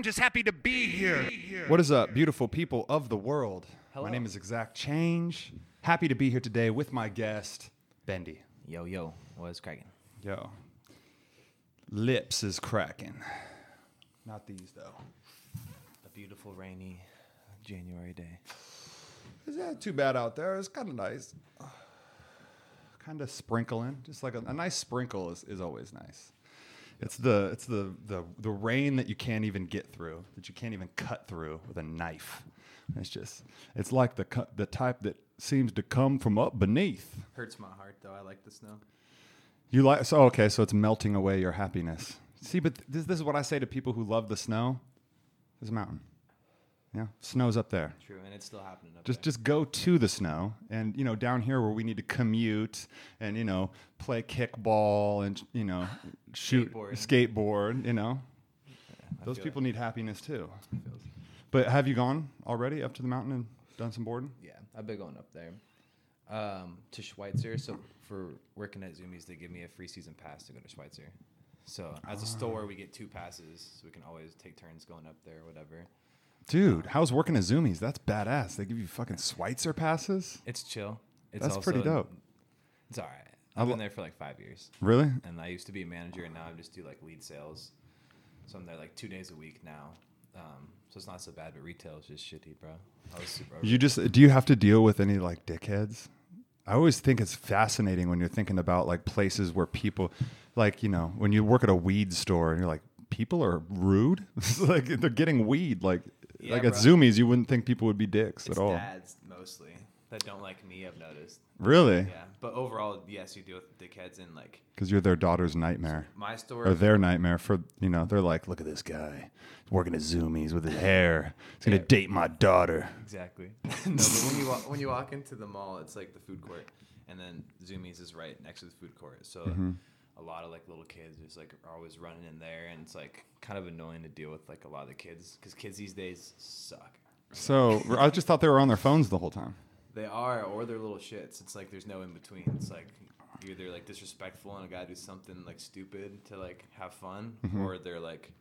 I'm just happy to be here. What is up, beautiful people of the world? Hello. My name is Exact Change. Happy to be here today with my guest, Bendy. Yo, yo, what's cracking? Yo. Lips is cracking. Not these, though. A beautiful rainy January day. Is that too bad out there? It's kind of nice. Kind of sprinkling, just like a, a nice sprinkle is, is always nice. It's the it's the, the the rain that you can't even get through, that you can't even cut through with a knife. It's just it's like the cu- the type that seems to come from up beneath. Hurts my heart though. I like the snow. You like so okay, so it's melting away your happiness. See, but this, this is what I say to people who love the snow. There's a mountain. Yeah, snow's up there. True, and it's still happening up Just there. just go to the snow, and you know down here where we need to commute and you know play kickball and you know shoot Skateboard. skateboard. You know, I those people need happiness too. But have you gone already up to the mountain and done some boarding? Yeah, I've been going up there um, to Schweitzer. So for working at Zoomies, they give me a free season pass to go to Schweitzer. So as a store, we get two passes, so we can always take turns going up there, or whatever. Dude, how's working at Zoomies? That's badass. They give you fucking Schweitzer passes. It's chill. It's That's also, pretty dope. It's all right. I've been there for like five years. Really? and I used to be a manager, and now I just do like lead sales. So I'm there like two days a week now. Um, so it's not so bad, but retail is just shitty, bro. I was super. over You just do you have to deal with any like dickheads? I always think it's fascinating when you're thinking about like places where people like, you know, when you work at a weed store and you're like, people are rude. like they're getting weed. Like Yeah, like at bro. Zoomies, you wouldn't think people would be dicks it's at all. dads mostly that don't like me. I've noticed. Really? Yeah, but overall, yes, you deal with dickheads and like Because you're their daughter's nightmare. my story. Or their nightmare for you know, they're like, look at this guy. He's working at Zoomies with his hair. He's gonna Yeah. date my daughter. Exactly. no, but when you walk, when you walk into the mall, it's like the food court, and then Zoomies is right next to the food court. So Mm-hmm. A lot of like little kids just like are always running in there, and it's like kind of annoying to deal with like a lot of the kids because kids these days suck. So I just thought they were on their phones the whole time. They are, or they're little shits. It's like there's no in between. It's like either they're like disrespectful and a guy do something like stupid to like have fun, Mm-hmm. or they're like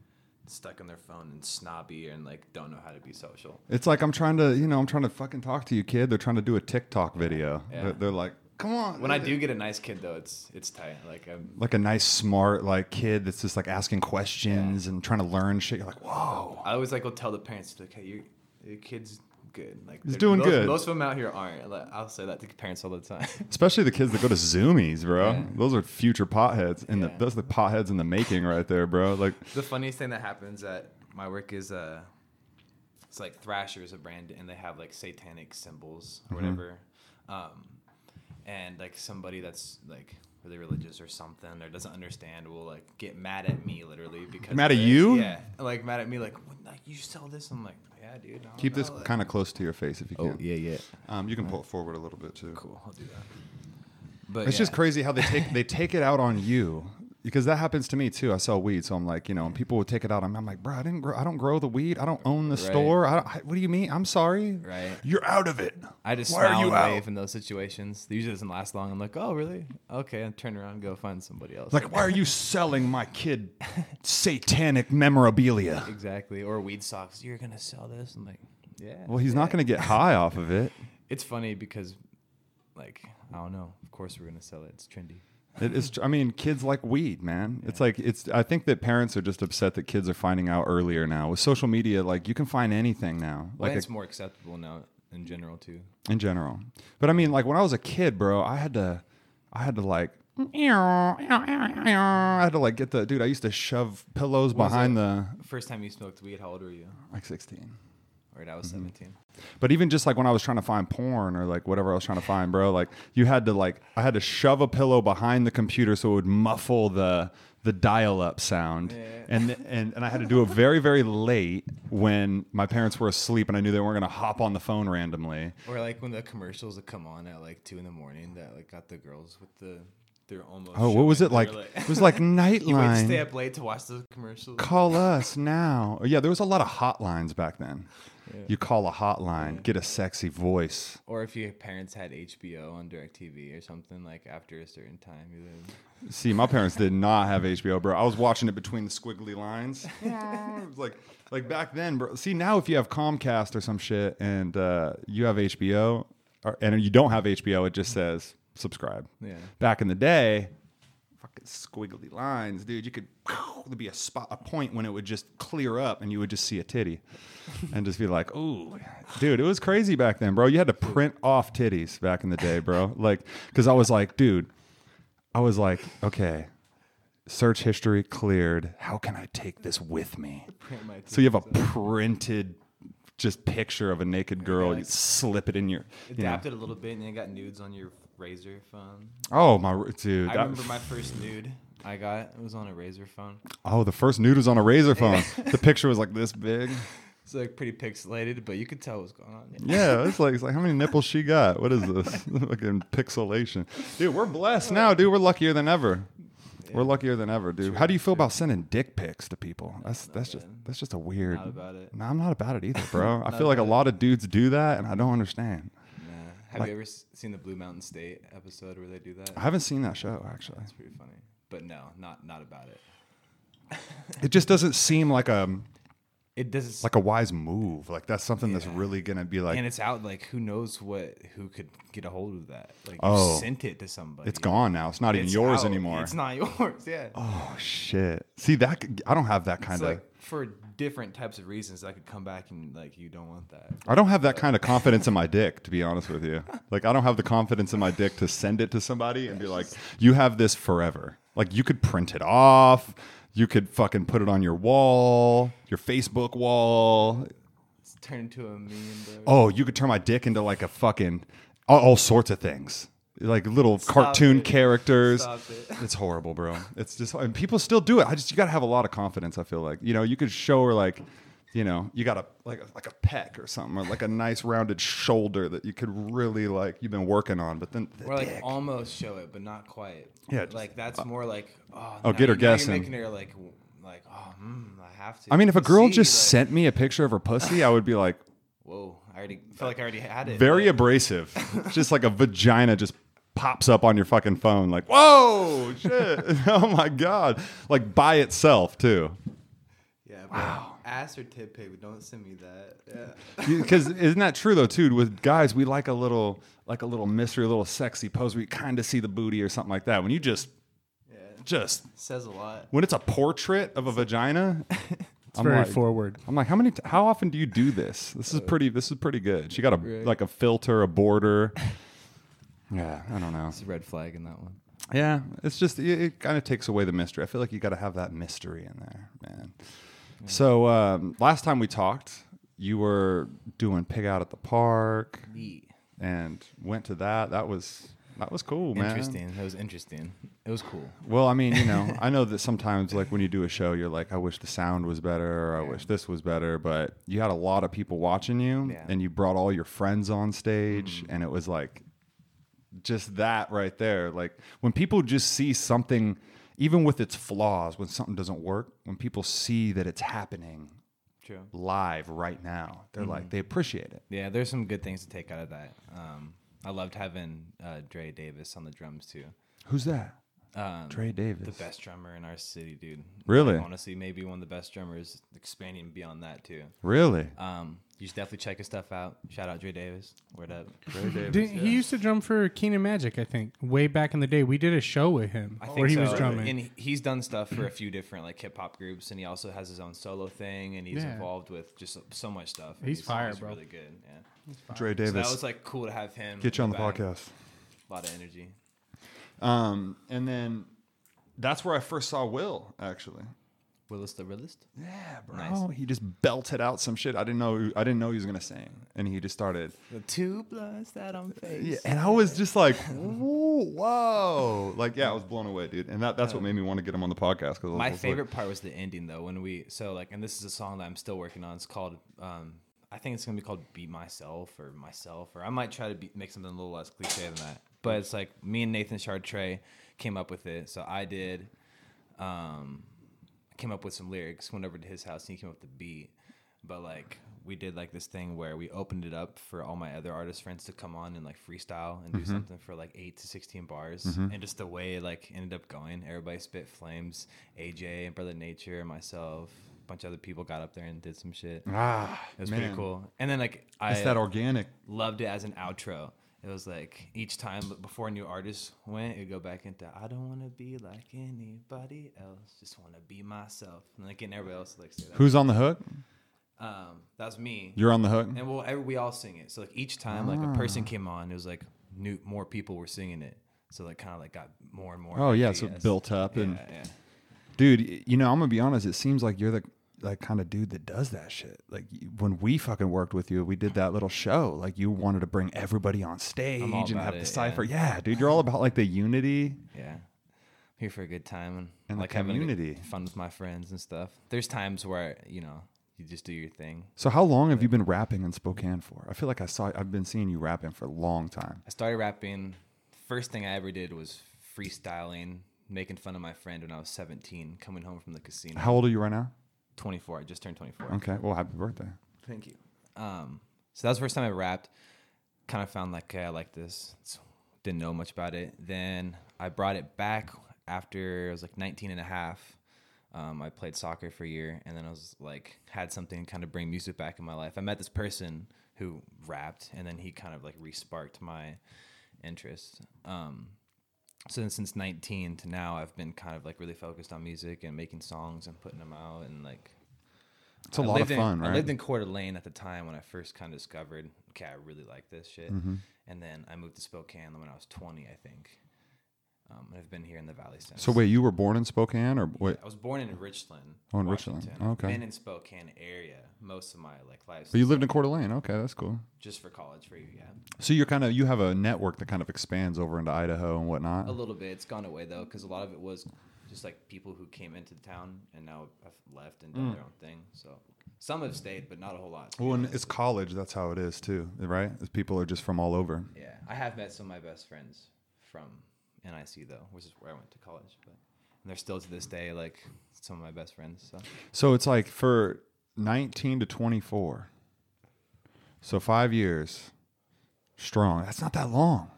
stuck on their phone and snobby and like don't know how to be social. It's like I'm trying to, you know, I'm trying to fucking talk to you, kid. They're trying to do a TikTok video. Yeah. They're, they're like, come on. When I do get a nice kid though, it's it's tight. Like I'm like a nice, smart, like kid that's just like asking questions and trying to learn shit. You're like, whoa. I always like will tell the parents like, "Hey, your, your kid's good. Like He's they're- doing most, good. Most of them out here aren't. Like, I'll say that to parents all the time. Especially the kids that go to Zoomies, bro. Yeah. Those are future potheads, and the, Yeah. those are the potheads in the making right there, bro. Like, the funniest thing that happens at my work is uh, it's like Thrasher is a brand, and they have like satanic symbols or Mm-hmm. whatever. Um, and like somebody that's like really religious or something or doesn't understand will like get mad at me literally because Mad at it. you? Yeah, like mad at me like, "What, like you sell this? I'm like, yeah, dude. I don't keep this. Like- kind of close to your face if you Oh can. yeah, yeah. Um, you can pull it forward a little bit too. Cool, I'll do that. But It's just crazy how they take they take it out on you because that happens to me too. I sell weed, so I'm like, you know, and people would take it out me. I'm like, bro, I didn't, grow, I don't grow the weed. I don't own the Right. store. I don't, I, what do you mean? I'm sorry. Right. You're out of it. I just Why smile you and out? wave in those situations. It usually doesn't last long. I'm like, oh, really? Okay. And turn around and go find somebody else. Like, why are you selling my kid satanic memorabilia? exactly. Or weed socks. You're going to sell this? I'm like, yeah. Well, he's not going to get high off of it. It's funny because, like, I don't know. Of course we're going to sell it. It's trendy. It is. I mean, kids like weed, man. It's like it's. I think that parents are just upset that kids are finding out earlier now with social media. Like you can find anything now, Like it's a- more acceptable now in general, too. in general. But I mean, like when I was a kid, bro, I had to, I had to like, I had to like get the dude. I used to shove pillows behind the First time you smoked weed, how old were you? like sixteen. Or I was Mm-hmm. 17. But even just like when I was trying to find porn or like whatever I was trying to find, bro, like you had to like I had to shove a pillow behind the computer so it would muffle the the dial-up sound, Yeah. and and and I had to do it very very late when my parents were asleep and I knew they weren't gonna hop on the phone randomly. Or like when the commercials would come on at like 2 in the morning that like got the girls with the. They're almost. Oh, what was it like? they're It was like Nightline. you to stay up late to watch the commercials. Call us now. Yeah, there was a lot of hotlines back then. You call a hotline, get a sexy voice. Or if your parents had HBO on DirecTV or something like after a certain time, you would- See, my parents did not have HBO, bro. I was watching it between the squiggly lines. it was like, like back then, bro. See, now if you have Comcast or some shit and uh, you have HBO, or, and you don't have HBO, it just says subscribe. Yeah. Back in the day, fucking squiggly lines, dude. You could there'd be a spot, a point when it would just clear up, and you would just see a titty, and just be like, "Ooh, dude." It was crazy back then, bro. You had to print off titties back in the day, bro. Like, because I was like, dude, I was like, okay, search history cleared. How can I take this with me? So you have a printed just picture of a naked girl. You like- slip it in your. You know. adapted a little bit and you got nudes on your Razr phone. Oh my dude! I that- remember my first nude I got. It was on a Razr phone. oh, the first nude was on a Razr phone. the picture was like this big. It's like pretty pixelated, but you could tell what's going on. Yeah, it's like it's like how many nipples she got? What is this? Fucking pixelation, dude. We're blessed now, dude. We're luckier than ever. We're luckier than ever, dude. How do you feel about sending dick pics to people? That's that's just that's just a weird. Not about it. No, I'm not about it either, bro. I feel like a it. lot of dudes do that, and I don't understand. Have Like- you ever seen the Blue Mountain State episode where they do that? I haven't seen that show actually. It's pretty funny. But no, not not about it. It just doesn't seem like a It does like a wise move. Like that's something that's really gonna be like and it's out like who knows what who could get a hold of that. Like Oh. you sent it to somebody. it's gone now. It's not even It's yours out. anymore. It's not yours, yeah. oh shit! See that? I don't have that kind It's of. like for different types of reasons I could come back and like you don't want that. I don't have that kind of confidence in my dick, to be honest with you. Like, I don't have the confidence in my dick to send it to somebody and be like, you have this forever. Like, you could print it off. You could fucking put it on your wall, your Facebook wall. It's turned into a meme, bro. Oh, you could turn my dick into like a fucking all, all sorts of things, like little cartoon it. characters. Stop it. It's horrible, bro. It's just and people still do it. I just you gotta have a lot of confidence. I feel like you know you could show her like, you know, you got a like a, like a peck or something or like a nice rounded shoulder that you could really like you've been working on, but then the Or like dick. almost show it, but not quite. Yeah, just- like that's more like oh, Oh, get her now you're guessing. making her like like oh mm, I have to. I mean, if a girl see, just like, sent me a picture of her pussy, I would be like whoa, I already feel like I already had it. very but- abrasive, just like a vagina just pops up on your fucking phone, like whoa, shit, oh my god, like by itself too. yeah. Wow. Ass or tit pic, don't send me that. Yeah. because isn't that true though too with guys we like a little like a little mystery a little sexy pose where you kind of see the booty or something like that when you just Yeah. just Says a lot. when it's a portrait of a vagina It's I'm very like, forward. I'm like how many t- how often do you do this this is pretty this is pretty good she got a Right. like a filter a border yeah I don't know It's a red flag in that one. yeah it's just it, it kind of takes away the mystery I feel like you got to have that mystery in there man so um, last time we talked you were doing pig out at the park Yeah. and went to that. That was that was cool, man. Interesting. That was interesting. It was cool. Well, I mean, you know, I know that sometimes, like when you do a show, you're like, I wish the sound was better, or I Yeah. wish this was better. But you had a lot of people watching you, Yeah. and you brought all your friends on stage, Mm-hmm. and it was like just that right there. Like when people just see something, even with its flaws, when something doesn't work, when people see that it's happening True. live right now, they're Mm-hmm. like they appreciate it. Yeah, there's some good things to take out of that. Um, I loved having uh, Dre Davis on the drums too. Who's that? Um, Trey Davis. the best drummer in our city, dude. Really? Like, honestly, maybe one of the best drummers, expanding beyond that too. Really? Um, you should definitely check his stuff out. Shout out Dre Davis. Word up. Trey Davis. Did, He used to drum for Keenan Magic, I think, way back in the day. We did a show with him I where think he so. was drumming. and he- he's done stuff for a few different like hip hop groups, and he also has his own solo thing, and he's Yeah. involved with just so- so much stuff. and He's fire, bro. Really good. Yeah. Dre So Davis. that was like cool to have him. Get you on the back. podcast. A lot of energy. Um, and then that's where I first saw Will actually. Willis the realist. Yeah, bro. Nice. He just belted out some shit. I didn't know. I didn't know he was gonna sing, and he just started. The two bloods that on face. Yeah, and I was just like, whoa, whoa, like yeah, I was blown away, dude. And that, that's what made me want to get him on the podcast. Cause My was like- favorite part was the ending though, when we so like, and this is a song that I'm still working on. It's called, um, I think it's gonna be called "Beat Myself" or "Myself," or I might try to be, make something a little less cliche than that. But it's like me and Nathan Chartre came up with it. So I did, um, came up with some lyrics. Went over to his house and he came up with the beat. but like we did like this thing where we opened it up for all my other artist friends to come on and like freestyle and do Mm-hmm. something for like eight to sixteen bars, and just the way it like ended up going, everybody spit flames. AJ and Brother Nature and myself, a bunch of other people got up there and did some shit. Ah, It was man. pretty cool. And then like I It's that organic. loved it as an outro. It was like each time before a new artist went, it'd go back into I don't want to be like anybody else, just want to be myself, and like getting everybody else like say that. Who's on the hook? Um, that was me. You're on the hook. and well, every, we all sing it. So like each time like a person came on, it was like new more people were singing it. So like kind of like got more and more. Oh, yeah, so it built up yeah, and- yeah. Dude, you know, I'm gonna be honest. It seems like you're the like kind of dude that does that shit. Like when we fucking worked with you, we did that little show. Like you wanted to bring everybody on stage and have the cipher. Yeah. dude, you're all about like the unity. Yeah. Here for a good time and, And like having a good- community. fun with my friends and stuff. There's times where, you know, you just do your thing. So how long have you been rapping in Spokane for? I feel like I saw I've been seeing you rapping for a long time. I started rapping. First thing I ever did was freestyling, making fun of my friend when I was 17, coming home from the casino. How old are you right now? 24. I just turned 24. Okay. Well, happy birthday. Thank you. Um, so that was the first time I rapped. Kind of found like, okay, I like this. Didn't know much about it. Then I brought it back after I was like 19 and a half. Um, I played soccer for a year and then I was like, had something kind of bring music back in my life. I met this person who rapped and then he kind of like re-sparked my interest. Um, so then since 19 to now, I've been kind of like really focused on music and making songs and putting them out and like It's a I lot of lived in- fun, right? I lived in Coeur d'Alene at the time when I first kind of discovered, okay, I really like this shit. Mm-hmm. And then I moved to Spokane when I was 20, I think. Um, and I've been here in the valley since. so wait, you were born in Spokane or wait? I was born in Richland. Oh, in Richland. Washington. Okay. I've been in Spokane area most of my like life. But you lived in Coeur d'Alene. Okay, that's cool. just for college for you, yeah. So you're kind of you have a network that kind of expands over into Idaho and whatnot. A little bit. It's gone away though, because a lot of it was just like people who came into the town and now have left and done their own thing. So some have stayed, but not a whole lot. Mm. Well, and honest. it's college. That's how it is too, right? People are just from all over. Yeah, I have met some of my best friends from NIC though, which is where I went to college. But and they're still to this day like some of my best friends. So So it's like for 19 to 24. So five years strong. That's not that long.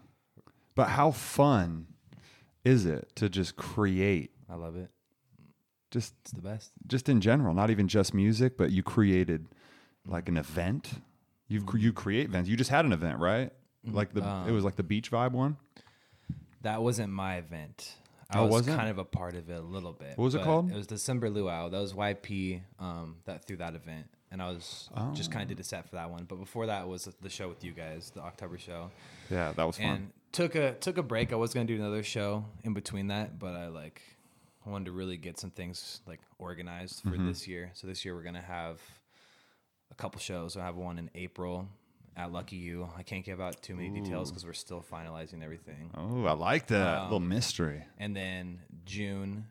But how fun is it to just create? I love it. Just It's the best. just in general, not even just music, but you created like an event. You've mm-hmm. you create events. You just had an event, right? Mm-hmm. Like the it uh, was like the beach vibe one. That wasn't my event. I Oh, was kind of a part of it a little bit. What was it called? It was December Luau. That was YP um, that threw that event, and I was just kind of did a set for that one. But before that was the show with you guys, the October show. Yeah, that was fun. and took a took a break. I was gonna do another show in between that, but I like I wanted to really get some things like organized for Mm-hmm. this year. So this year we're gonna have a couple shows. I have one in April at Lucky You. I can't give out too many details because we're still finalizing everything. oh, I like that Um, little mystery. And then June,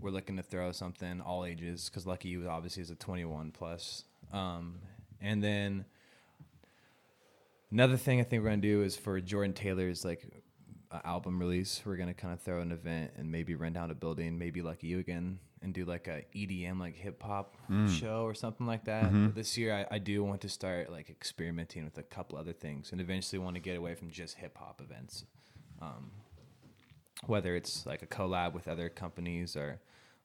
we're looking to throw something all ages because Lucky You obviously is a 21 plus. Um, and then another thing I think we're gonna do is for Jordan Taylor's like uh, album release, we're gonna kind of throw an event and maybe rent out a building, maybe Lucky You again, and do like a EDM like hip hop show or something like that. But this year, I, I do want to start like experimenting with a couple other things, and eventually want to get away from just hip hop events whether it's like a collab with other companies or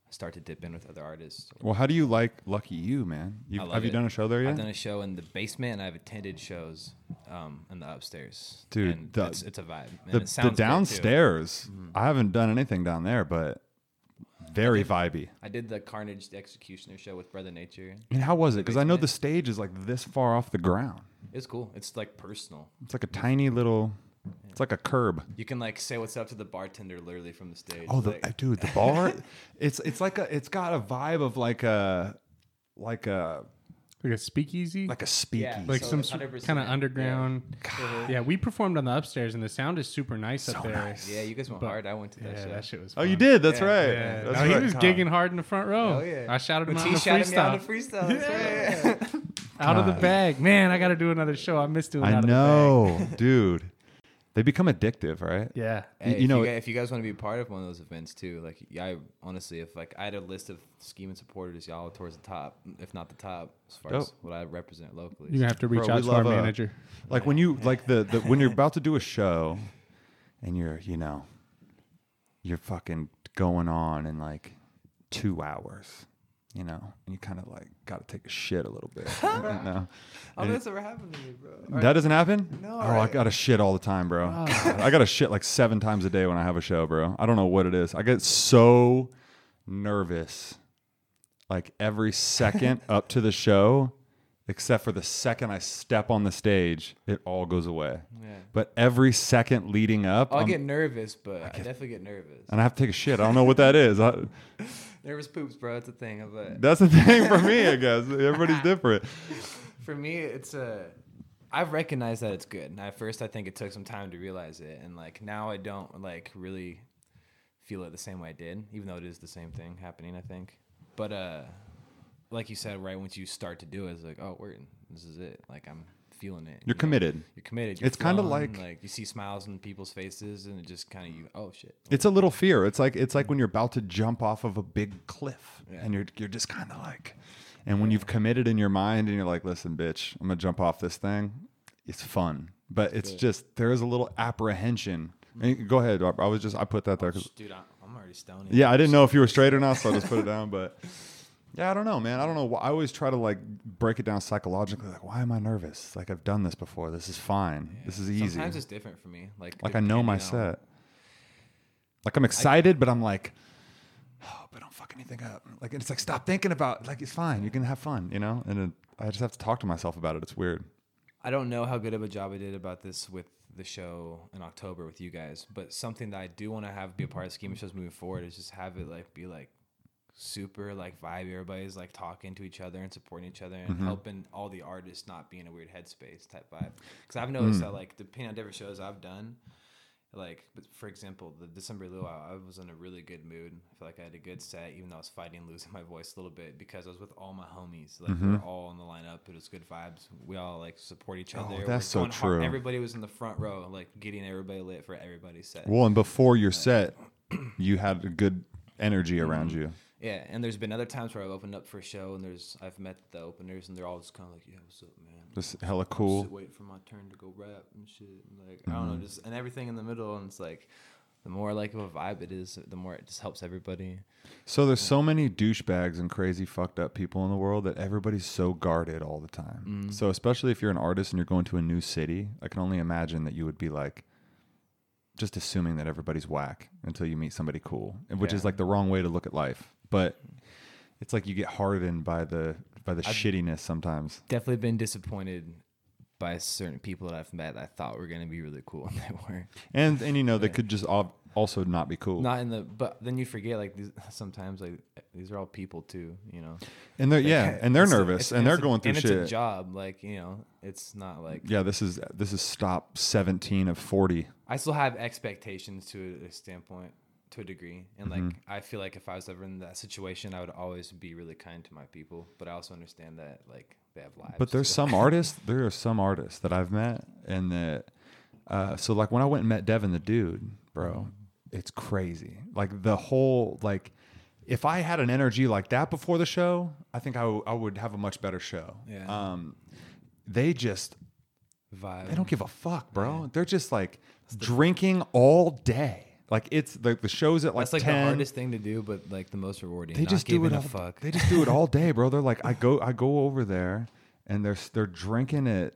start to dip in with other artists. Well, how do you like Lucky You, man? You, I love have you it. done a show there yet? I've done a show in the basement and I've attended shows um, in the upstairs. Dude, and the- it's, it's a vibe. And the, it the downstairs. Mm-hmm. I haven't done anything down there, but very vibey. I did the Carnage the Executioner show with Brother Nature. And how was it? Because I know the stage is like this far off the ground. It's cool. It's like personal. It's like a tiny little. It's like a curb. You can like say what's up to the bartender literally from the stage. Oh, the like, dude, the bar. it's it's like a. It's got a vibe of like a, like a Like a speakeasy, like a speakeasy. like so some it's 100%, kind of yeah. underground. Yeah. we performed on the upstairs, and the sound is super nice up there. nice. yeah, you guys went But- hard. I went to that Yeah, show. that shit was. oh, Fun. you did. That's Yeah. right. Yeah, That's no, he right. was God. gigging hard in the front row. Oh, yeah. I shouted him But out he on the shouted me out freestyle. of freestyle. That's right. out of the God. bag. Man, I got to do another show. I missed doing I out of the bag. know, dude. They become addictive, right? Yeah. Hey, you if know- you guys, if you guys want to be part of one of those events too, like yeah, I honestly, if like I had a list of scheming supporters, y'all towards the top, if not the top, as far as what I represent locally. You're gonna have to reach Bro, out to our love, uh, manager. Like when you like the, the when you're about to do a show, and you're you know, you're fucking going on in like two hours, you know, and you kind of like got to take a shit a little bit. you know? oh, And that's never happened to me, bro. That doesn't happen? No, Oh, I got to shit all the time, bro. Oh. I got to shit like seven times a day when I have a show, bro. I don't know what it is. I get so nervous like every second up to the show, except for the second I step on the stage, it all goes away. Yeah. But every second leading up, Oh, I get nervous, but I, definitely get nervous. and I have to take a shit. I don't know what that is. I, Nervous poops, bro. It's a thing. That's a thing for me, I guess. Everybody's different. For me, it's a. I've recognized that it's good. And at first, I think it took some time to realize it, and like now, I don't like really feel it the same way I did, even though it is the same thing happening. I think, but uh, like you said, right once you start to do it, it's like, oh, we're this is it. Like I'm feeling it. You're you know? committed. You're committed. You're It's kinda like- like you see smiles on people's faces, and it just kind of you. Oh shit. It's a little fear. It's like it's like when you're about to jump off of a big cliff, Yeah. and you're you're just kind of like, and when you've committed in your mind, and you're like, listen, bitch, I'm gonna jump off this thing. It's fun, but it's just there is a little apprehension. And go ahead. I was just I put that oh, there 'cause- Dude, I'm, I'm already stoned. yeah, I didn't know if you were straight or not, so I just put it down. But yeah, I don't know, man. I don't know. I always try to like break it down psychologically. Like, why am I nervous? Like, I've done this before. This is fine. This is easy. Sometimes it's different for me. Like like I know my on- set. Like I'm excited, but I'm like, oh, but don't fuck anything up. Like it's like stop thinking about. Like it's fine. You can have fun, you know. And it, I just have to talk to myself about it. It's weird. I don't know how good of a job I did about this with the show in October with you guys, but something that I do want to have be a part of schema shows moving forward is just have it like be like super like vibe. Everybody's like talking to each other and supporting each other and Mm-hmm. helping all the artists not be in a weird headspace type vibe. Because I've noticed Mm. that like depending on different shows I've done. Like, but for example, the December luau, I was in a really good mood. I feel like I had a good set, even though I was fighting losing my voice a little bit because I was with all my homies. Like, we were all in the lineup. It was good vibes. We all like support each Mm-hmm. Oh, other. that's so going hard. true. Everybody was in the front row, like getting everybody lit for everybody's set. Well, and before your set, you had a good energy around you. Yeah, and there's been other times where I've opened up for a show, and there's I've met the openers, and they're all just kind of like, "Yeah, what's up, man?" Just hella I'm cool. just waiting for my turn to go rap and shit. And like I don't know, mm-hmm. just and everything in the middle, and it's like the more like of a vibe it is, the more it just helps everybody. So there's so many douchebags and crazy fucked up people in the world that everybody's so guarded all the time. Mm. So especially if you're an artist and you're going to a new city, I can only imagine that you would be like just assuming that everybody's whack until you meet somebody cool, which is like the wrong way to look at life. But it's like you get hardened by the by the shittiness sometimes. Definitely been disappointed by certain people that I've met that I thought were gonna be really cool, and they weren't. And and you know they could just also not be cool. Not in the, but then you forget like these, sometimes like these are all people too, you know. and they're yeah, and they're a- nervous and they're a- going through and shit. It's a job, like you know, it's not like Yeah, this is this is stop 17 of 40. I still have expectations to a standpoint, to a degree, and like Mm-hmm. I feel like if I was ever in that situation, I would always be really kind to my people. But I also understand that like they have lives. But there's too. some artists, there are some artists that I've met and that uh, so like when I went and met Devin the dude, bro, it's crazy. Like the whole like if I had an energy like that before the show, I think I, w- I would have a much better show. Yeah. Um they just vibe. they don't give a fuck, bro. They're just like drinking all day. Like it's like the show's at like That's like 10. the hardest thing to do, but like the most rewarding. they not just do it a all, fuck. They just do it all day, bro. They're like, I go, I go over there, and they're they're drinking at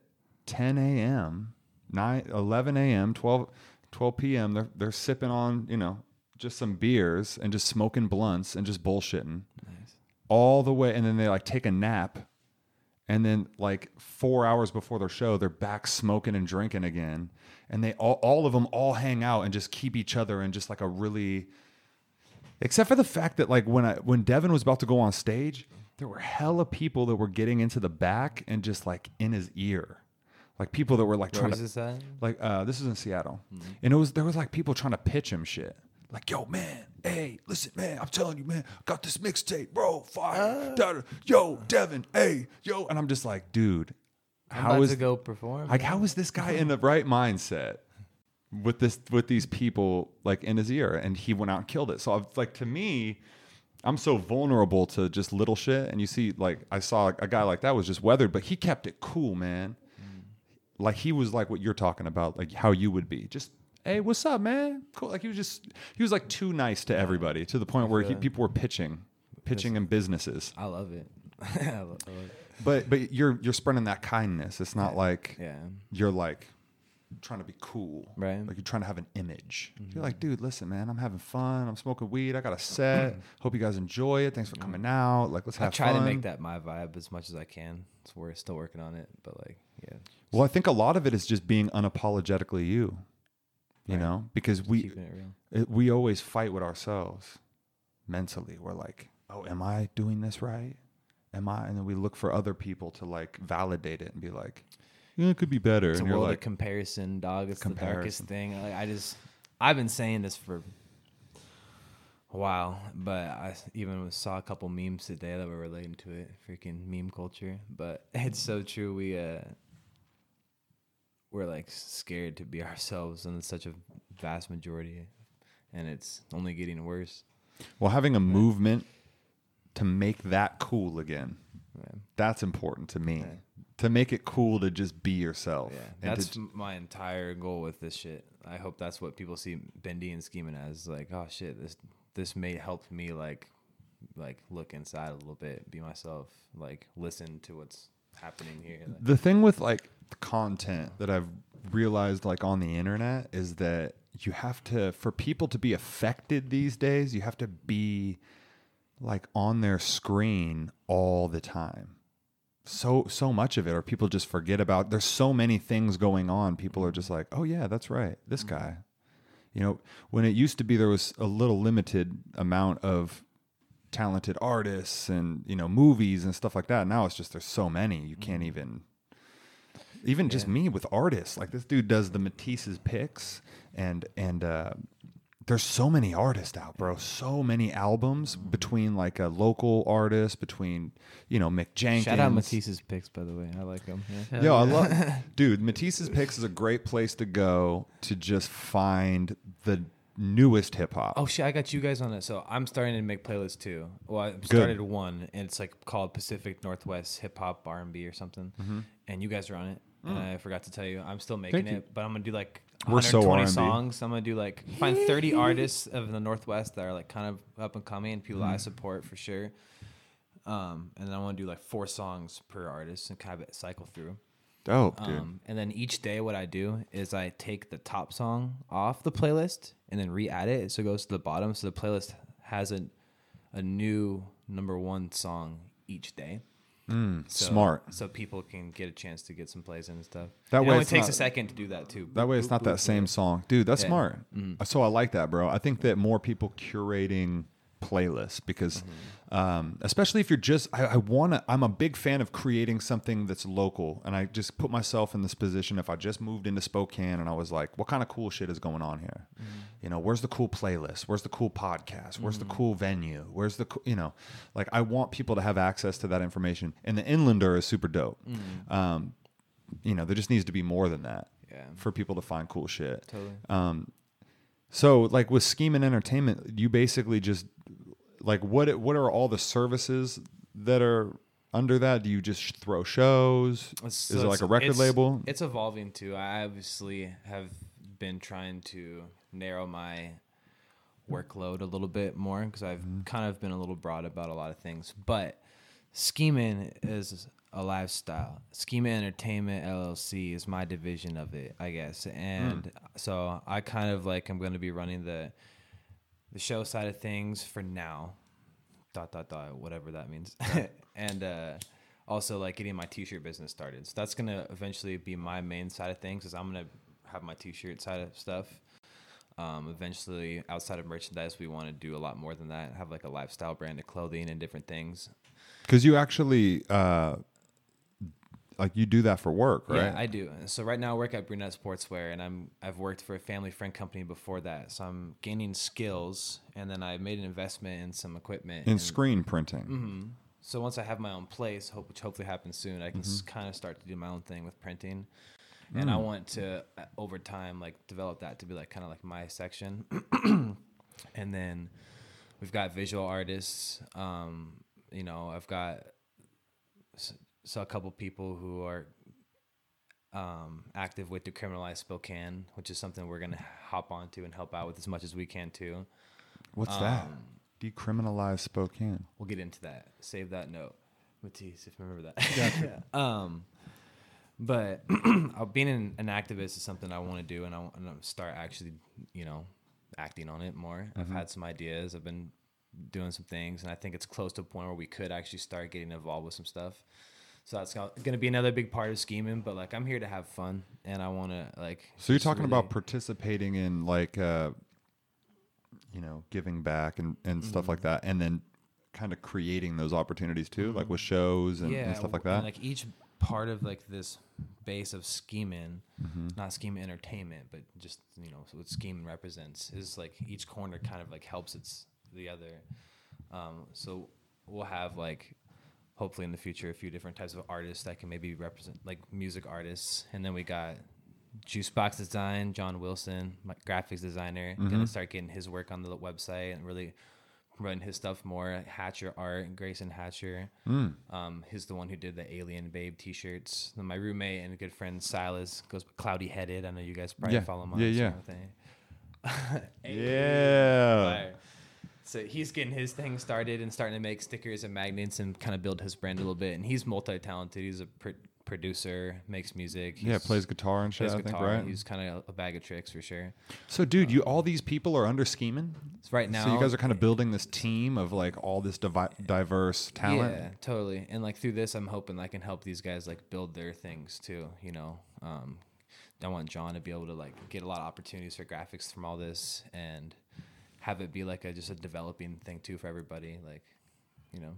10 a.m., 9, 11 a.m., 12, 12 p.m. They're they're sipping on, you know, just some beers and just smoking blunts and just bullshitting Nice. all the way, and then they like take a nap, and then like four hours before their show, they're back smoking and drinking again, and they all all of them all hang out and just keep each other in just like a really except for the fact that like when I when Devin was about to go on stage, there were hella people that were getting into the back and just like in his ear, like people that were like Where trying was to this like uh, this is in Seattle, Mm-hmm. and it was there was like people trying to pitch him shit. Like, yo, man, hey, listen, man, I'm telling you, man, I got this mixtape, bro, fire, da-da. yo, Devin, hey, yo, and I'm just like, dude, I'm how about to go perform. like how is this guy in the right mindset with this with these people like in his ear, and he went out and killed it. So I've, like to me, I'm so vulnerable to just little shit. And you see, like I saw a guy like that was just weathered, but he kept it cool, man. Mm. Like he was like what you're talking about, like how you would be, just. Hey, what's up, man? Cool. Like he was just, he was like too nice to everybody to the point where he, people were pitching, pitching in businesses. I love it. I love, it. But but you're you're spreading that kindness. It's not like Yeah. you're like trying to be cool. Right. Mm-hmm. Like you're trying to have an image. You're like, dude, listen, man, I'm having fun. I'm smoking weed. I got a set. Hope you guys enjoy it. Thanks for coming out. Like let's have I try fun. to make that my vibe as much as I can. So we're still working on it, but like, yeah, Well, I think a lot of it is just being unapologetically you. You Right. know, because we it real. we always fight with ourselves mentally. We're like, oh, am I doing this right? Am I? And then we look for other people to like validate it and be like, yeah, it could be better. It's a and you're world like, of comparison, dog. It's the darkest thing. Like, I just, I've been saying this for a while, but I even saw a couple memes today that were relating to it. Freaking meme culture, but it's so true. We uh, we're like scared to be ourselves, and it's such a vast majority, and it's only getting worse. Well, having a movement to make that cool again, Yeah. that's important to me. Yeah. To make it cool to just be yourself. Yeah, and to that's my entire goal with this shit. I hope that's what people see Bendy and scheming as. Like, oh shit, this this may help me like like look inside a little bit, be myself, like listen to what's happening here. Like, the thing with like content that I've realized like on the internet is that you have to for people to be affected these days, you have to be like on their screen all the time. So so much of it or people just forget about there's so many things going on. People are just like, "Oh yeah, that's right. This mm-hmm. guy." You know, when it used to be there was a little limited amount of talented artists and, you know, movies and stuff like that. Now it's just there's so many. You can't mm-hmm. even even just me with artists. Like this dude does the Matisse's picks and and uh there's so many artists out, bro. So many albums between like a local artist, between you know Mick Jenkins. Shout out Matisse's picks, by the way. I like them. Yeah. Yo, I love, dude. Matisse's picks is a great place to go to just find the newest hip hop. Oh shit, I got you guys on it. So I'm starting to make playlists too. Well, I started one, and it's like called Pacific Northwest Hip Hop R and B or something. Mm-hmm. And you guys are on it. And I forgot to tell you, I'm still making Thank you. it, but I'm gonna do like We're so 120 R&B. songs. I'm gonna do like find 30 artists of the Northwest that are like kind of up and coming, and people Mm-hmm. I support for sure. Um, and then I want to do like four songs per artist and kind of cycle through. Dope, dude. Um, and then each day, what I do is I take the top song off the playlist and then re-add it, so it goes to the bottom. So the playlist has a a new number one song each day. Mm, So, smart. So people can get a chance to get some plays in and stuff. That it way only takes not- a second to do that too. That way, it's Boop, not boop, that same song, dude. That's Yeah. smart. Mm-hmm. So I like that, bro. I think that more people curating playlists because, Mm-hmm. um, especially if you're just, I, I want to. I'm a big fan of creating something that's local, and I just put myself in this position. If I just moved into Spokane and I was like, what kind of cool shit is going on here? Mm-hmm. You know, where's the cool playlist? Where's the cool podcast? Where's the cool venue? Where's the, co- you know, like I want people to have access to that information. And the Inlander is super dope. Um, you know, there just needs to be more than that Yeah, for people to find cool shit. totally. Um, so like with Scheme and Entertainment, you basically just like what what are all the services that are under that? Do you just throw shows? It's- Is it like a record it's- label? It's evolving too. I obviously have been trying to narrow my workload a little bit more because I've Mm-hmm. kind of been a little broad about a lot of things. But scheming is a lifestyle. Schema Entertainment LLC is my division of it, I guess. And Mm. so I kind of like I'm going to be running the the show side of things for now. Dot dot dot whatever that means. and uh also like getting my t-shirt business started. So that's to eventually be my main side of things is I'm to have my t-shirt side of stuff. Um, eventually, outside of merchandise, we want to do a lot more than that. Have like a lifestyle brand of clothing and different things. Because you actually uh, like you do that for work, right? Yeah, I do. So right now I work at Brunette Sportswear, and I'm I've worked for a family friend company before that. So I'm gaining skills, and then I made an investment in some equipment. In and- screen printing. Mhm. So once I have my own place, hope, which hopefully happens soon, I can Mm-hmm. kind of start to do my own thing with printing. and I Mm. want to uh, over time like develop that to be like kind of like my section, and then we've got visual artists. Um, you know, I've got s- so a couple people who are um, active with Decriminalize Spokane, which is something we're gonna hop onto and help out with as much as we can too. What's that? Um, Decriminalize Spokane. We'll get into that. Save that note, Matisse, if you remember that. um, but being an, an activist is something I want to do, and I want to start actually, you know, acting on it more. I've had some ideas. I've been doing some things, and I think it's close to a point where we could actually start getting involved with some stuff. So that's going to be another big part of scheming. But like, I'm here to have fun, and I want to like. So you're talking really- about participating in like, uh, you know, giving back and, and stuff Mm-hmm. like that, and then kind of creating those opportunities too, like with shows and, and stuff like that. and, like each part of like this base of scheming, Mm-hmm. not scheme entertainment, but just you know what scheming represents is like each corner kind of like helps its the other. Um, so we'll have like hopefully in the future a few different types of artists that can maybe represent like music artists, and then we got Juicebox Design, John Wilson, my graphics designer, Mm-hmm. gonna start getting his work on the website and really promoting his stuff more. Hatcher Art, Grayson Hatcher. Mm. Um, he's the one who did the Alien Babe T-shirts. Then my roommate and good friend Silas goes Cloudy Headed. I know you guys probably Yeah. follow him on Yeah, yeah. yeah. So he's getting his thing started and starting to make stickers and magnets and kind of build his brand a little bit. And he's multi-talented. He's a pr- producer, makes music. Yeah, plays guitar and shit. plays I think, right? He's kind of a bag of tricks for sure. So, dude, you all these people are under scheming. Right now, so you guys are kind of building this team of like all this divi- diverse talent. Yeah, totally. And like through this, I'm hoping I can help these guys like build their things too. You know, um, I want John to be able to like get a lot of opportunities for graphics from all this and have it be like a just a developing thing too for everybody. Like, you know,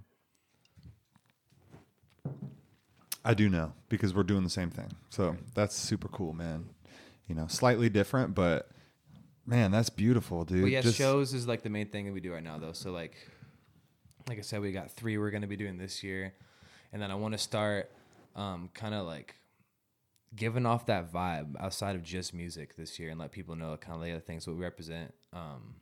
I do know because we're doing the same thing. So that's super cool, man. You know, slightly different, but man, that's beautiful, dude. but yeah, Just- shows is like the main thing that we do right now though. So like, like I said, we got three we're gonna be doing this year, and then I want to start, um, kind of like giving off that vibe outside of just music this year and let people know kind of the other things what we represent um,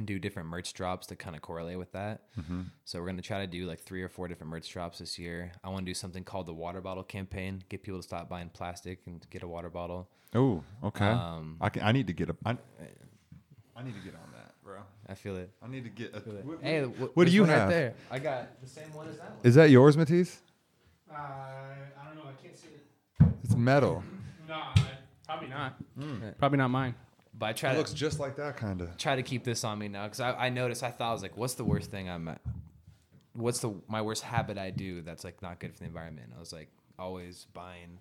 and do different merch drops to kind of correlate with that Mm-hmm. so we're going to try to do like three or four different merch drops this year i want to do something called the water bottle campaign get people to stop buying plastic and get a water bottle Oh, okay. Um, I can. I need to get a. I, I need to get on that, bro. i feel it I need to get. A, what, hey what- what do you one right have? there i got the same one as that one Is that yours, Matisse? Uh, I don't know. I can't see it. It's metal. No, I, probably not. Probably not mine. But i try It to looks just like that, kind of. try to keep this on me now because I, I noticed I thought I was like, what's the worst thing I'm? What's the my worst habit I do that's like not good for the environment? I was like always buying,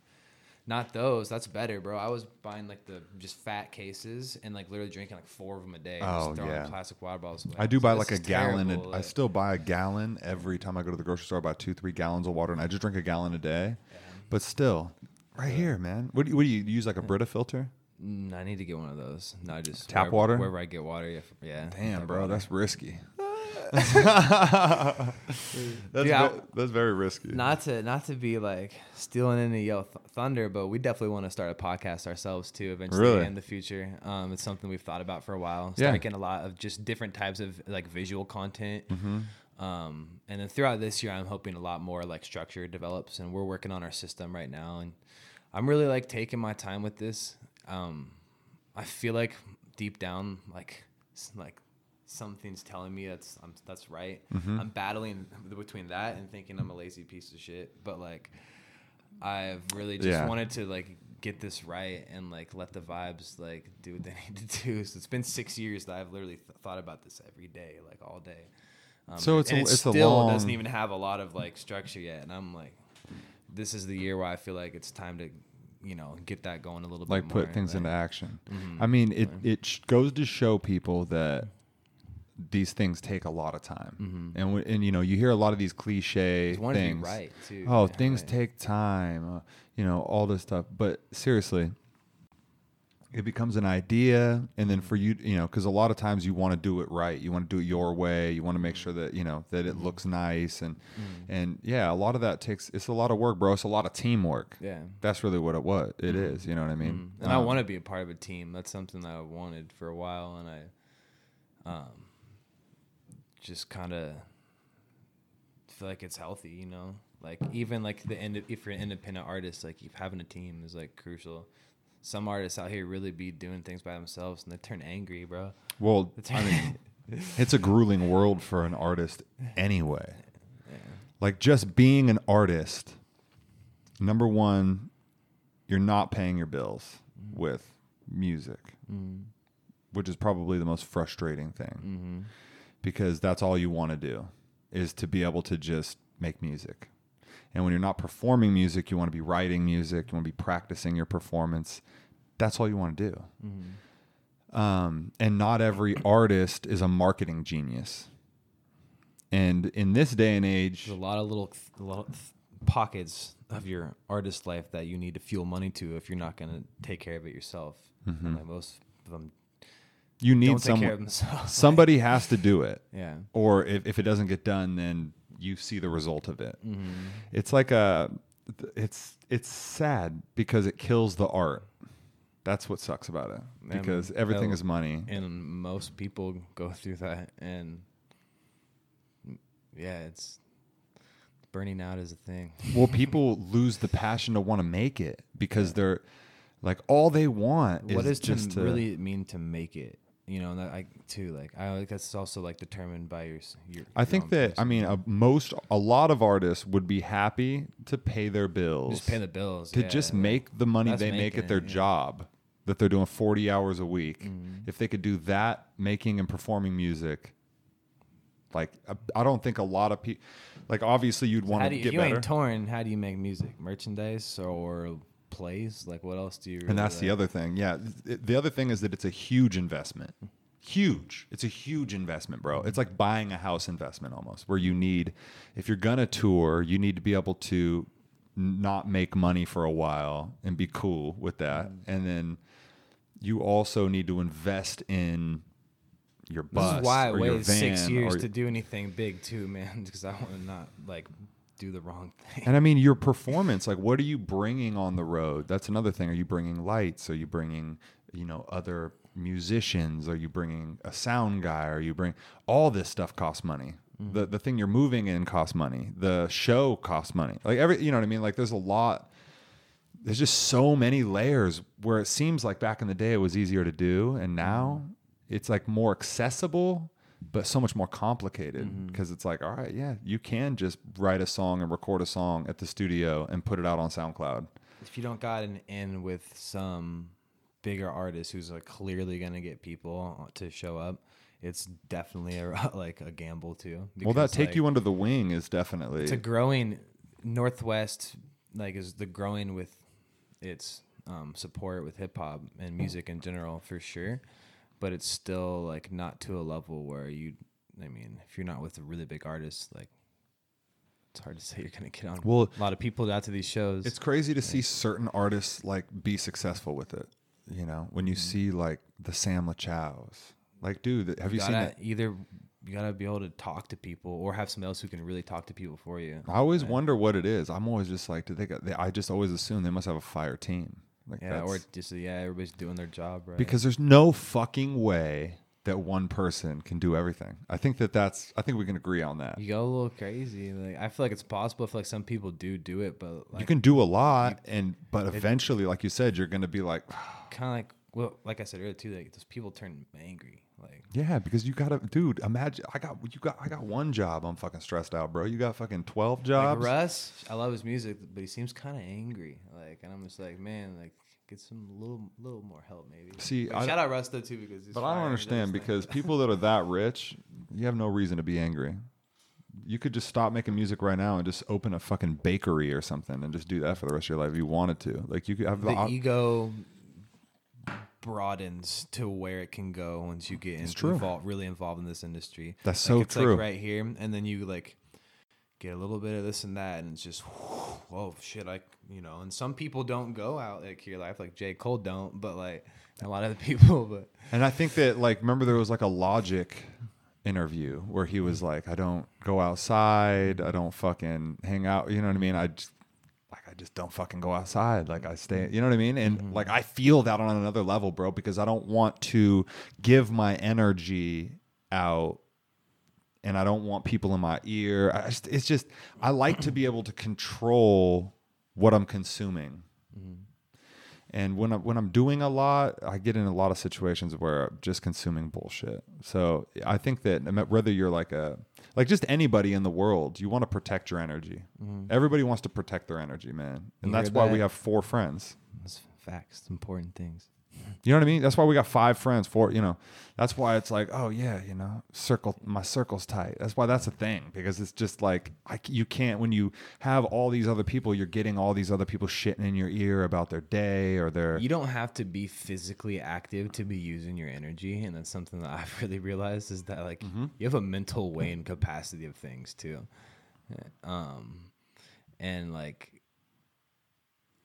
not those. That's better, bro. I was buying like the just fat cases and like literally drinking like four of them a day. Oh, just throwing yeah. plastic water bottles. Away. I do So buy like a gallon. A, I still buy a gallon every time I go to the grocery store. I buy two, three gallons of water, and I just drink a gallon a day. But still, right here, man. What do you, what do you use? Like a Brita filter? Mm, I need to get one of those. No, I just Tap wherever- water? Wherever I get water, yeah. yeah Damn, bro, water. that's risky. that's, Dude, I- that's very risky. not to not to be like stealing any yo th- thunder, but we definitely want to start a podcast ourselves too eventually Really? in the future. Um, it's something we've thought about for a while. Yeah. Start getting a lot of just different types of like visual content. Mm-hmm. Um, and then throughout this year, I'm hoping a lot more like structure develops, and we're working on our system right now. And I'm really like taking my time with this. Um, I feel like deep down, like like something's telling me that's I'm, that's right. Mm-hmm. I'm battling between that and thinking I'm a lazy piece of shit. But like, I've really just Yeah. wanted to like get this right and like let the vibes like do what they need to do. So it's been six years that I've literally th- thought about this every day, like all day. Um, So it's a- it it's still doesn't even have a lot of like structure yet, and I'm like, this is the year where I feel like it's time to, you know, get that going a little like bit Like put things like, into action. Mhm. I mean, it it sh- goes to show people that these things take a lot of time, Mhm. and w- and you know you hear a lot of these cliche Just want to be things. right too. Oh, yeah, things right. take time, uh, you know, all this stuff. But seriously, it becomes an idea and then for you you know because a lot of times you want to do it right you want to do it your way you want to make sure that you know that it looks nice and and yeah a lot of that takes it's a lot of work bro it's a lot of teamwork Yeah. that's really what it was it is you know what i mean Mm. And I Um, want to be a part of a team. That's something that I wanted for a while, and I, um, just kind of feel like it's healthy. You know, like even like the end. If you're an independent artist, like having a team is like crucial. Some artists out here really be doing things by themselves, and they turn angry, bro. well i mean it's a grueling world for an artist anyway yeah. like just being an artist number one you're not paying your bills with music Mm. which is probably the most frustrating thing Mm-hmm. because that's all you want to do is to be able to just make music and when you're not performing music you want to be writing music you want to be practicing your performance that's all you want to do Mm-hmm. um, and not every artist is a marketing genius and in this day and age There's a lot of little, a lot of pockets of your artist life that you need to fuel money to if you're not gonna take care of it yourself. And like most of them you Mm-hmm. need don't take care of someone themselves. somebody has to do it yeah. or if, if it doesn't get done then you see the result of it Mm-hmm. it's like a it's it's sad because it kills the art that's what sucks about it because everything is money And most people go through that, and yeah, it's burning out is a thing. well people lose the passion to want to make it because they're like all they want what is does just to to really mean to make it? You know, and that I too like. I like that's also like determined by your. your I your think that I mean a, most a lot of artists would be happy to pay their bills just pay the bills to yeah, just make the money that's they make at their it, yeah. job that they're doing 40 hours a week Mm-hmm. if they could do that making and performing music like I- i don't think a lot of people like obviously you'd want to you, get if you better ain't touring, how do you make music? Merchandise or plays? Like what else do you? and that's the other thing yeah the other thing is that it's a huge investment huge it's a huge investment bro it's like buying a house investment almost where you need if you're gonna tour you need to be able to not make money for a while and be cool with that mm. and then you also need to invest in your This bus is why I or your waited six years or- to do anything big too, man. Because I want to not like do the wrong thing. And I mean, your performance, like, what are you bringing on the road? That's another thing. Are you bringing lights? Are you bringing, you know, other musicians? Are you bringing a sound guy? Are you bring all this stuff costs money. Mm-hmm. The the thing you're moving in costs money. The show costs money. Like every, you know what I mean? Like there's a lot. There's just so many layers where it seems like back in the day it was easier to do, and now mm-hmm. it's like more accessible, but so much more complicated mm-hmm. because it's like, all right, yeah, you can just write a song and record a song at the studio and put it out on SoundCloud. if you don't got an in with some bigger artist who's like clearly gonna get people uh, to show up, it's definitely a like a gamble too. well, that take like, you under the wing is definitely it's a growing northwest like is the growing with its um, support with hip hop and hmm. music in general for sure, but it's still like not to a level where you. I mean, if you're not with a really big artist, like it's hard to say you're gonna get on. Well, a lot of people out to these shows. It's crazy to see certain artists like be successful with it. You know, when you mm-hmm. see like the Sam LaChows, like, dude, have you, you seen that? either you gotta be able to talk to people or have somebody else who can really talk to people for you. I always wonder what it is. I'm always just like, do they got? They, I just always assume they must have a fire team. Like, Yeah, or just yeah, everybody's doing their job right. because there's no fucking way that one person can do everything. I think that that's. I think we can agree on that. you go a little crazy. Like I feel like it's possible. If like some people do do it, but like you can do a lot, and but eventually, like you said, you're going to be like, kind of like well, like I said earlier too. Like those people turn angry. Like yeah, because you gotta, dude. Imagine I got you got I got one job. I'm fucking stressed out, bro. You got fucking twelve like jobs. Russ, I love his music, but he seems kind of angry. Like, and I'm just like, man, like get some little little more help maybe. See, Like, I- shout out Russ though too because he's But I don't and he does understand because people that are that rich, you have no reason to be angry. You could just stop making music right now and just open a fucking bakery or something and just do that for the rest of your life if you wanted to. Like you could have the, the op- ego broadens to where it can go once you get It's in, true. involved, really involved in this industry. That's Like, so it's true. Like right here, and then you like get a little bit of this and that, and it's just, whoa, shit, I, you know. And some people don't go out like your life, like J Cole don't, but like a lot of the people, but And I think that like remember there was like a logic interview where he was like, I don't go outside, I don't fucking hang out. You know what I mean? I just I just don't fucking go outside. Like I stay. You know what I mean? And mm-hmm. like I feel that on another level, bro, because I don't want to give my energy out. And I don't want people in my ear. I just, it's just I like to be able to control what I'm consuming. Mm-hmm. And when I'm when I'm doing a lot, I get in a lot of situations where I'm just consuming bullshit. So I think that whether you're like a like just anybody in the world, you want to protect your energy. Mm-hmm. Everybody wants to protect their energy, man, and You that's why we have four friends. it's facts, important things. You know what I mean? That's why we got five friends. Four, you know, that's why it's like, oh yeah, you know, circle my circle's tight. That's why that's a thing because it's just like I you can't when you have all these other people, you're getting all these other people shitting in your ear about their day or their You don't have to be physically active to be using your energy, and that's something that I've really realized is that like you have a mental way and capacity of things too, um, and like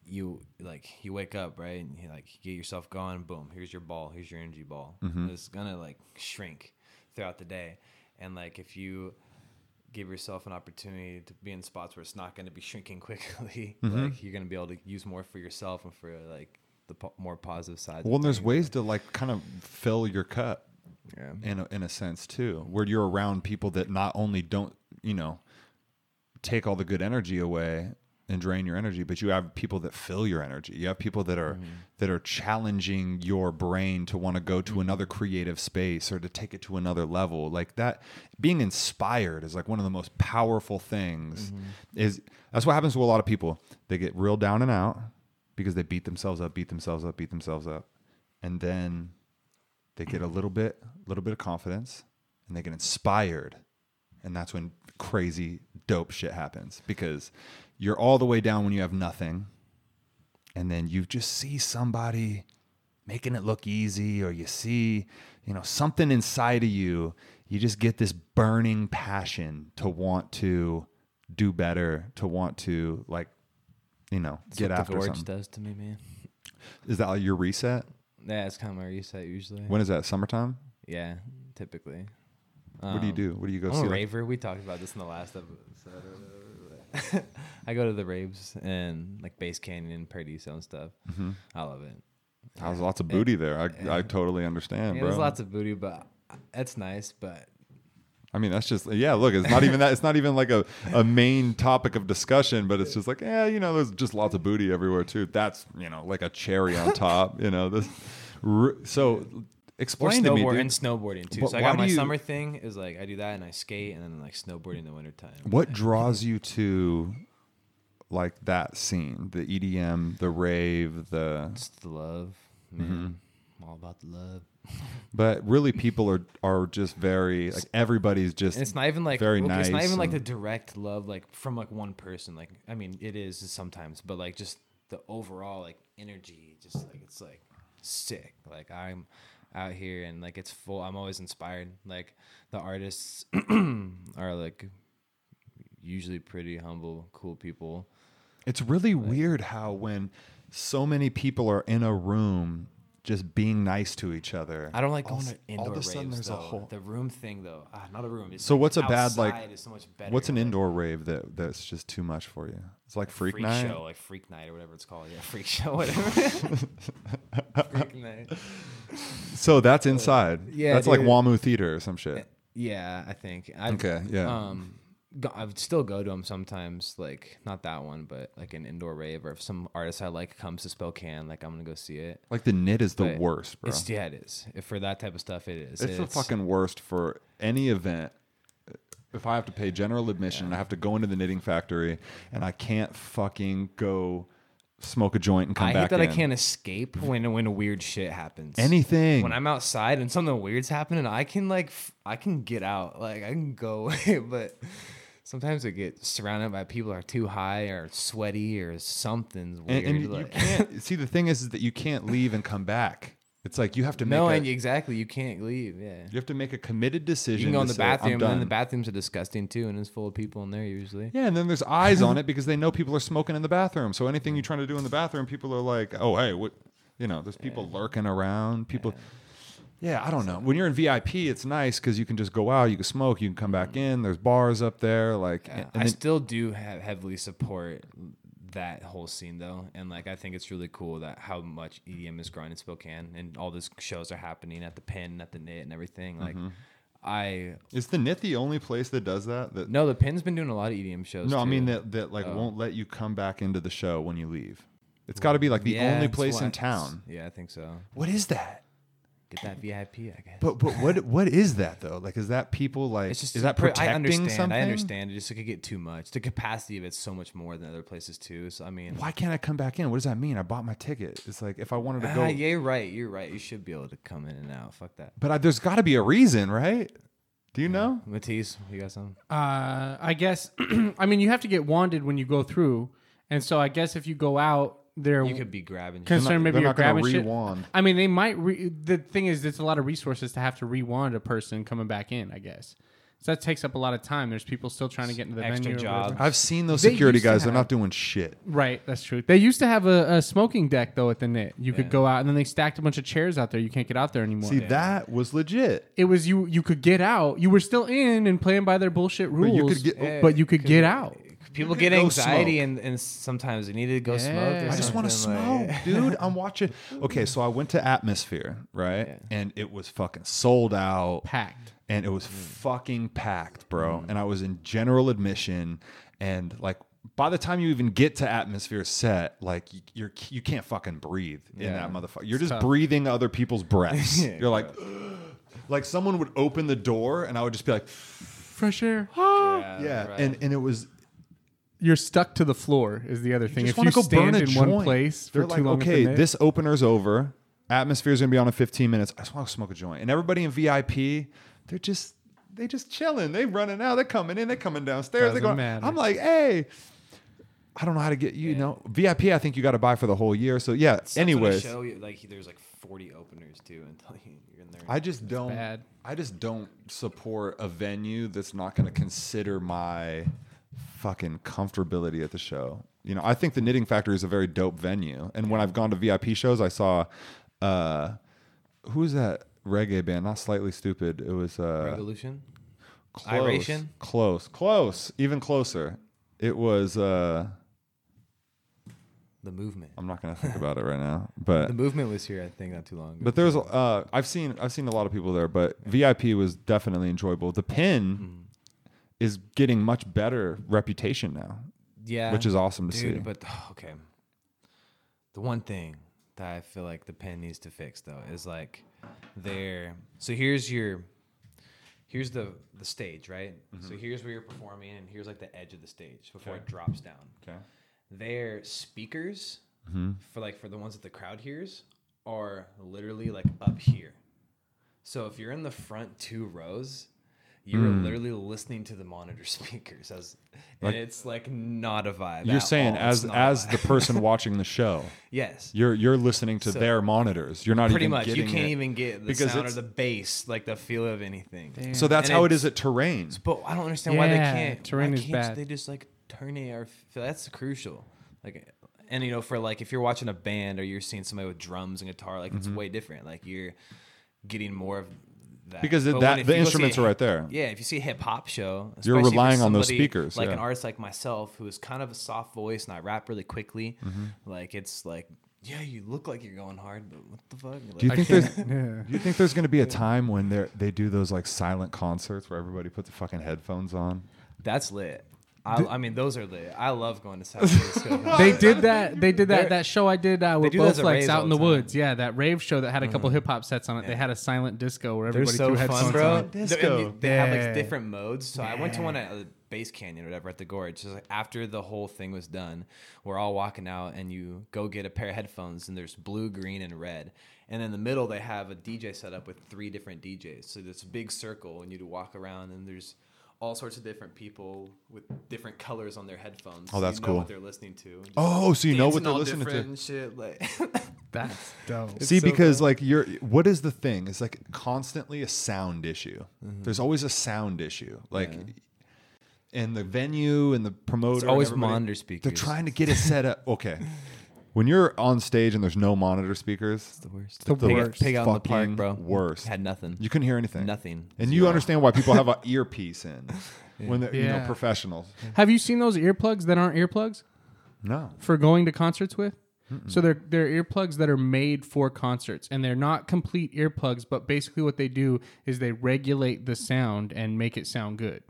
you like you wake up right and you like get yourself going, boom, here's your ball, here's your energy ball. Mm-hmm. It's gonna like shrink throughout the day, and like if you give yourself an opportunity to be in spots where it's not going to be shrinking quickly. Mm-hmm. Like you're going to be able to use more for yourself and for like the po- more positive side. Well, and there's ways to like kind of fill your cup Yeah. in a, in a sense too, where you're around people that not only don't you know take all the good energy away and drain your energy, but you have people that fill your energy. You have people that are mm-hmm. that are challenging your brain to want to go to mm-hmm. another creative space or to take it to another level. Like that being inspired is like one of the most powerful things mm-hmm. is that's what happens to a lot of people. They get real down and out because they beat themselves up, beat themselves up, beat themselves up. And then they get a little bit a little bit of confidence and they get inspired and that's when crazy dope shit happens because you're all the way down when you have nothing and then you just see somebody making it look easy or you see you know something inside of you you just get this burning passion to want to do better to want to like you know That's get what after the gorge something does to me, man. is that like your reset Yeah, it's kind of my reset usually. when is that summertime Yeah, typically. what do you Um, do what do you go I'm see a like- raver. We talked about this in the last episode. I go to the raves and like Bass Canyon, Paradiso and stuff. Mm-hmm. I love it. There's lots of booty there. I, I totally understand, Yeah, bro. there's lots of booty, but it's nice. But I mean, that's just yeah. Look, it's not even that. It's not even like a, a main topic of discussion, but it's just like yeah, you know, there's just lots of booty everywhere too. That's you know like a cherry on top. You know this. So explain to me, dude, and snowboarding too. But so I why got my you- summer thing is like I do that and I skate and then like snowboarding in the wintertime. what draws you to like that scene, the EDM, the rave, the It's the love, man. Mm-hmm. All about the love. but really people are are just very like everybody's just And it's not even like very okay, It's not even like the and- direct love like from like one person. Like I mean, it is sometimes, but like just the overall like energy, just like it's like sick. Like I'm out here and like it's full. I'm always inspired. Like the artists are like usually pretty humble, cool people. It's really weird how when so many people are in a room just being nice to each other. I don't like all going to indoor all of a sudden raves, the's a though. whole The room thing though, ah, not a room. It's So what's a bad, like- so. What's an like, indoor rave that that's just too much for you? It's like freak, night. show, like freak night or whatever it's called. Yeah, freak show, whatever. freak night. So that's inside. yeah, that's like. Wamu Theater or some shit. Yeah, I think. I, Okay, yeah. Um, go, I would still go to them sometimes. Like not that one, but like an indoor rave, or if some artist I like comes to Spokane, like I'm gonna go see it. Like the knit is the But worst, bro. It's It's, yeah, it is. If for that type of stuff, it is. It's the fucking worst for any event. If I have to pay general admission and I have to go into the knitting factory and I can't fucking go smoke a joint and come I back hate that in. I can't escape when when weird shit happens. anything. when I'm outside and something weird's happening, I can like f- I can get out, like I can go away, but sometimes I get surrounded by people that are too high or sweaty or something's weird. and you like- can't see the thing is, is that you can't leave and come back. It's like you have to make No, a, and exactly, you can't leave. Yeah. you have to make a committed decision. You can go in the say, bathroom, and then the bathrooms are disgusting too, and it's full of people in there usually. Yeah, and then there's eyes on it because they know people are smoking in the bathroom. So anything you're mm. trying to do in the bathroom, people are like, "Oh, hey, what?" You know, there's people lurking around. People. Yeah, I don't know. When you're in VIP, it's nice because you can just go out, you can smoke, you can come back mm. in. There's bars up there, like. and- and I then- still do have heavily support that whole scene though, and like I think it's really cool that how much EDM is growing in Spokane, and all these shows are happening at the Pin, at the Knit, and everything. Like, Mm-hmm. I is the knit the only place that does that? That no, the Pin's been doing a lot of EDM shows. no, I mean that that like Oh. won't let you come back into the show when you leave. It's got to be like the Yeah, only place in town. Yeah, I think so. What is that? Get that VIP, I guess. But but what what is that though? Like is that people like It's just is that per- protecting I understand. something? I understand. It just it could get too much. The capacity of it's so much more than other places too. So I mean, Why can't I come back in? What does that mean? I bought my ticket. It's like if I wanted to Ah, go, yeah, you're right. You're right. You should be able to come in and out. Fuck that. but I, there's got to be a reason, right? Do you know? Matisse, you got something? Uh, I guess. I mean, you have to get wanded when you go through, and so I guess if you go out, they're You could be grabbing. shit. concerned maybe they're you're not gonna grabbing shit. re-wand. I mean, they might. Re- the thing is, it's a lot of resources to have to rewand a person coming back in. I guess. So that takes up a lot of time. There's people still trying to get into the Extra venue. or whatever. jobs. I've seen those They security used to guys. They're have- not doing shit. Right, that's true. They used to have a, a smoking deck though at the knit. You could go out, and then they stacked a bunch of chairs out there. You can't get out there anymore. See, that was legit. it was you. You could get out. You were still in and playing by their bullshit rules. you could get- Yeah, but you could could- get out. People get anxiety and, and sometimes they need to go smoke. Yeah. Or I just want to smoke, like- dude. I'm watching. Okay, so I went to Atmosphere, right? Yeah. And it was fucking sold out. Packed. and it was mm. fucking packed, bro. Mm. And I was in general admission, and like by the time you even get to atmosphere set, like you're you can't fucking breathe in that motherfucker. You're just tough. breathing other people's breaths. Yeah, you're like, like someone would open the door, and I would just be like, Fresh air. Ah! yeah, right. and and it was. You're stuck to the floor. Is the other thing. just If want you to go burn stand a in joint. one place for They're too like, long, okay, knit- this opener's over. Atmosphere's gonna be on in 15 minutes. I just want to smoke a joint, and everybody in VIP, they're just they just chilling. They running out. They're coming in. They're coming downstairs. They're Doesn't going. matter. I'm like, hey. I don't know how to get you, you know VIP. I think you got to buy for the whole year. So yeah. Sucks Anyways, show, you- like there's like 40 openers too until you- you're in there. I just don't. bad. I just don't support a venue that's not going to consider my fucking comfortability at the show. You know, I think the Knitting Factory is a very dope venue, and when I've gone to VIP shows, I saw, uh, who's that reggae band? Not Slightly Stoopid. It was uh, Rebelution. close, Iration? close, close, even closer. It was. Uh, The movement. I'm not gonna think about it right now, but The movement was here, I think, not too long ago. But there's uh I've seen I've seen a lot of people there, but VIP was definitely enjoyable. The pin Mm-hmm. Is getting much better reputation now, yeah, which is awesome to dude. see. But okay, the one thing that I feel like the Pin needs to fix though is like there. So here's your here's the the stage, right? Mm-hmm. So here's where you're performing, and here's like the edge of the stage before it drops down. okay. Their speakers Mm-hmm. for like for the ones that the crowd hears are literally like up here. So if you're in the front two rows, you're Mm. literally listening to the monitor speakers as Like- and it's like not a vibe. You're saying all. As as the person watching the show, yes. you're you're listening to So- their monitors. You're not Pretty even much, you can't it. even get the because sound or the bass, like the feel of anything. So that's And how it's- at terrain. But I don't understand why they can't. terrain why is can't bad. They just like turn it or f- that's crucial. Like, and you know, for like if you're watching a band or you're seeing somebody with drums and guitar, like it's way different. Like you're getting more of that Because But that- the you go see instruments a- are right there. Yeah, if you see a hip hop show, You're especially for relying on those speakers, Like yeah. an artist like myself, who is kind of a soft voice and I rap really quickly. Mm-hmm. Like it's like, yeah, you look like you're going hard, but what the fuck? Do you think there's Yeah. do you think there's going to be a time when they they do those like silent concerts where everybody puts the fucking headphones on? that's lit. I, I mean, those are the. I love going to San Francisco. They did that. They did They're- that. That show I did uh, with do those at Bowflex raves out all in the the time. woods. Yeah, that rave show that had a couple hip hop sets on it. They had a silent disco where everybody so threw fun, headphones bro. on. They're- and Disco. They, they have Yeah. like different modes. So I went to one at uh, Bass Canyon or whatever at the gorge. Just like after the whole thing was done, we're all walking out and you go get a pair of headphones and there's blue, green, and red. And in the middle they have a DJ set up with three different DJs. So this big circle and you to walk around and there's all sorts of different people with different colors on their headphones. Oh, so that's you know cool. What they're listening to. Just Oh, so you know what they're all listening to. shit. Like That's dope. See, so because like you're, what is the thing? It's like constantly a sound issue. There's always a sound issue. Like, Mm-hmm. Yeah. and the venue and the promoter, and always everybody, monitor They're trying to get it set up. Okay, when you're on stage and there's no monitor speakers, the worst. The pig, worst. pig out in the park, bro. worst. Had nothing. you couldn't hear anything. Nothing. And you understand why people have an earpiece in when they're you know professionals. Have you seen those earplugs that aren't earplugs No, for going to concerts with? So they're they're earplugs that are made for concerts, and they're not complete earplugs. But basically, what they do is they regulate the sound and make it sound good.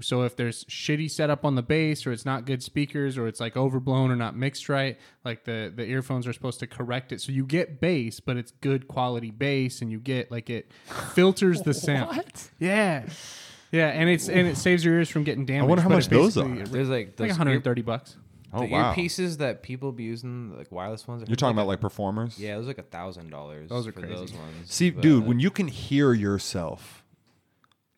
So if there's shitty setup on the bass, or it's not good speakers, or it's like overblown or not mixed right, like the the earphones are supposed to correct it. So you get bass, but it's good quality bass, and you get like it filters the sound. what? Yeah, yeah, and it's and it saves your ears from getting damaged. I wonder how but much it those basically- are. There's like Like those 130 bucks. Oh, the wow. earpieces that people be using, like wireless ones. I you're think talking about like performers. a, yeah, those like a thousand dollars. Those are for crazy. Those ones. See, But, dude, when you can hear yourself,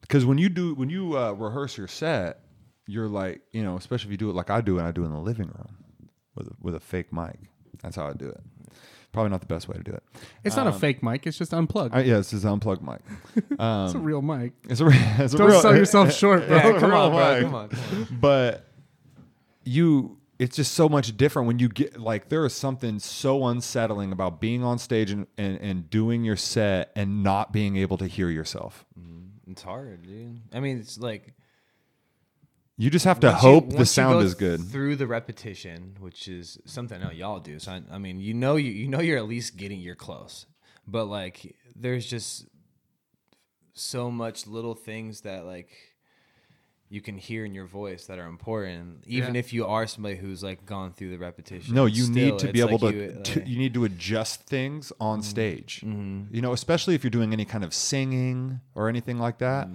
because when you do when you uh, rehearse your set, you're like, you know, especially if you do it like I do, and I do it in the living room with a, with a fake mic. That's how I do it. Probably not the best way to do it. It's not a fake mic. It's just unplugged. I, yeah, it's this unplugged mic. Um, it's a real mic. it's a, re- it's a Don't real, sell yourself short, bro. yeah, come on, bro, come on, come on. but you it's just so much different when you get like there is something so unsettling about being on stage and, and, and doing your set and not being able to hear yourself It's hard, dude. I mean, it's like you just have to once you- hope the once you sound go is good through the repetition, which is something that y'all do. So I, I mean, you know, you you know, you're at least getting you're close, but like, there's just so much little things that like you can hear in your voice that are important, even Yeah. if you are somebody who's like gone through the repetition. no you Still, need to be able like to, you, to you need to adjust things on stage Mhm. you know especially if you're doing any kind of singing or anything like that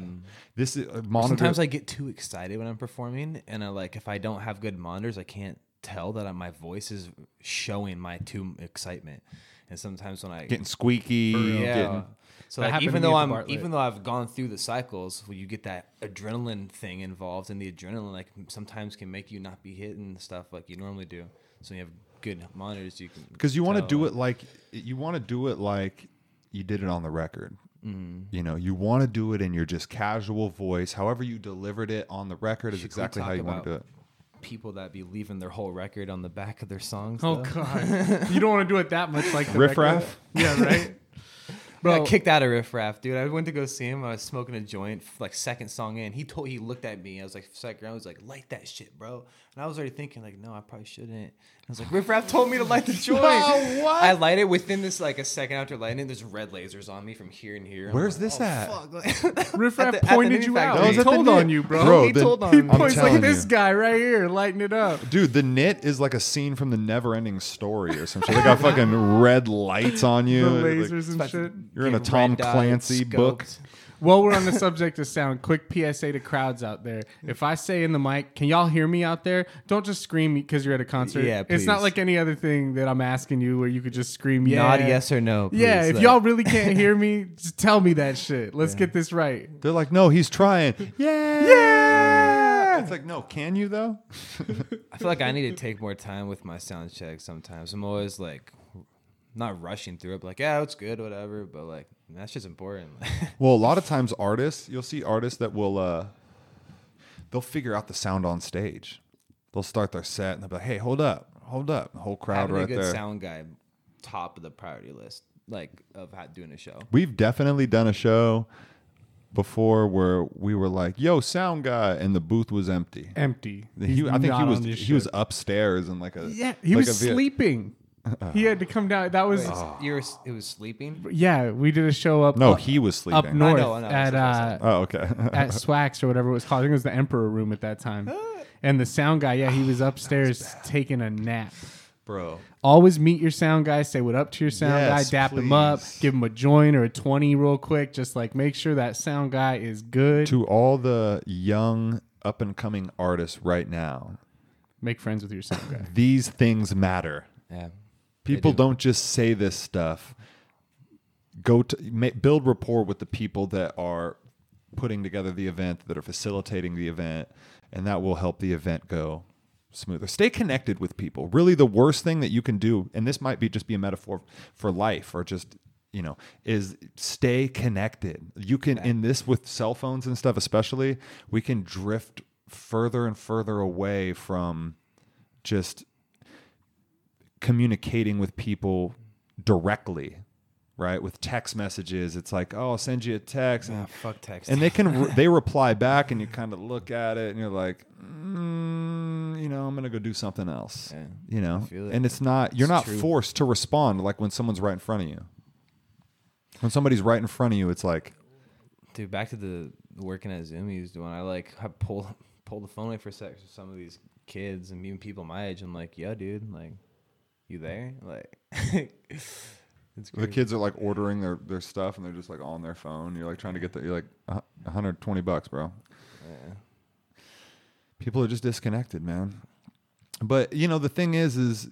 this is uh, monitor Sometimes I get too excited when I'm performing, and I like if I don't have good monitors, I can't tell that my voice is showing my too excitement. And sometimes when I getting squeaky yeah, getting, so That like happened even me though at I'm Bartlett. even though I've gone through the cycles, where you get that adrenaline thing involved, and the adrenaline like sometimes can make you not be hitting stuff like you normally do. So you have good monitors, you can because you want to do it like you want to do it like you did it on the record Mm-hmm. you know you want to do it in your just casual voice however you delivered it on the record is Should exactly how you want to do it people that be leaving their whole record on the back of their songs. Oh though. god, you don't want to do it that much like the Riff record. raff? Yeah, right. I Bro, got kicked out of Riff Raff, dude. I went to go see him. I was smoking a joint, like second song in. He told he looked at me. I was like second round. I was like, light that shit, bro. And I was already thinking like, no, I probably shouldn't. I was like, Riff Raff told me to light the joint. Oh, what? I light it within this like a second after lighting it. There's red lasers on me from here and here. I'm Where's like, this oh, at? fuck. Like- Riff At Raff the- at the pointed Knitting you out. That He was at the told knit. on you, bro. Bro, he the- told he on me. I'm points like telling this you. guy right here, lighting it up. dude the knit is like a scene from the never ending story or something they got fucking red lights on you The Like, lasers and shit. you're in a tom clancy book scoped. While we're on the subject of sound, quick PSA to crowds out there. If I say in the mic, can y'all hear me out there? Don't just scream because you're at a concert. Yeah, It's not like any other thing that I'm asking you where you could just scream, yeah. Nod yes or no. yeah, if Like- y'all really can't hear me, just tell me that shit. Let's get this right. they're like no he's trying yeah yeah it's like no can you though I feel like I need to take more time with my sound check sometimes. I'm always like not rushing through it, but like, yeah, it's good, whatever. But like, that's just important. Well, a lot of times artists, you'll see artists that will uh they'll figure out the sound on stage. They'll start their set and they'll be like, "Hey, hold up. Hold up." The whole crowd Having right a good there. sound guy, top of the priority list, like of doing a show. We've definitely done a show before where we were like, "Yo, sound guy," and the booth was empty. Empty. He, I think he was on this he was upstairs in like a Yeah, he like was a sleeping. He had to come down. That was Wait, you were it was sleeping. yeah. We did a show up No, up, he was sleeping. up sleeping. north know, I know, at that's what I uh, Oh, okay. at Swax or whatever it was called. I think it was the Emperor Room at that time. And the sound guy, yeah, he was upstairs taking a nap. Bro. Always meet your sound guy, say what up to your sound Yes, guy, dap him up, please. give him a joint or a 20 real quick. Just like make sure that sound guy is good. To all the young up and coming artists right now, Make friends with your sound guy. these things matter. Yeah. People do. not just say this stuff. Go to build rapport with the people that are putting together the event, that are facilitating the event, and that will help the event go smoother. Stay connected with people. Really, the worst thing that you can do, and this might be just be a metaphor for life or just you know, is stay connected. You can in this with cell phones and stuff, especially, we can drift further and further away from just communicating with people directly right with text messages it's like oh i'll send you a text and, Ah, fuck text. and they can re- they reply back and you kind of look at it and you're like mm, you know i'm gonna go do something else Yeah, you know it. and it's not you're It's not true. forced to respond like when someone's right in front of you when somebody's right in front of you it's like Dude, back to the working at Zoomies when I like I pull pull the phone away for a sec for some of these kids and even people my age. I'm like, yeah, dude, like, you there? Like, it's the kids are like ordering their, their stuff and they're just like on their phone. You're like trying to get the you're like "Uh, 120 bucks bro. Yeah. people are just disconnected man. But you know the thing is is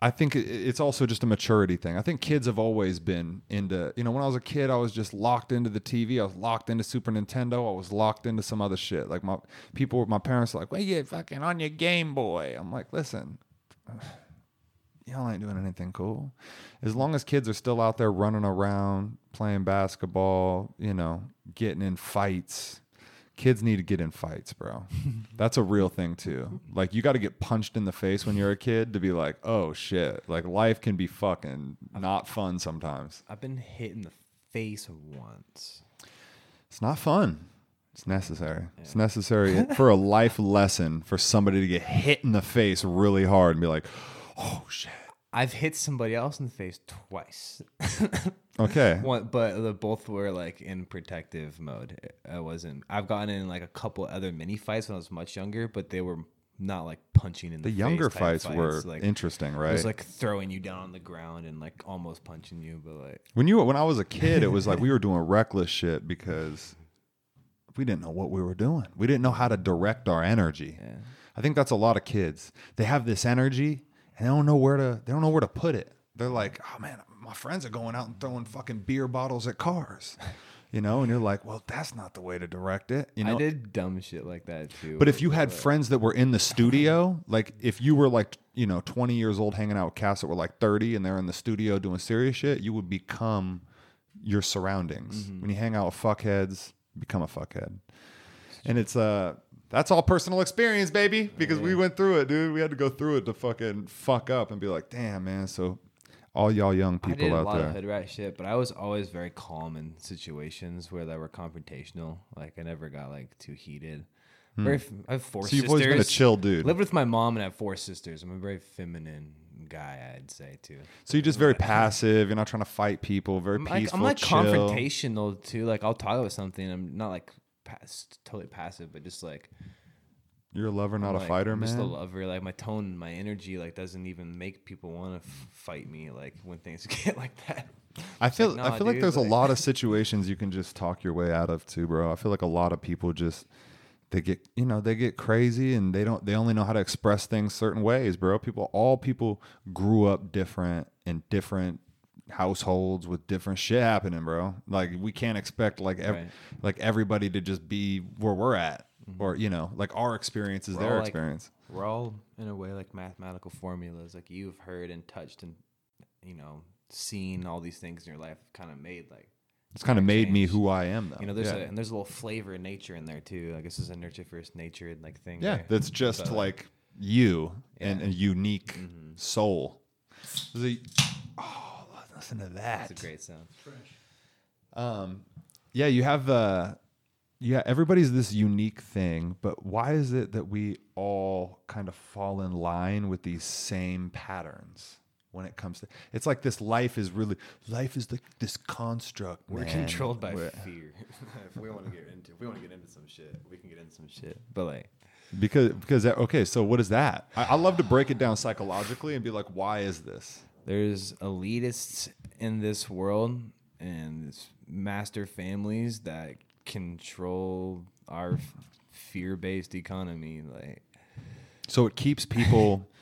i think it's also just a maturity thing. I think kids have always been into you know when i was a kid i was just locked into the tv i was locked into super nintendo. I was locked into some other shit. Like my people my parents were like well you fucking on your game boy. I'm like listen y'all ain't doing anything cool. As long as kids are still out there running around playing basketball you know getting in fights kids need to get in fights bro. That's a real thing too. Like you got to get punched in the face when you're a kid to be like oh shit. Like life can be fucking not fun sometimes. I've been hit in the face once. it's not fun it's necessary it's necessary for a life lesson for somebody to get hit in the face really hard and be like oh shit I've hit somebody else in the face twice. okay One, but the both were like in protective mode. I wasn't. I've gotten in like a couple other mini fights when I was much younger, but they were not like punching in the, the younger type fights, were like interesting right? it was like throwing you down on the ground and like almost punching you, but like When you when I was a kid, it was like we were doing reckless shit because we didn't know what we were doing. We didn't know how to direct our energy. yeah. I think that's a lot of kids. They have this energy and they don't know where to they don't know where to put it. They're like, "Oh man, my friends are going out and throwing fucking beer bottles at cars." You know, and you're like, "Well, that's not the way to direct it." You know, I did dumb shit like that too. but if you had friends that were in the studio, like if you were like, you know, 20 years old hanging out with cats that were like 30 and they're in the studio doing serious shit, you would become your surroundings. Mm-hmm. When you hang out with fuckheads, become a fuckhead. And it's uh that's all personal experience, baby, because we went through it, dude. We had to go through it to fucking fuck up and be like, "Damn, man." So all y'all young people I did people a out lot of there. hood rat shit, but I was always very calm in situations where they were confrontational. Like I never got like too heated. Very, f- I have four Hmm. So you've always been a chill dude. Lived with my mom and I have four sisters. I'm a very feminine guy, I'd say too. So you're just very passive. You're not trying to fight people. Very I'm like, peaceful. I'm like chill. confrontational too. Like I'll talk about something. I'm not like pass, totally passive, but just like You're a lover, not I'm a like, fighter, I'm man. Just a lover. Like my tone, my energy, like doesn't even make people want to f- fight me. Like when things get like that. I feel like, I nah, feel like dude, there's a lot of situations you can just talk your way out of too, bro. I feel like a lot of people just they get you know they get crazy and they don't they only know how to express things certain ways, bro. People all people grew up different in different households with different shit happening, bro. Like we can't expect like ev- Right. like everybody to just be where we're at mm-hmm. or you know like our experience is We're their like, experience. We're all in a way like mathematical formulas. Like you've heard and touched and you know seen all these things in your life. Kind of made like It's kind of made me who I am, though. you know. There's yeah. a and there's a little flavor in nature in there too. I guess there's a nurture first nature like thing. Yeah, there. that's just But, like you and a unique soul. The- oh, listen to that. It's a great sound. Um, yeah, you have uh, yeah, everybody's this unique thing, but why is it that we all kind of fall in line with these same patterns? When it comes to, it's like this life is really life is like this construct. We're man, controlled by where- fear. if we want to get into, if we want to get into some shit, we can get into some shit. But like, because because okay, so what is that? I, I love to break it down psychologically and be like, why is this? there's elitists in this world and this master families that control our f- fear-based economy. Like, So it keeps people,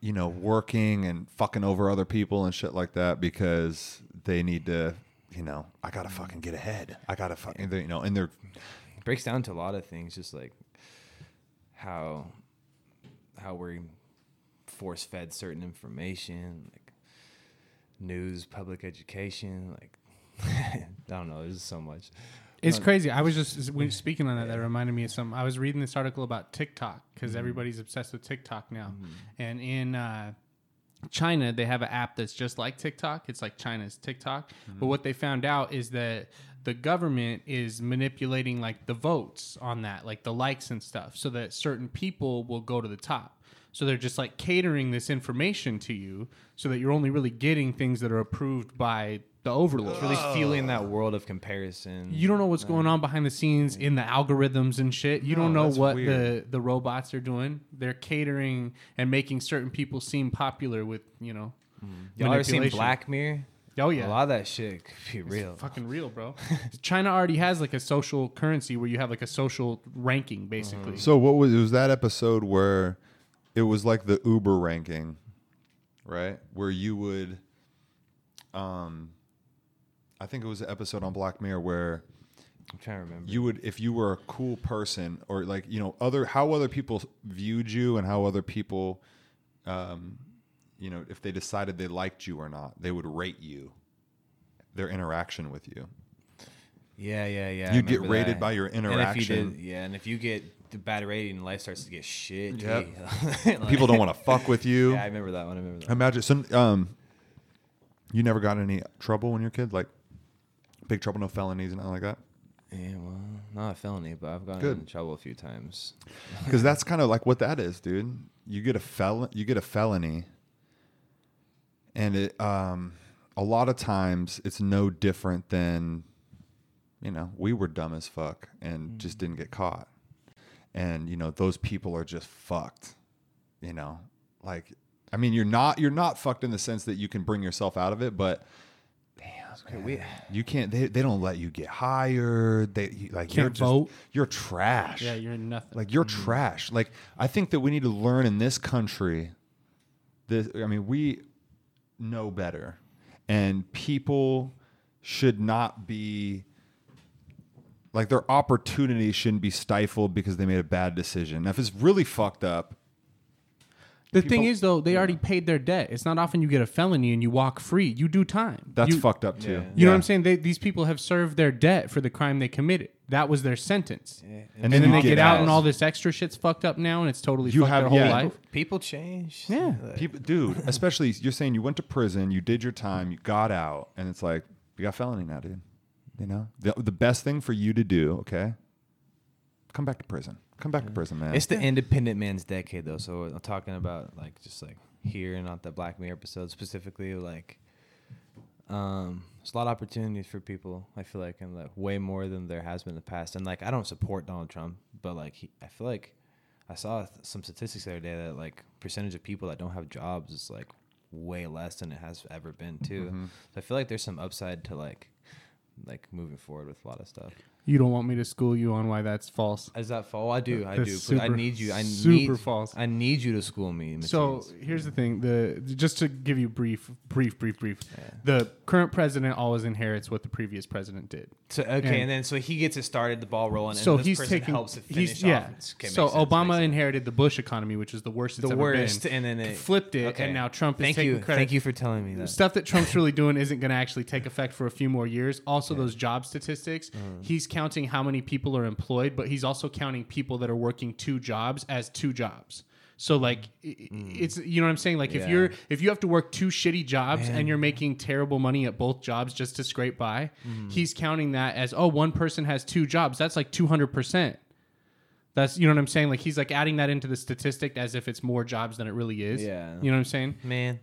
you know, working and fucking over other people and shit like that because they need to, you know, I gotta mm. fucking get ahead. I gotta fucking, you know, and they're it breaks down to a lot of things, just like how how we're force fed certain information, like news, public education, like I don't know. There's so much. It's crazy. I was just when speaking on that. That reminded me of some. I was reading this article about TikTok because Mm-hmm. everybody's obsessed with TikTok now, and in uh, China they have an app that's just like TikTok. It's like China's TikTok. Mm-hmm. But what they found out is that the government is manipulating like the votes on that, like the likes and stuff, so that certain people will go to the top. So they're just like catering this information to you, so that you're only really getting things that are approved by the overlord. Really feeling that world of comparison. You don't know what's going on behind the scenes in the algorithms and shit. You don't No, know that's what weird. the the robots are doing. They're catering and making certain people seem popular with you know. Y'all ever seen manipulation. Black Mirror? Oh yeah, A lot of that shit could be real. fucking real, bro. China already has like a social currency where you have like a social ranking, basically. So what was it was that episode where it was like the Uber ranking, right? Where you would um I think it was an episode on Black Mirror where I'm trying to remember. you would if you were a cool person or like you know other how other people viewed you and how other people um you know if they decided they liked you or not they would rate you their interaction with you yeah, yeah, yeah. You'd get rated that. by your And you interaction. did, yeah, and if you get the bad rating, life starts to get shit. Yep. Like- people don't want to fuck with you Yeah, I remember that one. I remember that. Imagine, so, um, you never got any trouble when you're a kid, like big trouble, no felonies, and nothing like that. Yeah, well, not a felony, but I've gotten Good. in trouble a few times. Because that's kind of like what that is, dude. You get a fel, you get a felony, and it, um, a lot of times it's no different than, you know, we were dumb as fuck and just didn't get caught, and you know those people are just fucked, you know, like. I mean, you're not you're not fucked in the sense that you can bring yourself out of it, but Okay, we, You can't. They, they don't let you get hired. They you- like you're Can't just vote. you're trash. yeah, you're nothing. like you're mm-hmm. trash. Like I think that we need to learn in this country. This I mean we know better, and people should not be like their opportunity shouldn't be stifled because they made a bad decision. Now, if it's really fucked up, the thing is, though, they already paid their debt. It's not often you get a felony and you walk free. You do time. that's You- fucked up too. Yeah. You know what I'm saying? They, these people have served their debt for the crime they committed. That was their sentence. yeah, And And then then they get, get out out. and all this extra shit's fucked up now and it's totally You fucked have- their whole yeah. life. people change. Yeah. Like, People, dude, especially you're saying you went to prison, you did your time, you got out, and it's like you got felony now, dude. You know, the, the best thing for you to do, okay, come back to prison. Come back to prison, man. It's the independent man's decade, though. So I'm talking about like just like here and not the Black Mirror episode specifically. Like, um, there's a lot of opportunities for people. I feel like, and like way more than there has been in the past. And like, I don't support Donald Trump, but like, he, I feel like I saw th- some statistics the other day that like percentage of people that don't have jobs is like way less than it has ever been too. Mm-hmm. So I feel like there's some upside to like like moving forward with a lot of stuff. You don't want me to school you on why that's false. Is that fall? I do. I That's do. but I need you. I super need false. I need you to school me. So here's the thing: the just to give you brief, brief, brief, brief. The current president always inherits what the previous president did. So okay, And- and, then so he gets it started, the ball rolling, so and this he's person taking. helps it finish He's yeah. okay, so Obama sense. inherited the Bush economy, which is the worst it's the worst, been. and then it flipped it, okay. and now Trump is Thank taking you, credit. thank you for telling me that. Stuff that Trump's really doing isn't going to actually take effect for a few more years. Also, those job statistics, Mm-hmm. he's counting how many people are employed, but he's also counting people that are working two jobs as two jobs. So like i- i it's you know what I'm saying like if Mm. You're if you have to work two shitty jobs Man. and you're making terrible money at both jobs just to scrape by, Mm. he's counting that as oh one person has two jobs. That's like 200%. That's you know what I'm saying like he's like adding that into the statistic as if it's more jobs than it really is. Yeah. You know what I'm saying? Man,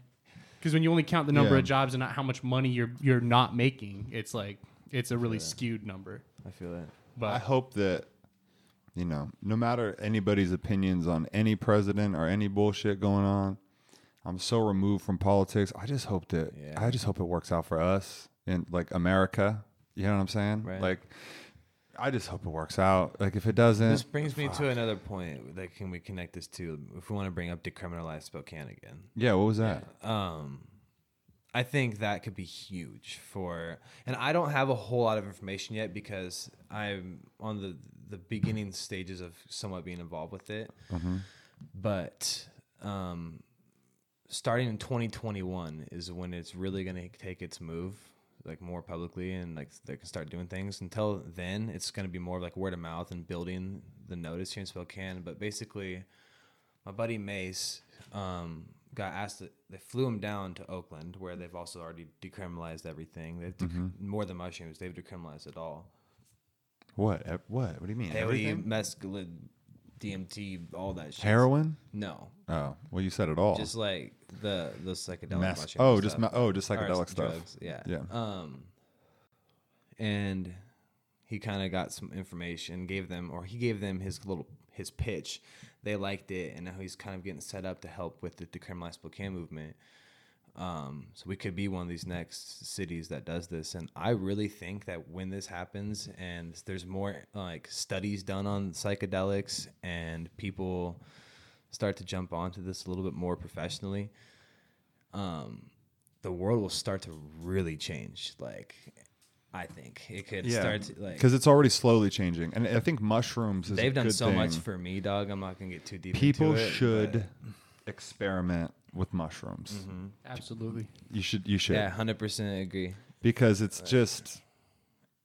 Because when you only count the number Yeah. of jobs and not how much money you're you're not making, it's like it's a really skewed number. I feel it. But I hope that you know, no matter anybody's opinions on any president or any bullshit going on, I'm so removed from politics. I just hope that Yeah. I just hope it works out for us in like America. You know what I'm saying? Right. Like, I just hope it works out. Like, if it doesn't, This brings me to another point. That can we connect this to if we want to bring up decriminalize Spokane again? yeah. What was that? Um, I think that could be huge for, and I don't have a whole lot of information yet because I'm on the the beginning stages of somewhat being involved with it. But um, starting in 2021 is when it's really going to take its move like more publicly and like they can start doing things. Until then it's going to be more of like word of mouth and building the notice here in spokane. But basically my buddy mace um, got asked to, they flew him down to oakland where they've also already decriminalized everything they've dec- more than mushrooms they've decriminalized it all What? What? What do you mean? peyote mescaline dmt all that shit Heroin? no Oh, well, you said it all. just like the the psychedelic mushrooms oh, just stuff. ma- oh, just psychedelic stuff. drugs, yeah Yeah. um and he kind of got some information gave them or he gave them his little his pitch they liked it and now he's kind of getting set up to help with the decriminalized spokane movement. Um, so we could be one of these next cities that does this. And i really think that when this happens and there's more like studies done on psychedelics and people start to jump onto this a little bit more professionally um, the world will start to really change. Like i think it could yeah, start to like because it's already slowly changing, and I think mushrooms. Is they've done good so much for me dog i'm not gonna get too deep People into it, should but- experiment with mushrooms. Mm-hmm. Absolutely. You should. You should. yeah 100% agree Because it's just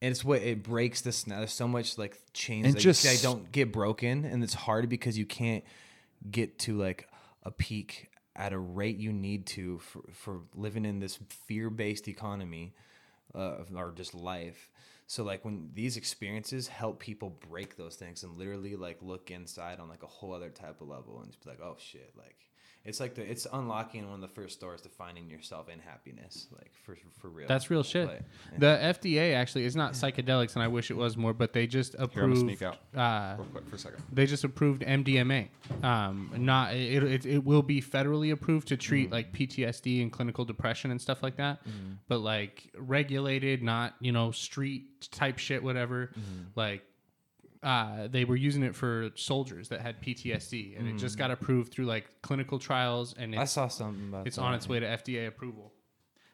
and it's what it breaks the snap. There's so much like chains And that just- they don't get broken, and it's hard because you can't get to like a peak at a rate you need to for, for living in this fear-based economy uh, or just life. So like when these experiences help people break those things and literally like look inside on like a whole other type of level and just be like, oh shit, like it's like the it's unlocking one of the first doors to finding yourself in happiness, like for for real. That's real shit. Like, yeah. The FDA actually is not psychedelics, and I wish it was more, but they just Here, I'm approved. gonna sneak out Uh, real quick for a second. they just approved MDMA. Um, not it, it, it will be federally approved to treat like PTSD and clinical depression and stuff like that, but like regulated, not you know street type shit, whatever. Like uh, they were using it for soldiers that had PTSD, and it just got approved through like clinical trials, and I saw something about it's that. on its way to FDA approval.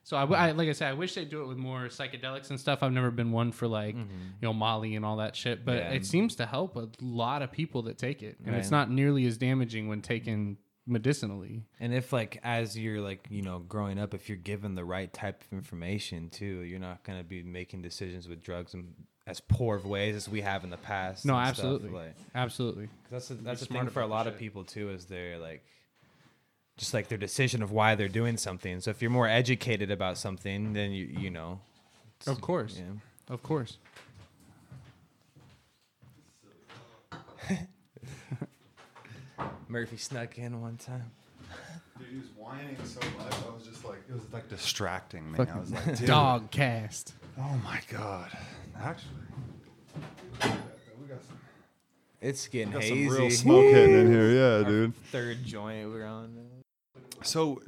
So I, w- I- like I said, I wish they'd do it with more psychedelics and stuff. I've never been one for like you know Molly and all that shit, but Yeah. it seems to help a lot of people that take it, and it's not nearly as damaging when taken medicinally. And if like as you're like you know growing up, if you're given the right type of information too, you're not gonna be making decisions with drugs in as poor of ways as we have in the past. No, and stuff, absolutely, like- absolutely. 'cause that's a, that's the smart thing for a lot of people too is they're like just like their decision of why they're doing something. So if you're more educated about something, then you you know. Of course, Yeah. of course. Murphy snuck in one time. Dude, he was whining so much. I was just like, it was like distracting me. I was like, dude. Dog cast. Oh my god. Actually, we got some, It's getting got hazy. some real smoke hitting in here. Yeah, Our dude. Third joint we're on. So,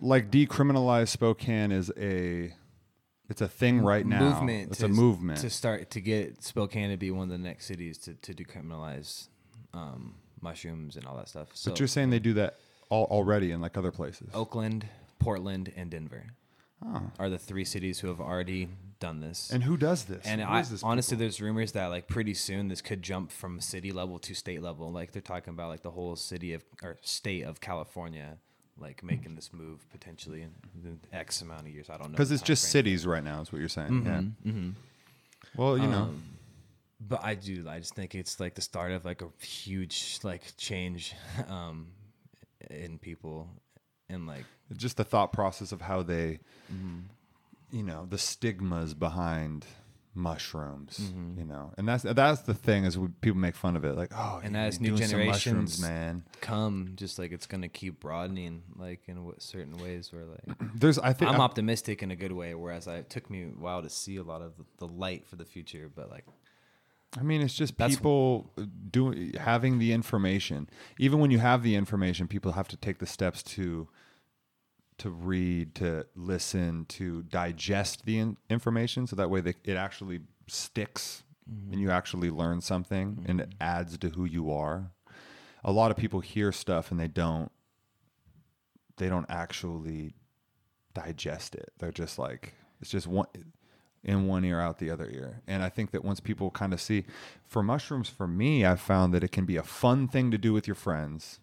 like, decriminalize Spokane is a, it's a thing right now. movement. It's to, a movement. to start to get Spokane to be one of the next cities to, to decriminalize um, mushrooms and all that stuff. So but you're saying they do that all, already in like other places. Oakland, Portland, and Denver Oh. are the three cities who have already done this. And who does this? And I, this honestly, people? there's rumors that like pretty soon this could jump from city level to state level. Like they're talking about like the whole city of or state of California, like making this move potentially in, X amount of years. I don't know because it's just timeframe. cities right now, is what you're saying. Yeah. Mhm. Well, you know, Um, but I do. I just think it's like the start of like a huge like change um, in people, and like just the thought process of how they, Mm-hmm. you know, the stigmas behind mushrooms. Mm-hmm. You know, and that's that's the thing is we, people make fun of it, like, oh, And as new doing some mushrooms, generations- man. come, just like it's gonna keep broadening, like in w- certain ways. Where like There's, I think, I'm I- optimistic in a good way, whereas I, it took me a while to see a lot of the, the light for the future. But like, I mean, it's just people doing having the information. Even when you have the information, people have to take the steps to to read, to listen, to digest the in- information, so that way they, it actually sticks and you actually learn something mm-hmm. and it adds to who you are. A lot of people hear stuff and they don't they don't actually digest it. They're just like it's just one in one ear out the other ear. And I think that once people kind of see for mushrooms for me, I've found that it can be a fun thing to do with your friends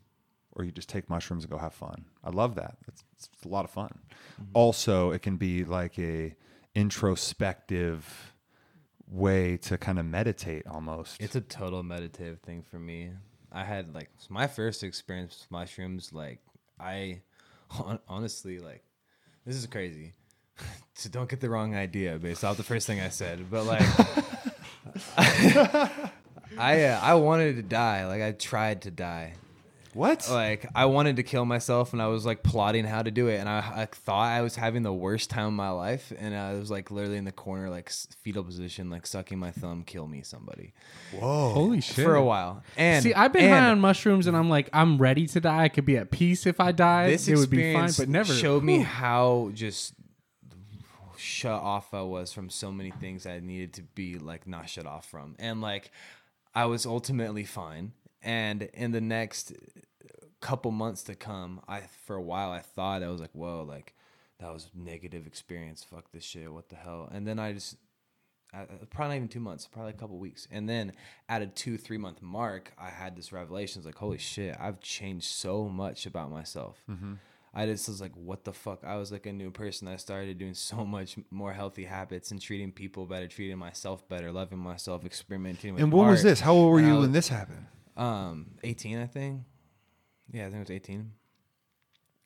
or you just take mushrooms and go have fun. I love that. It's, it's a lot of fun. Also, it can be like a introspective way to kind of meditate almost. It's a total meditative thing for me. I had like my first experience with mushrooms. Like I, hon- honestly, like this is crazy. so don't get the wrong idea based off the first thing I said, but like. I uh, I wanted to die. Like I tried to die. What? Like I wanted to kill myself, and I was like plotting how to do it, and I, I thought I was having the worst time of my life, and I was like literally in the corner, like fetal position, like sucking my thumb, kill me, somebody, Whoa. Holy shit! for a while. And See, I've been and high on mushrooms, and I'm like, I'm ready to die. I could be at peace if I die. this it would be fine, experience but never showed me Whew. how just shut off I was from so many things I needed to be like not shut off from, and like I was ultimately fine. And in the next couple months to come, I for a while I thought I was like, whoa, like that was negative experience. Fuck this shit. What the hell? And then I just uh, probably not even two months, probably a couple weeks. And then at a two, three month mark, I had this revelation. It's like, holy shit, I've changed so much about myself. I just was like, what the fuck? I was like a new person. I started doing so much more healthy habits and treating people better, treating myself better, loving myself, experimenting with And when was this? How old were And you was- when this happened? um, 18, I think. Yeah, I think it was 18.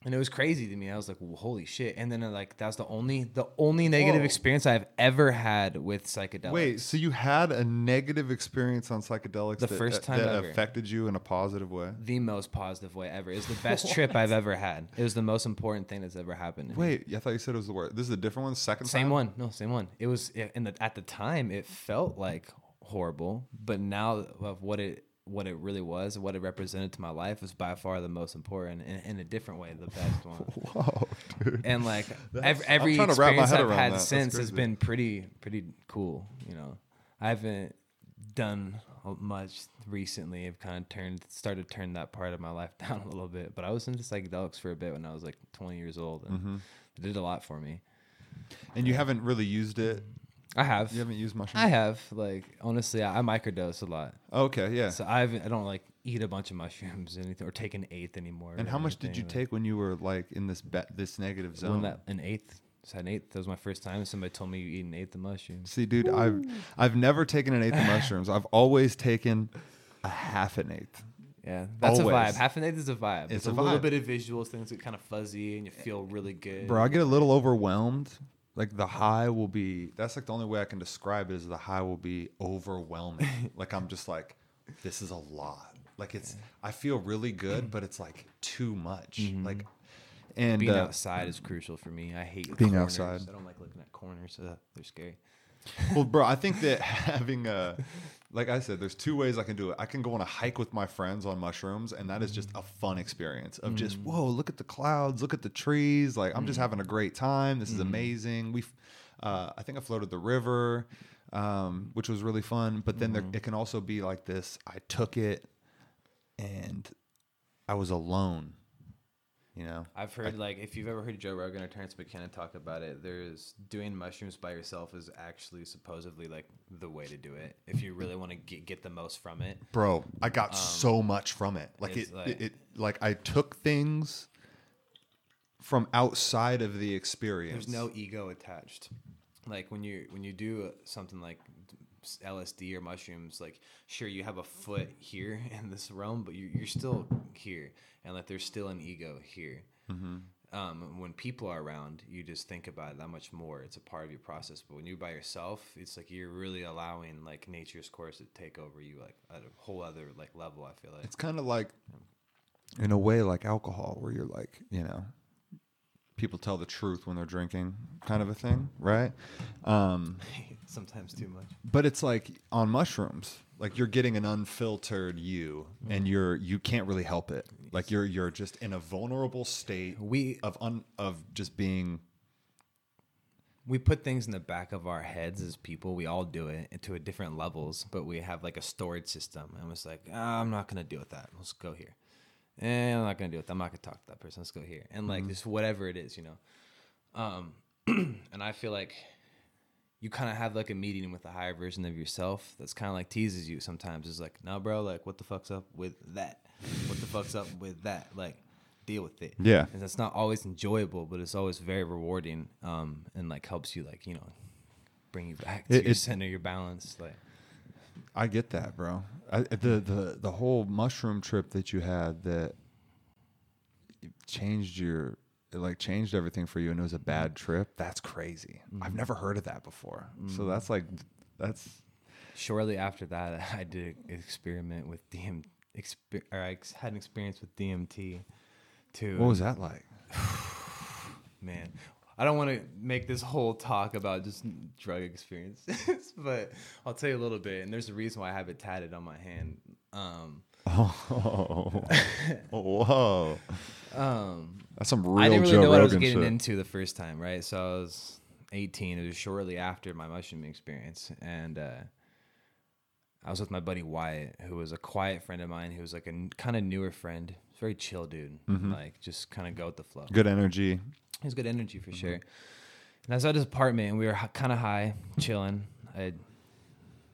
And it was crazy to me. I was like, well, "Holy shit!" And then uh, like that was the only the only negative Whoa. experience I've ever had with psychedelics. Wait, so you had a negative experience on psychedelics The that, first time that ever. affected you in a positive way? the most positive way ever. It was the best trip I've ever had. It was the most important thing that's ever happened. to me. Wait, I thought you said it was the worst. This is a different one. Second same time? one. No, same one. It was in the at the time it felt like horrible, but now of what it what it really was, what it represented to my life was by far the most important and in a different way the best one. Whoa, dude. and like That's- every, every trying to wrap my experience I've had that. Since has been pretty pretty cool. You know, I haven't done much recently. I've kind of turned started to turn that part of my life down a little bit. But I was into psychedelics for a bit when I was like 20 years old, and Mm-hmm. it did a lot for me. And you haven't really used it. I have. You haven't used mushrooms. I have like honestly, I, I microdose a lot, Okay, yeah. so I've I don't like eat a bunch of mushrooms or anything or take an eighth anymore. and how much did you like- take when you were like in this be- this negative When zone? that an eighth, just had an eighth. That was my first time. Somebody told me you eat an eighth of mushrooms. See, dude, I've I've never taken an eighth of mushrooms. I've always taken a half an eighth. Yeah, that's a vibe. Half an eighth is a vibe. It's It's, a a, little bit of visuals, things get kind of fuzzy, and you feel really good. Bro, I get a little overwhelmed. Like the high will be that's like the only way I can describe it is the high will be overwhelming. like I'm just like, this is a lot. Like it's I feel really good, but it's like too much. Like and Being uh, outside is crucial for me. I hate Being corners. outside. I don't like looking at corners. Uh, they're scary. well, bro, I think that having a, like I said, there's two ways I can do it. I can go on a hike with my friends on mushrooms, and that is just mm. a fun experience of just, mm. whoa, look at the clouds, look at the trees. Like, I'm just mm. having a great time. This is amazing. We, uh, I think I floated the river, um, which was really fun. But then there, mm-hmm. it can also be like this I took it and I was alone, you know? I've heard like if you've ever heard Joe Rogan or Terence McKenna talk about it, there's doing mushrooms by yourself is actually supposedly like the way to do it if you really want to get get the most from it. bro i got um, so much from it like it, like- it, it like i took things from outside of the experience There's no ego attached. Like when you when you do something like LSD or mushrooms, like sure you have a foot here in this realm, but you, you're still here, and like there's still an ego here. Um, when people are around, you just think about it that much more. It's a part of your process. But when you're by yourself, it's like you're really allowing like nature's course to take over you, like at a whole other like level. I feel like it's kind of like in a way like alcohol where you're like you know people tell the truth when they're drinking kind of a thing right um sometimes too much. but it's like on mushrooms like you're getting an unfiltered you and you're you can't really help it like you're you're just in a vulnerable state We of un of just being we put things in the back of our heads as people. We all do it to a different levels, but we have like a storage system, and it's like, ah, I'm not gonna deal with that. Let's go here. And I'm not gonna deal with that. I'm not gonna talk to that person. Let's go here. And like just whatever it is, you know. Um, and I feel like you kind of have like a meeting with a higher version of yourself that's kind of like teases you sometimes. It's like, no, bro, like, what the fuck's up with that? What the fuck's up with that? Like, deal with it. Yeah. And it's not always enjoyable, but it's always very rewarding. Um, and like helps you, like, you know, bring you back to It- your center, your balance. Like, I get that, bro. I, the the the whole mushroom trip that you had that changed your it like changed everything for you and it was a bad mm. trip. That's crazy. Mm. I've never heard of that before. So mm. that's like that's shortly after that, I did experiment with DM, exper- or I had an experience with DMT too. what was that like? man i don't want to make this whole talk about just drug experiences but i'll tell you a little bit and there's a reason why i have it tatted on my hand um Oh, whoa! um That's some real i didn't really Joe know what i was getting shit. into the first time right so i was 18 it was shortly after my mushroom experience and uh I was with my buddy Wyatt, who was a quiet friend of mine, who was like a kind of newer friend, very chill dude, like just kind of go with the flow. Good energy. He was good energy for sure. And I was at his apartment, and we were kind of high, chilling. I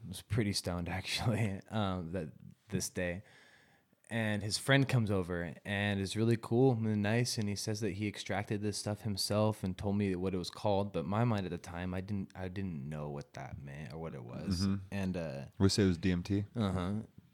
was pretty stoned actually um, that this day. And his friend comes over and is really cool and nice, and he says that he extracted this stuff himself and told me what it was called. But my mind at the time, I didn't, I didn't know what that meant or what it was. And uh, We say it was DMT. uh huh.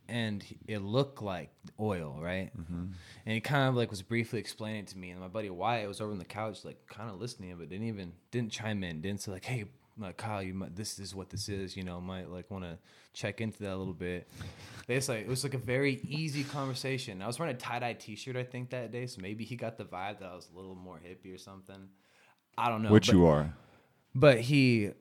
And it looked like oil, right? Mm-hmm. And he kind of like was briefly explaining it to me, and my buddy Wyatt was over on the couch, like kind of listening, but didn't even didn't chime in, didn't say like, "Hey, like Kyle, you might, this is what this is," you know, might like want to check into that a little bit. It's like it was like a very easy conversation. I was wearing a tie dye T shirt, I think that day, so maybe he got the vibe that I was a little more hippie or something. I don't know. Which but- you are. but he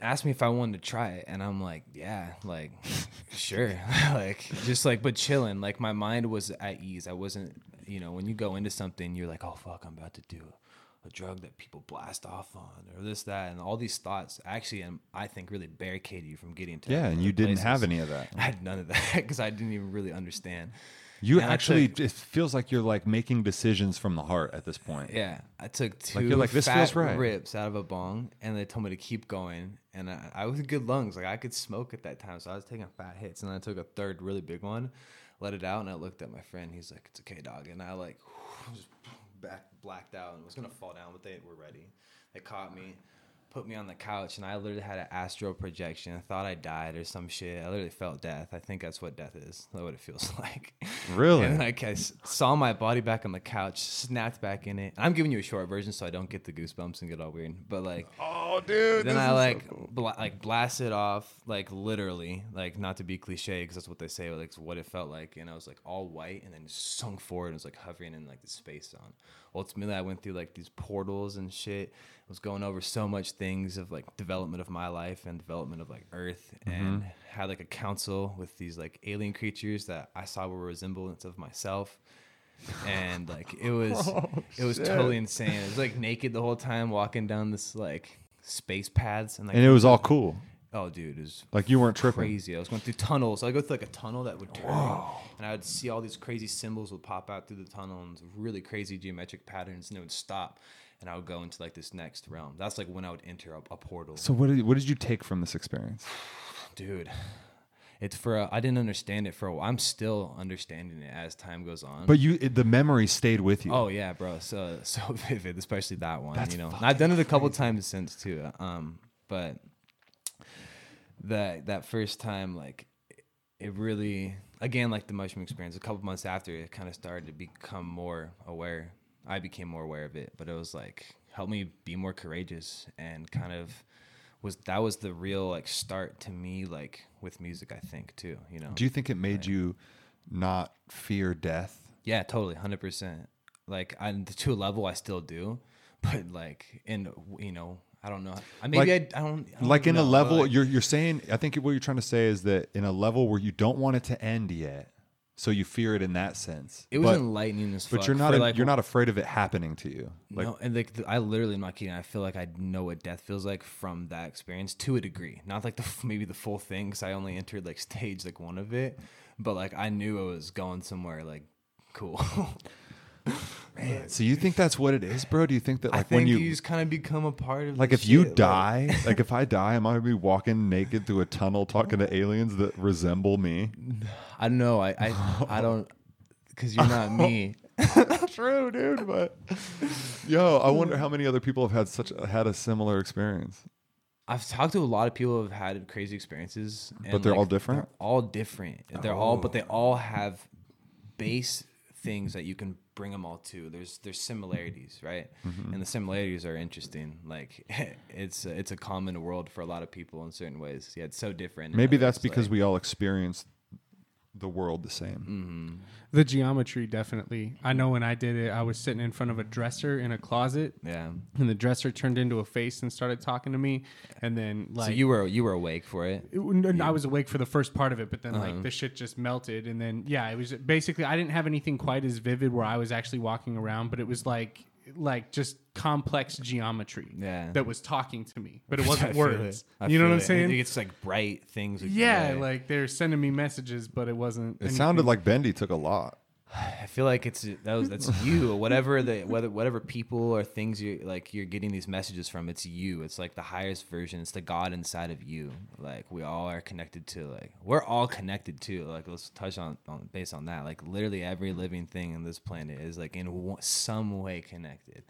asked me if I wanted to try it, and I'm like, yeah, like, sure, like, just like, but chilling. Like, my mind was at ease. I wasn't, you know, when you go into something, you're like, oh fuck, I'm about to do a drug that people blast off on, or this, that, and all these thoughts actually, um, I think, really barricade you from getting to. Yeah, and you didn't have any of that. I had none of that because I didn't even really understand. You And actually, took- it feels like you're like making decisions from the heart at this point. Yeah, I took two Like, you're like, "This fat feels right." rips out of a bong, and they told me to keep going. And I, I was good lungs, like I could smoke at that time, so I was taking fat hits. And then I took a third really big one, let it out, and I looked at my friend. He's like, "It's okay, dog." And I like back blacked out and was gonna fall down, but they were ready. They caught me, put me on the couch, and I literally had an astral projection. I thought I died or some shit. I literally felt death. I think that's what death is. That's what it feels like. Really? And like I s- saw my body back on the couch, snapped back in it. I'm giving you a short version so I don't get the goosebumps and get all weird. But like Oh, dude. then I is so like cool. bla- like blasted off like literally like not to be cliche because that's what they say like what it felt like and I was like all white and then sunk forward and was like hovering in like the space zone. Ultimately, I went through like these portals and shit. I was going over so much things of like development of my life and development of like Earth mm-hmm. and had like a council with these like alien creatures that I saw were a resemblance of myself. And like it was, oh, it was totally insane. It was like naked the whole time, walking down this like space paths, and like and it was all cool. Oh, dude, it was Like you weren't tripping. crazy. I was going through tunnels. I go through like a tunnel that would turn, and I would see all these crazy symbols would pop out through the tunnel and really crazy geometric patterns, and it would stop, and I would go into like this next realm. That's like when I would enter a, a portal. So what did what did you take from this experience? dude, it's for a, I didn't understand it for a while. I'm still understanding it as time goes on. But you, it, the memory stayed with you. Oh yeah, bro. So so vivid, especially that one. That's you know, I've done it a couple times since too. Um, but that that first time, like, it really, again, like the mushroom experience. A couple months after, it kind of started to become more aware. I became more aware of it, but it was like helped me be more courageous and kind of was that was the real like start to me like with music. I think too. You know. Do you think it made you not fear death? Yeah, totally, hundred percent. Like, I, to a level, I still do, but like, in you know, I don't know. I maybe Like- I, I don't I don't Like in know, a level, like- you're you're saying. I think what you're trying to say is that in a level where you don't want it to end yet, so you fear it in that sense. it was but, enlightening as fuck. but you're not for, like you're not afraid of it happening to you. Like no, and like I literally am not kidding. I feel like I know what death feels like from that experience to a degree. Not like the maybe the full thing because I only entered like stage like one of it, but like I knew I was going somewhere like cool. Man, so you think that's what it is, bro? Do you think that I like think when you, you, just kind of become a part of. like if you like- die, like if I die, am I gonna be walking naked through a tunnel talking to aliens that resemble me? I don't know. I I, I don't because you're not me. True, dude. But yo, I wonder how many other people have had such had a similar experience. I've talked to a lot of people who have had crazy experiences, But they're all different? They're all different. They're all, but they oh. all have base things that you can bring them all to. There's there's similarities, right? Mm-hmm. And the similarities are interesting. Like it's a, it's a common world for a lot of people in certain ways. Yeah, it's so different. Maybe that's because like- we all experience the world the same. The geometry definitely. I know when I did it, I was sitting in front of a dresser in a closet, yeah. and the dresser turned into a face and started talking to me, and then like so you were you were awake for it. It, and I was awake for the first part of it, but then Uh-huh. like the shit just melted, and then yeah, it was basically I didn't have anything quite as vivid where I was actually walking around, but it was like like just complex geometry Yeah. that was talking to me, but it wasn't words. it. You know feel what I'm it. saying? It's like bright things. with yeah, gray. like they're sending me messages, but it wasn't. It sounded like Bendy took a lot. I feel like it's that was that's you. Whatever the whether whatever people or things you like you're getting these messages from, it's you. It's like the highest version. It's the God inside of you. Like we all are connected to like we're all connected to like let's touch on, on based on that. Like literally every living thing in this planet is like in one, some way connected,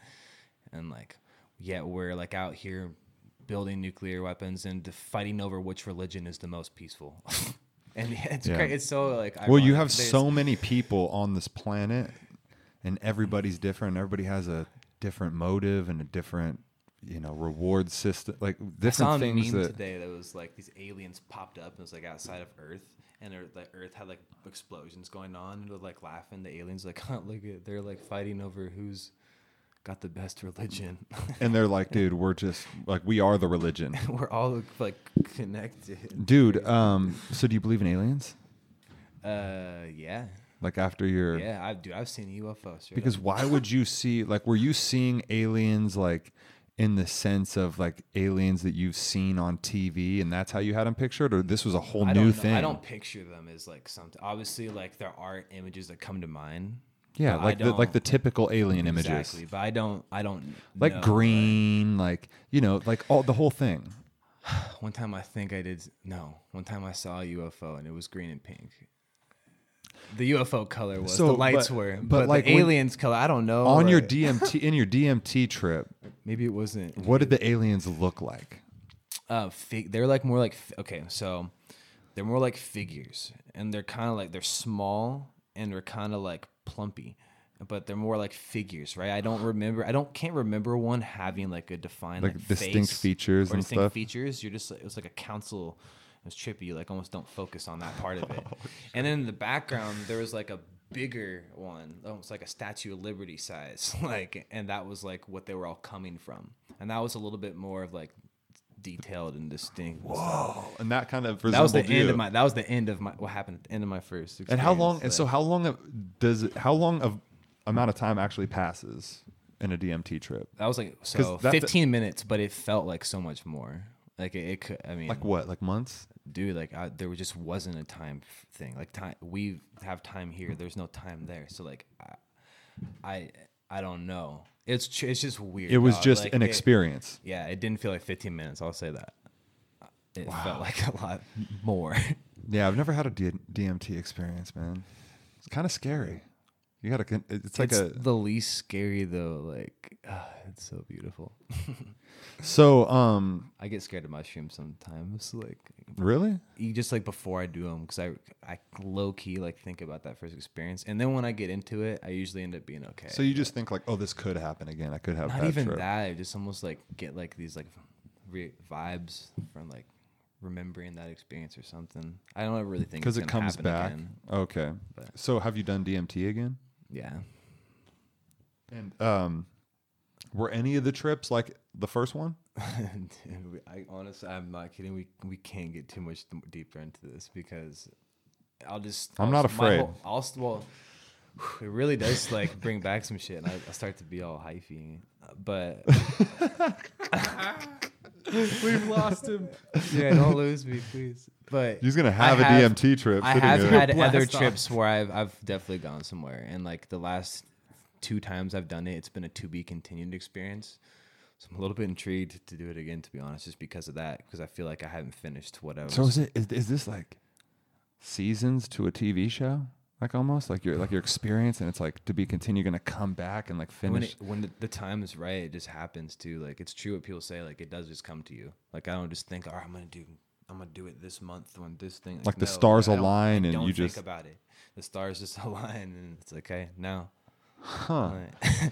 and like yet we're like out here building nuclear weapons and fighting over which religion is the most peaceful. and yeah, it's Yeah. great. It's so like Well, you have There's- so many people on this planet, and everybody's different. Everybody has a different motive and a different, you know, reward system. Like I saw different a things that. today that was like these aliens popped up and it was like outside of Earth, and er-, the Earth had like explosions going on, and they're like laughing. The aliens like, huh, look at they're like fighting over who's got the best religion. And they're like, dude, we're just like we are the religion, We're all like connected. dude. Um, so do you believe in aliens? Uh, yeah, Like after your yeah. I do. I've seen UFOs. because up. why would you see like were you seeing aliens like in the sense of like aliens that you've seen on TV and that's how you had them pictured or this was a whole new know. thing I don't picture them as like something. Obviously, like there are images that come to mind. Yeah but like the, like the typical alien images Exactly, but I don't. I don't like know, green like you know like all the whole thing One time I think I did no. One time I saw a UFO and it was green and pink. The UFO color was So, the lights but- were, but but, like aliens color. I don't know. on your DMT in your DMT trip maybe it wasn't. what did the aliens look like Uh, fig- they're like more like okay, so they're more like figures, and they're kind of like they're small and they're kind of like plumpy, but they're more like figures, right? I don't remember. I don't can't remember one having like a defined Like like, distinct features and distinct stuff? features. You're just it was like a council. It was trippy. You like almost don't focus on that part of it. Oh, and then in the background there was like a bigger one, almost like a Statue of Liberty size, like, and that was like what they were all coming from, and that was a little bit more of like detailed and distinct. and oh and that kind of That was the end of my. That was the end of my. What happened at the end of my first. and how long experience, and so how long does it how long of amount of time actually passes in a DMT trip that was like so 15 minutes, but it felt like so much more. Like it, it could. I mean, like what like months dude, like I, there was just wasn't a time thing. Like time, we have time here. There's no time there. So like, I, I, I don't know. It's it's just weird. it was dog. just Like, an it- experience Yeah, it didn't feel like 15 minutes. I'll say that. It felt like a lot more. Yeah, I've never had a D- DMT experience, man. It's kind of scary. You gotta. con- It's like a. the least scary though. Like, ah, it's so beautiful. So, um, I get scared of mushrooms sometimes. Like, really? you just like before I do them because I I low key like think about that first experience, and then when I get into it, I usually end up being okay. So you just think like, oh, this could happen again. I could have not even trip. that. I just almost like get like these like re- vibes from like remembering that experience or something. I don't ever really think because it comes back. Again. Okay. But- So have you done DMT again? Yeah. And um, were any of the trips like the first one? I honestly, I'm not kidding. We we can't get too much th- deeper into this because I'll just. I'm I'll not s- afraid. whole- I'll well, it really does like bring back some shit, and I, I start to be all hyphy. But We've lost him. yeah, don't lose me, please. But He's gonna I have a have- DMT trip. I sitting have there. had Blast other off. trips where I've I've definitely gone somewhere, and like the last two times I've done it, it's been a to be continued experience. So I'm a little bit intrigued to do it again, to be honest, just because of that, because I feel like I haven't finished what I was. So is it is, is this like seasons to a TV show? Like almost like your like your experience, and it's like to be continued, going to come back and like when finish. it, when the, the time is right, it just happens too. Like it's true what people say. Like it does just come to you. Like I don't just think, all right, I'm gonna do, I'm gonna do it this month when this thing. Like the stars I don't- align and you think just- about it. The stars just align, and it's like, okay now. Huh.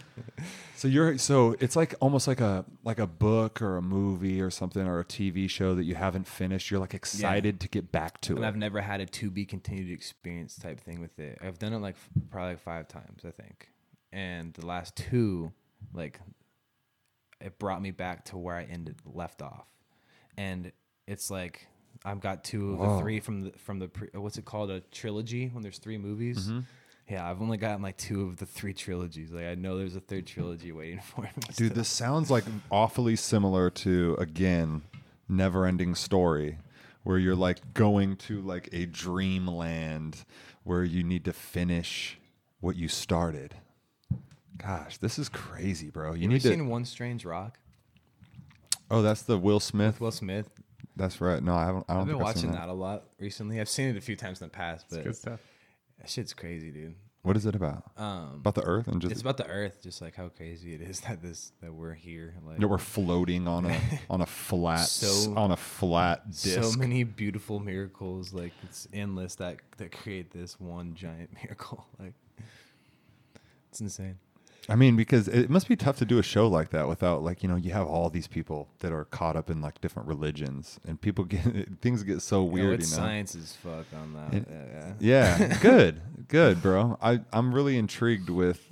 So you're so it's like almost like a like a book or a movie or something or a TV show that you haven't finished. You're like excited to get back to it. and it. I've never had a to be continued experience type thing with it. I've done it like f- probably like five times, I think. And the last two, like, it brought me back to where I ended left off. And it's like I've got two of Whoa. the three from the from the pre, what's it called a trilogy when there's three movies. Mm-hmm. Yeah, I've only gotten like two of the three trilogies. Like I know there's a third trilogy waiting for me. Dude, still. this sounds like awfully similar to again, never ending story where you're like going to like a dreamland where you need to finish what you started. Gosh, this is crazy, bro. You You need ever to seen One Strange Rock? Oh, that's the Will Smith. Will Smith. That's right. No, I haven't I don't I've been think I've seen watching that a lot recently. I've seen it a few times in the past, but Good stuff. That shit's crazy, dude. What is it about? Um, About the earth and just it's about the Earth, just like how crazy it is that this that we're here. Like that we're floating on a on a flat So- on a flat disc. so many beautiful miracles, like it's endless that that create this one giant miracle. Like it's insane. I mean, because it must be tough to do a show like that without like you know you have all these people that are caught up in like different religions and people get things get so weird. it's you know. science as fuck on that. It- yeah, yeah. Yeah, good, good, bro. I I'm really intrigued with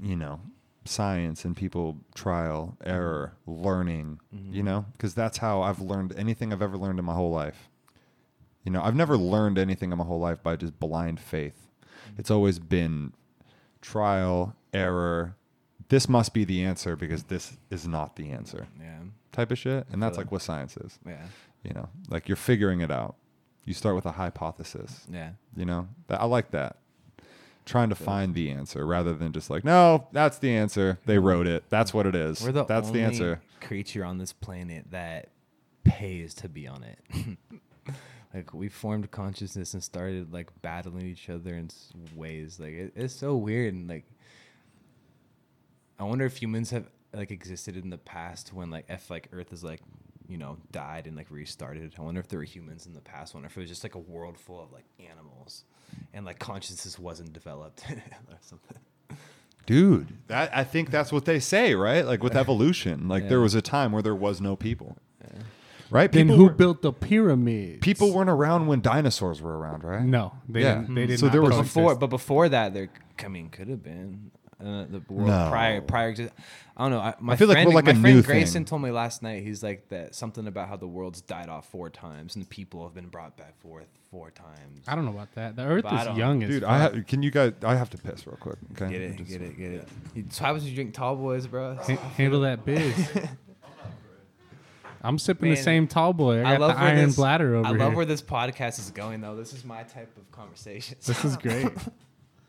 you know science and people trial error learning. Mm-hmm. You know, because that's how I've learned anything I've ever learned in my whole life. You know, I've never learned anything in my whole life by just blind faith. Mm-hmm. It's always been trial, error. This must be the answer because this is not the answer Yeah. type of shit. And that's like what science is. Yeah. You know, like you're figuring it out. You start with a hypothesis. Yeah. You know, I like that. Trying to find the answer rather than just like, no, that's the answer. They mm-hmm. wrote it. That's what it is. We're the that's only the answer. creature on this planet that pays to be on it. like we formed consciousness and started like battling each other in ways like it, it's so weird and like I wonder if humans have like existed in the past when like if like Earth is like you know died and like restarted. I wonder if there were humans in the past. I wonder if it was just like a world full of like animals and like consciousness wasn't developed or something. Dude, that I think that's what they say, right? Like with evolution, like there was a time where there was no people. Right? Then People who were- built the pyramids? people weren't around when dinosaurs were around, right? No, they Yeah. didn't. They did So not there was- coexist. before, but before that, there. I mean, could have been uh, the world No. prior prior. To, I don't know. I, my feel like friend, we're like my a friend new Grayson thing. told me last night. He's like that something about how the world's died off four times and the people have been brought back forth four times. I don't know about that. The Earth But is young Dude, fuck. I ha- can you guys I have to piss real quick. Okay. Get it, Just- get it, get it. You- So how would you drink tall boys, bro? Ha- handle that biz. I'm sipping the same tall boy. I I got love the iron this, bladder over here. I here. love where this podcast is going, though. This is my type of conversation. this is great.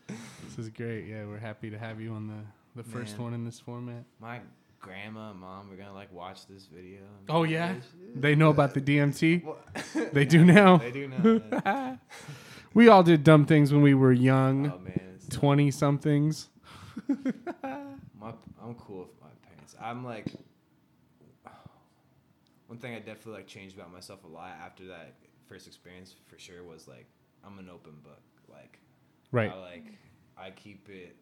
this is great. Yeah, we're happy to have you on the the first Man. one in this format. my grandma and mom are gonna like watch this video. Oh yeah, they know about the DMT. Well, They do now. they do man. We all did dumb things when we were young, Oh man, twenty somethings. My, I'm cool with my parents. I'm like, one thing I definitely like changed about myself a lot after that first experience for sure was like I'm an open book. Like, Right. I like I keep it.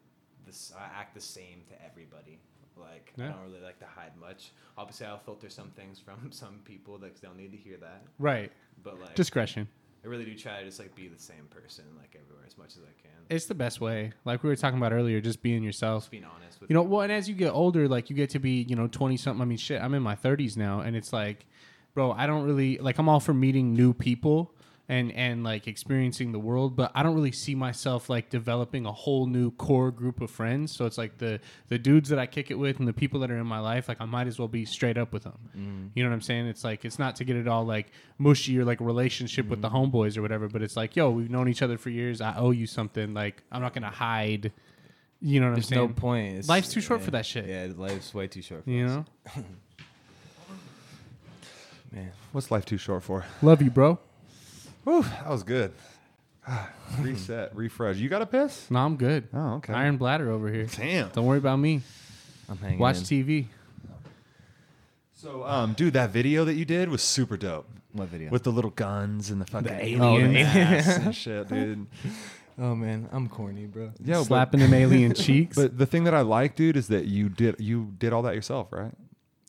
This I act the same to everybody. Like Yeah. I don't really like to hide much. Obviously, I'll filter some things from some people that they'll need to hear that. Right. But like, Discretion. I really do try to just like be the same person like everywhere as much as I can. It's the best way. Like we were talking about earlier, just being yourself. Just being honest with You know, well, and as you get older, like you get to be, you know, 20 something. I mean, shit, I'm in my 30s now, and it's like, bro, I don't really, like, I'm all for meeting new people and, and like experiencing the world, but I don't really see myself like developing a whole new core group of friends. So it's like the, the dudes that I kick it with and the people that are in my life, like, I might as well be straight up with them. Mm-hmm. You know what I'm saying? It's like, it's not to get it all like mushy or like a relationship with the mm-hmm. homeboys or whatever, but it's like, yo, we've known each other for years. I owe you something. Like, I'm not going to hide You know what There's I'm saying? no point. It's- Life's too short yeah, for that shit. Yeah, life's way too short. For You us. know. man. What's life too short for? Love you, bro. Whew, that was good. Reset, refresh. You got a piss? No, I'm good. Oh, okay. Iron bladder over here. Damn. Don't worry about me. I'm hanging. Watch in. TV. So, um, dude, that video that you did was super dope. What video? With the little guns and the fucking alien alien mask. and shit, dude. oh man, I'm corny, bro. Yeah, but, Slapping them alien cheeks. but the thing that I like, dude, is that you did you did all that yourself, right?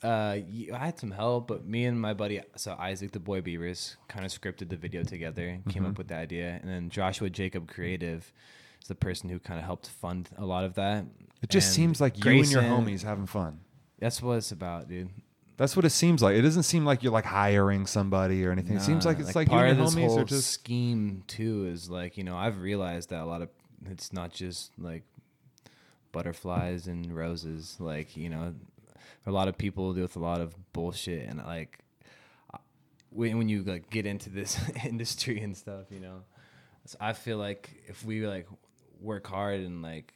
Uh, I had some help, but me and my buddy, so Isaac the Boy Beavers, kind of scripted the video together, came up with the idea, and then Joshua Jacob Creative is the person who kind of helped fund a lot of that. It just And seems like you and your homies having fun. That's what it's about, dude. That's what it seems like. It doesn't seem like you're like hiring somebody or anything. it seems like it's like, you part and of your this homies whole are just scheme too. Is like you know I've realized that a lot of it's not just like butterflies and roses. Like you know, a lot of people deal with a lot of bullshit and like when when you like get into this industry and stuff, you know, so I feel like if we like work hard and like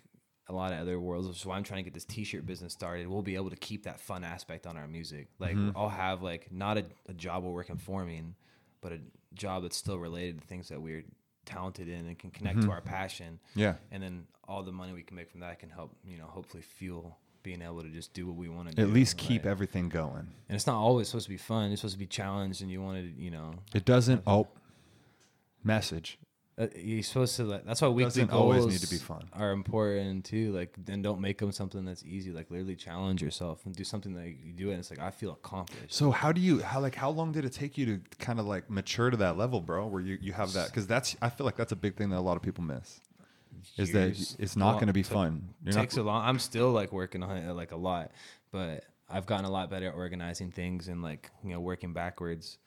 a lot of other worlds, which is why I'm trying to get this T-shirt business started. We'll be able to keep that fun aspect on our music. Like mm-hmm. I'll have like not a, a job we're working forming, but a job that's still related to things that we're talented in and can connect to mm-hmm. our passion. yeah. And then all the money we can make from that can help, you know, hopefully fuel being able to just do what we want to do. At least keep Like- everything going. And it's not always supposed to be fun. It's supposed to be challenged, and you want to, you know, It doesn't. Oh, message. uh, you're supposed to. Like, that's why weekly Doesn't goals always need to be fun. are important too. Like, then don't make them something that's easy. Like, literally challenge yourself and do something that you do it. And it's like I feel accomplished. So how do you how like how long did it take you to kind of like mature to that level, bro? Where you you have that because that's I feel like that's a big thing that a lot of people miss. Is that it's not going to be fun. You're takes not, a long. I'm still like working on it like a lot, but I've gotten a lot better at organizing things and like you know working backwards.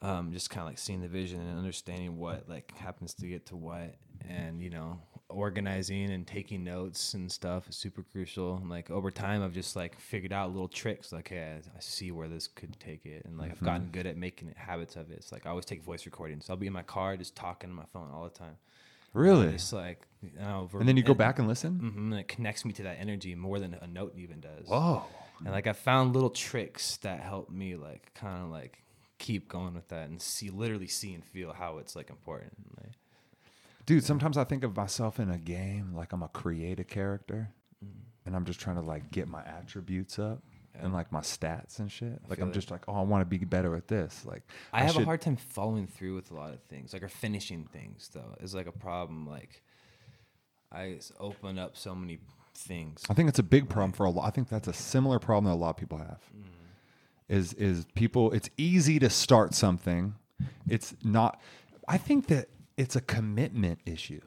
Um, just kind of like seeing the vision and understanding what like happens to get to what, and you know organizing and taking notes and stuff is super crucial. And like over time, I've just like figured out little tricks. Like, hey, I, I see where this could take it, and like I've gotten good at making it habits of it. It's like I always take voice recordings. So I'll be in my car just talking to my phone all the time. Really. Just like, you know, And then you go back and listen. hmm and it connects me to that energy more than a note even does. Whoa. And like I found little tricks that help me like kind of like keep going with that and see literally see and feel how it's like important. Like, Dude, sometimes I think of myself in a game like I'm a creative character Mm. and I'm just trying to like get my attributes up and like my stats and shit. Like I'm it. just like, oh, I want to be better at this. Like I, have should- a hard time following through with a lot of things, like or finishing things though is like a problem. Like I open up so many things. I think it's a big problem for a lot. I think that's a similar problem that a lot of people have. Mm. Is is people? It's easy to start something. It's not. I think that it's a commitment issue.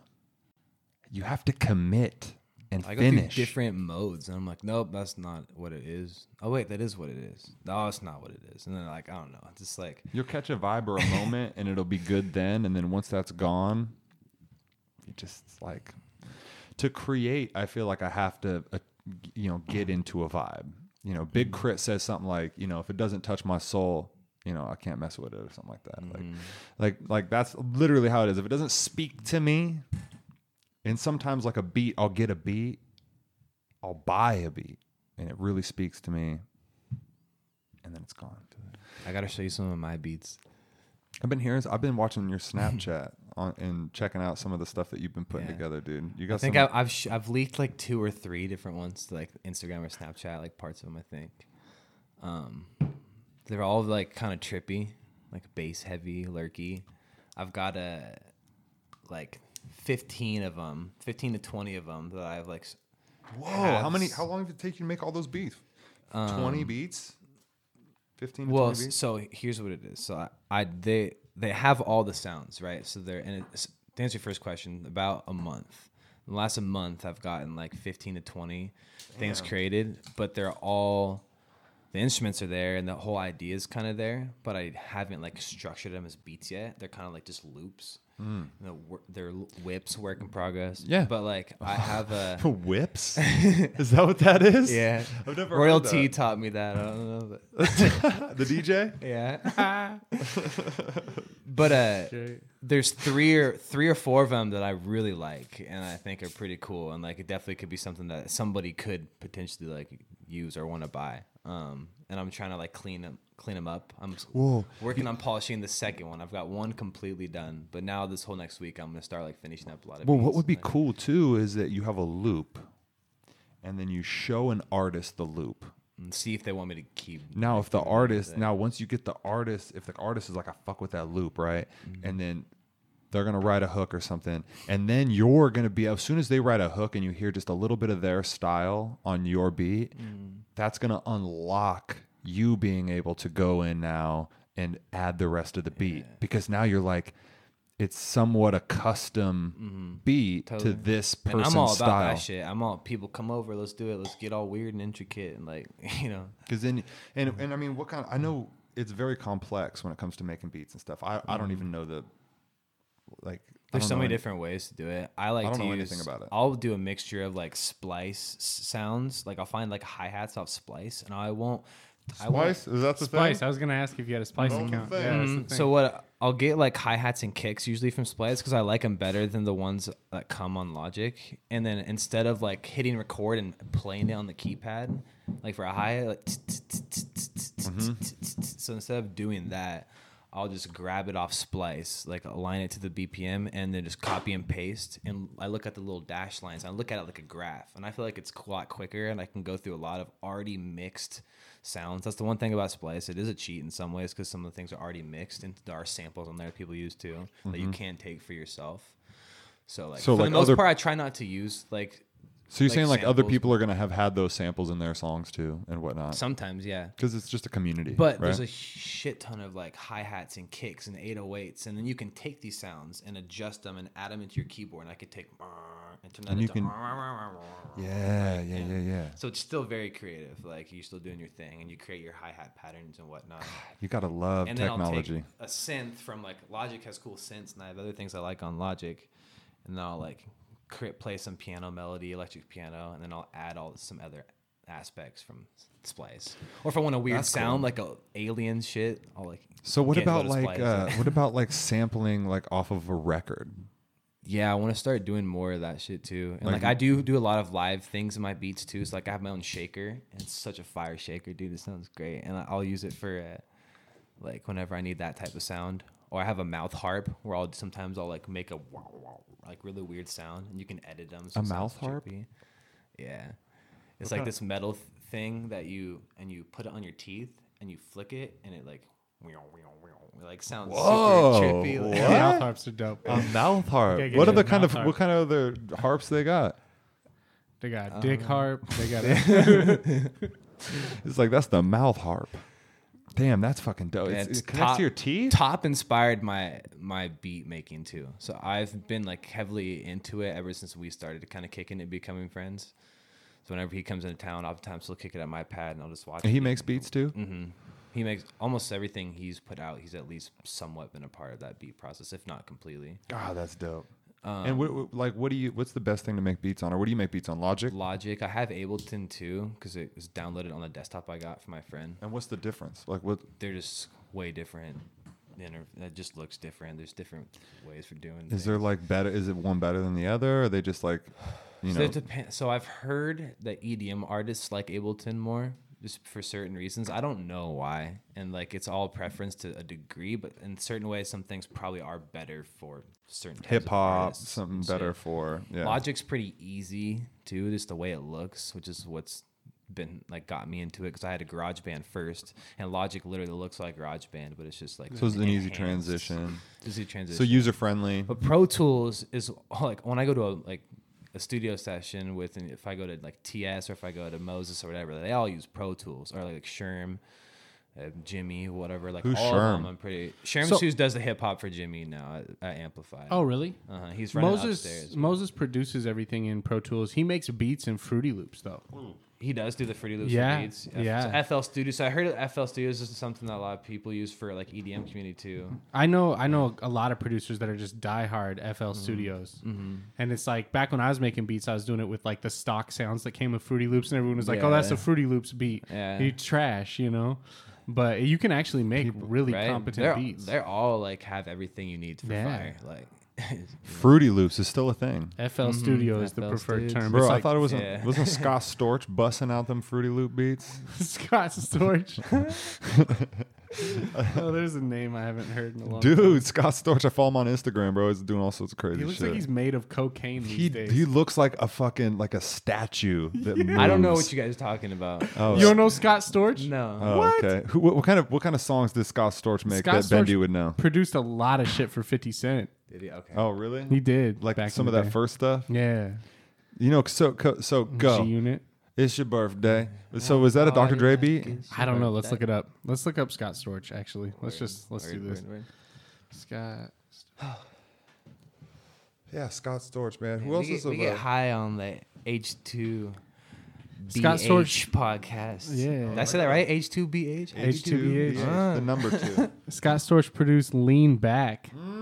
You have to commit and I go finish. through different modes, and I'm like, nope, that's not what it is. Oh wait, that is what it is. No, it's not what it is. And then like, I don't know, it's just like You'll catch a vibe or a moment, and it'll be good then. And then once that's gone, you just like to create. I feel like I have to, uh, you know, get into a vibe. You know, Big K.R.I.T. says something like, you know, if it doesn't touch my soul, you know, I can't mess with it or something like that. Like, like, like that's literally how it is. If it doesn't speak to me, and sometimes like a beat, I'll get a beat, I'll buy a beat, and it really speaks to me, and then it's gone. I gotta show you some of my beats. I've been hearing. I've been watching your Snapchat on, and checking out some of the stuff that you've been putting Yeah. together, dude. You got I think some. I've I've, sh- I've leaked like two or three different ones to like Instagram or Snapchat, like parts of them. I think. Um, they're all like kind of trippy, like bass heavy, lurky. I've got a like fifteen of them, fifteen to twenty of them that I've like. Whoa! How many? How long did it take you to make all those beats? Twenty beats. Fifteen. To Um, Well, 20 beats? so here's what it is. So I, I they they have all the sounds right. So they're and it's, to answer your first question, about a month. In the last a month, I've gotten like 15 to 20 things created, but they're all the instruments are there and the whole idea is kind of there, but I haven't like structured them as beats yet. They're kind of like just loops. And the, wor- they're whips, work in progress. Yeah. but like I have a whips. is that what that is? yeah. I've never taught me that. I don't know, the DJ. yeah. but uh there's three or three or four of them that I really like and I think are pretty cool and like it definitely could be something that somebody could potentially like use or want to buy. Um, and I'm trying to like clean them clean them up. I'm Whoa. working on polishing the second one. I've got one completely done, but now this whole next week I'm gonna start like finishing up a lot of. Well, what would be like, cool too is that you have a loop, and then you show an artist the loop. and see if they want me to keep. Now, if the keep running with artist, now once you get the artist, if the artist is like, I fuck with that loop, right? Mm-hmm. And then they're gonna write a hook or something, and then you're gonna be as soon as they write a hook and you hear just a little bit of their style on your beat, Mm. that's gonna unlock you being able to go in now and add the rest of the beat because now you're like. It's somewhat a custom beat to Mm-hmm. Totally. this And person's I'm all about style. that shit. I'm all people come over, let's do it, let's get all weird and intricate and like you know. Because then, and and I mean, what kind? I know it's very complex when it comes to making beats and stuff. I, I don't even know the like. There's so many any- different ways to do it. I like I don't to know use, anything about it. I'll do a mixture of like splice sounds. Like I'll find like hi hats off splice, and I won't. I won't Splice is that the Splice. thing? I was gonna ask if you had a Splice That's the account. thing. Yeah, that's the mm. thing. So what I'll get like hi hats and kicks usually from Splice because I like them better than the ones that come on Logic. And then instead of like hitting record and playing it on the keypad, like for a hi hat, like so instead of doing that, I'll just grab it off Splice, like align it to the BPM, and then just copy and paste. And I look at the little dash lines. I look at it like a graph, and I feel like it's a lot quicker, and I can go through a lot of already mixed sounds. That's the one thing about Splice. It is a cheat in some ways because some of the things are already mixed, and there are samples on there that people use too that you mm-hmm. can't take for yourself. So like So, for like, the most other- part, I try not to use like So you're like saying like other samples. people are gonna have had those samples in their songs too and whatnot? sometimes, yeah. Because it's just a community. But right? there's a shit ton of like hi hats and kicks and 808s, and then you can take these sounds and adjust them and add them into your keyboard. And I could take and turn that And you into can- yeah, yeah, yeah, yeah. So it's still very creative. Like you're still doing your thing, and you create your hi hat patterns and whatnot. You gotta love and technology. take a synth from like Logic has cool synths, and I have other things I like on Logic, and then I'll like cre- play some piano melody, electric piano, and then I'll add all some other aspects from Splice. Or if I want a weird That's sound cool. like a alien shit, I'll like. So what about like uh, what about like sampling like off of a record? Yeah, I want to start doing more of that shit too. And Like like, I do do a lot of live things in my beats too. So like I have my own shaker, and it's such a fire shaker, dude. It sounds great, and I'll use it for uh, like whenever I need that type of sound. Or I have a mouth harp where I'll sometimes I'll like make a wow, wow, like really weird sound, and you can edit them. So A mouth harp? trippy. Yeah, it's What like this metal th- thing that you and you put it on your teeth and you flick it, and it like. It like sounds Whoa, super trippy. Like, what? Mouth harps are dope. A mouth harp. gotta What you other kind of harp. what kind of other harps they got? They got Uh, dick harp. They got a, It's like that's the mouth harp. Damn, that's fucking dope. It's, it connects top- to your teeth. Top inspired my my beat making too. So I've been like heavily into it ever since we started kind of kicking it, becoming friends. So whenever he comes into town, oftentimes he'll kick it at my pad and I'll just watch. And he it. makes beats too. hmm He makes almost everything he's put out. He's at least somewhat been a part of that beat process, if not completely. Ah, that's dope. Um, and what, like, what do you? What's the best thing to make beats on, or what do you make beats on? Logic. Logic, I have Ableton too because it was downloaded on the desktop I got from my friend. And what's the difference? Like, what? They're just way different. Inter- It just looks different. There's different ways for doing. Is there like better? Is it one better than the other? Or are they just like, you so, know? depend- so I've heard that EDM artists like Ableton more, just for certain reasons. I don't know why, and like it's all preference to a degree. But in certain ways, some things probably are better for certain Hip hop, something and better for yeah. Logic's pretty easy too, just the way it looks, which is what's been like got me into it because I had a garage band first and Logic literally looks like garage band but it's just like So it's an easy transition. easy transition So user friendly. but Pro Tools is like when I go to a like a studio session with, and if I go to like TS or if I go to Moses or whatever, they all use Pro Tools or like Sherm, uh, Jimmy, whatever. Like Who's all of Sherm? them, I'm pretty. Sherm So- Shoes does the hip hop for Jimmy now at, at Amplify. oh, really? uh-huh. he's running Moses upstairs. Moses produces everything in Pro Tools. He makes beats in Fruity Loops though. He does do the Fruity Loops Yeah, beats. yeah. So FL Studios. So I heard FL Studios is something that a lot of people use for like EDM community too. I know I know a lot of producers that are just diehard FL Mm-hmm. Studios, and it's like back when I was making beats, I was doing it with like the stock sounds that came with Fruity Loops, and everyone was like, "Oh, that's a Fruity Loops beat." Yeah. You trash, you know. but you can actually make really right? competent they're, beats. They're all like have everything you need for Yeah. fire. Like, Fruity Loops is still a thing. FL mm-hmm. Studio is the preferred Studios. term. Bro, It's I thought it wasn't yeah. wasn't Scott Storch busting out them Fruity Loop beats. Scott Storch. oh, there's a name I haven't heard in a long time. Dude, Scott Storch, I follow him on Instagram, bro. He's doing all sorts of crazy He looks shit. like he's made of cocaine these he, days. he looks like a fucking like a statue that moves. I don't know what you guys are talking about. Oh, you don't know Scott Storch? No. Oh, What? okay. Who, what, what kind of what kind of songs did Scott Storch make Scott that Bendy would know? Produced a lot of shit for 50 Cent. Did he? Okay. Oh, really? He did. like back some of the that day. first stuff. Yeah. You know, so co- so go. G Unit. It's your birthday. Oh, so was that a Dr. Dre beat? I don't know. Let's look it up. Let's look up Scott Storch. Actually, let's just let's do this. word, word. Scott. Yeah, Scott Storch, man. Who we else get, is we of get high on the H two Scott Storch- podcast. Yeah. Did I say that right? H two B H. H2BH. Yeah, the ah. number two. Scott Storch produced "Lean Back." Hmm.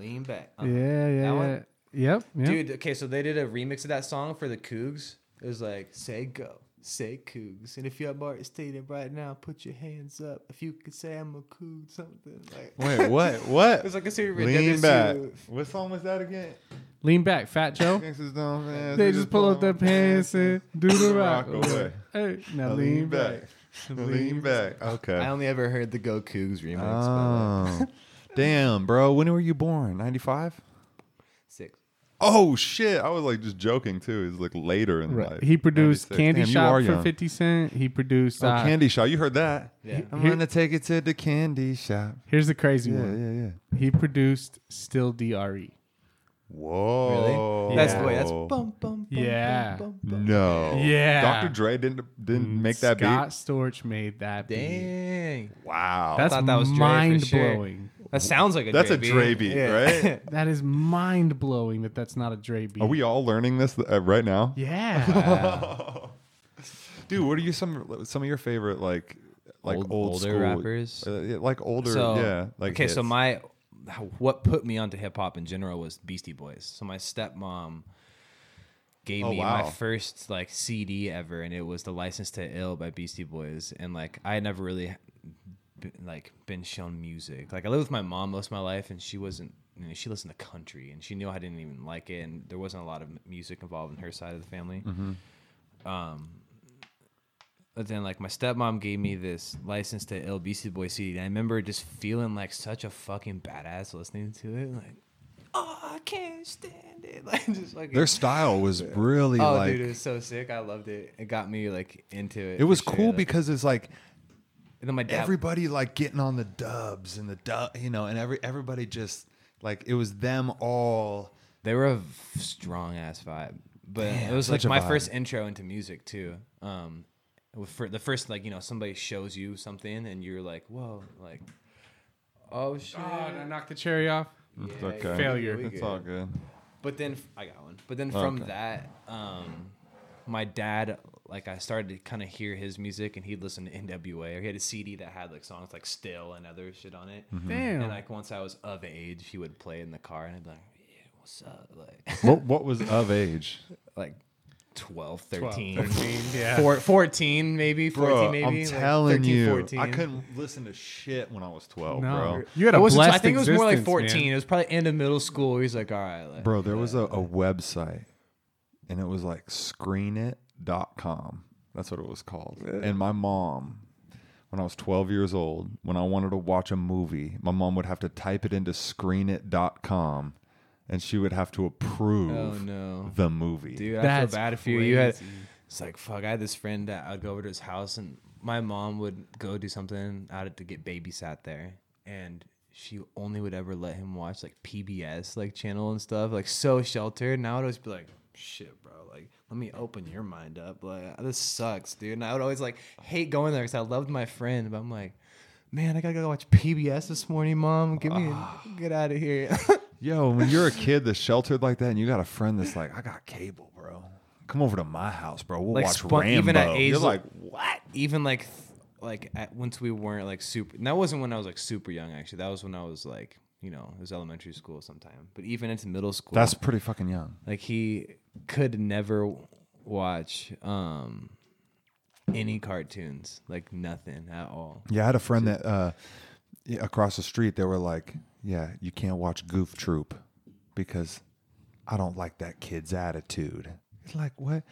Lean back. Yeah, Uh-huh. yeah, That yeah. one? Yep. yep. Dude, okay, so they did a remix of that song for the Cougs. It was like, say go, say Cougs. And if you're at Martin Stadium right now, put your hands up. If you could say I'm a Coug, something like Wait, what? What? It was like a series Lean back. What song was that again? Lean back, Fat Joe. Gangsters don't dance, They just pull up their pants and do the rock Rock away. away. Hey, now Now lean back. Lean back. Okay. I only ever heard the Go Cougs remix. Oh. But, like, Damn, bro. When were you born? 95? six. Oh, shit. I was like just joking, too. He's like later in Right. life. He produced 96. Candy Damn, you Shop are for young. 50 Cent. He produced. Oh, uh, Candy Shop. You heard that? Yeah. I'm Here- going to take it to the candy shop. Here's the crazy Yeah, one. yeah, yeah. He produced Still Dre. Whoa. Really? That's Yeah. way. that's bum bum. bum Yeah. Bum, bum, bum. No. Yeah. Dr. Dre didn't didn't make that Scott beat. Storch made that beat. Dang. Wow. That's thought that was Dre for mind sure. blowing. That sounds like a That's a. Dre beat, right? That is mind blowing that that's not a Dre beat. Are we all learning this uh, right now? Yeah. Dude, what are you some some of your favorite like like Old- old, older school, rappers? Uh, yeah, like older, So yeah. Like okay, so hits. my what put me onto hip hop in general was Beastie Boys. So my stepmom gave Oh, me wow. my first like CD ever, and it was the License to Ill by Beastie Boys. And like I never really been, like been shown music. Like I lived with my mom most of my life, and she wasn't. You know, she listened to country, and she knew I didn't even like it, and there wasn't a lot of music involved in her side of the family. Um, but then like my stepmom gave me this license to Beastie Boy CD. And I remember just feeling like such a fucking badass listening to it. Like, oh, I can't stand it. Like just like their style was really Oh, like dude, it was so sick. I loved it. It got me like into it. it was sure. cool because it's like and then my dad. everybody like getting on the dubs and the dub, you know, and every everybody just like it was them all. They were a strong ass vibe, but Damn, it was like my vibe. first intro into music too. Um, with- for the first like you know somebody shows you something and you're like whoa like oh shit. oh, I knocked the cherry off. It's okay. Failure. we It's all good. But then f- I got one. But then from Okay. that, um, my dad, like, I started to kind of hear his music, and he'd listen to NWA, or he had a CD that had like songs like "Still" and other shit on it. Mm-hmm. Damn. And like once I was of age, he would play in the car, and I'd be like, "Yeah, what's up?" Like, What what was of age? like 12, 12, 13, 13, yeah. Four, 14 maybe, 14 Bro, maybe. I'm like, telling 13, you, 14. I couldn't listen to shit when I was 12, no, bro. you had a It wasn't- blessed I think it was more like 14. man. It was probably end of middle school. He's like, all right. Like, Bro, there was a, a website and it was like screenit.com. That's what it was called. And my mom, when I was 12 years old, when I wanted to watch a movie, my mom would have to type it into screenit.com and she would have to approve Oh no. the movie. Dude, I That's feel bad for you. You had it's like fuck. I had this friend that I'd go over to his house and my mom would go do something out to get babysat there, and she only would ever let him watch like PBS like channel and stuff, like so sheltered. And I would always be like, shit, bro, like let me open your mind up. Like this sucks, dude. And I would always like hate going there because I loved my friend, but I'm like. Man, I gotta go watch PBS this morning, mom. Ah. Get me, get out of here. Yo, when you're a kid that's sheltered like that and you got a friend that's like, I got cable, bro. Come over to my house, bro. We'll Like, watch spun- Rambo. even at age you're like- like, what? even like th- like at, once we weren't like super and that wasn't when i was like super young actually that was when i was like you know it was elementary school sometime but even into middle school That's pretty fucking young. like he could never watch um any cartoons, like nothing at all. Yeah, I had a friend that uh, across the street. They were like, "Yeah, you can't watch Goof Troop because I don't like that kid's attitude." It's like what?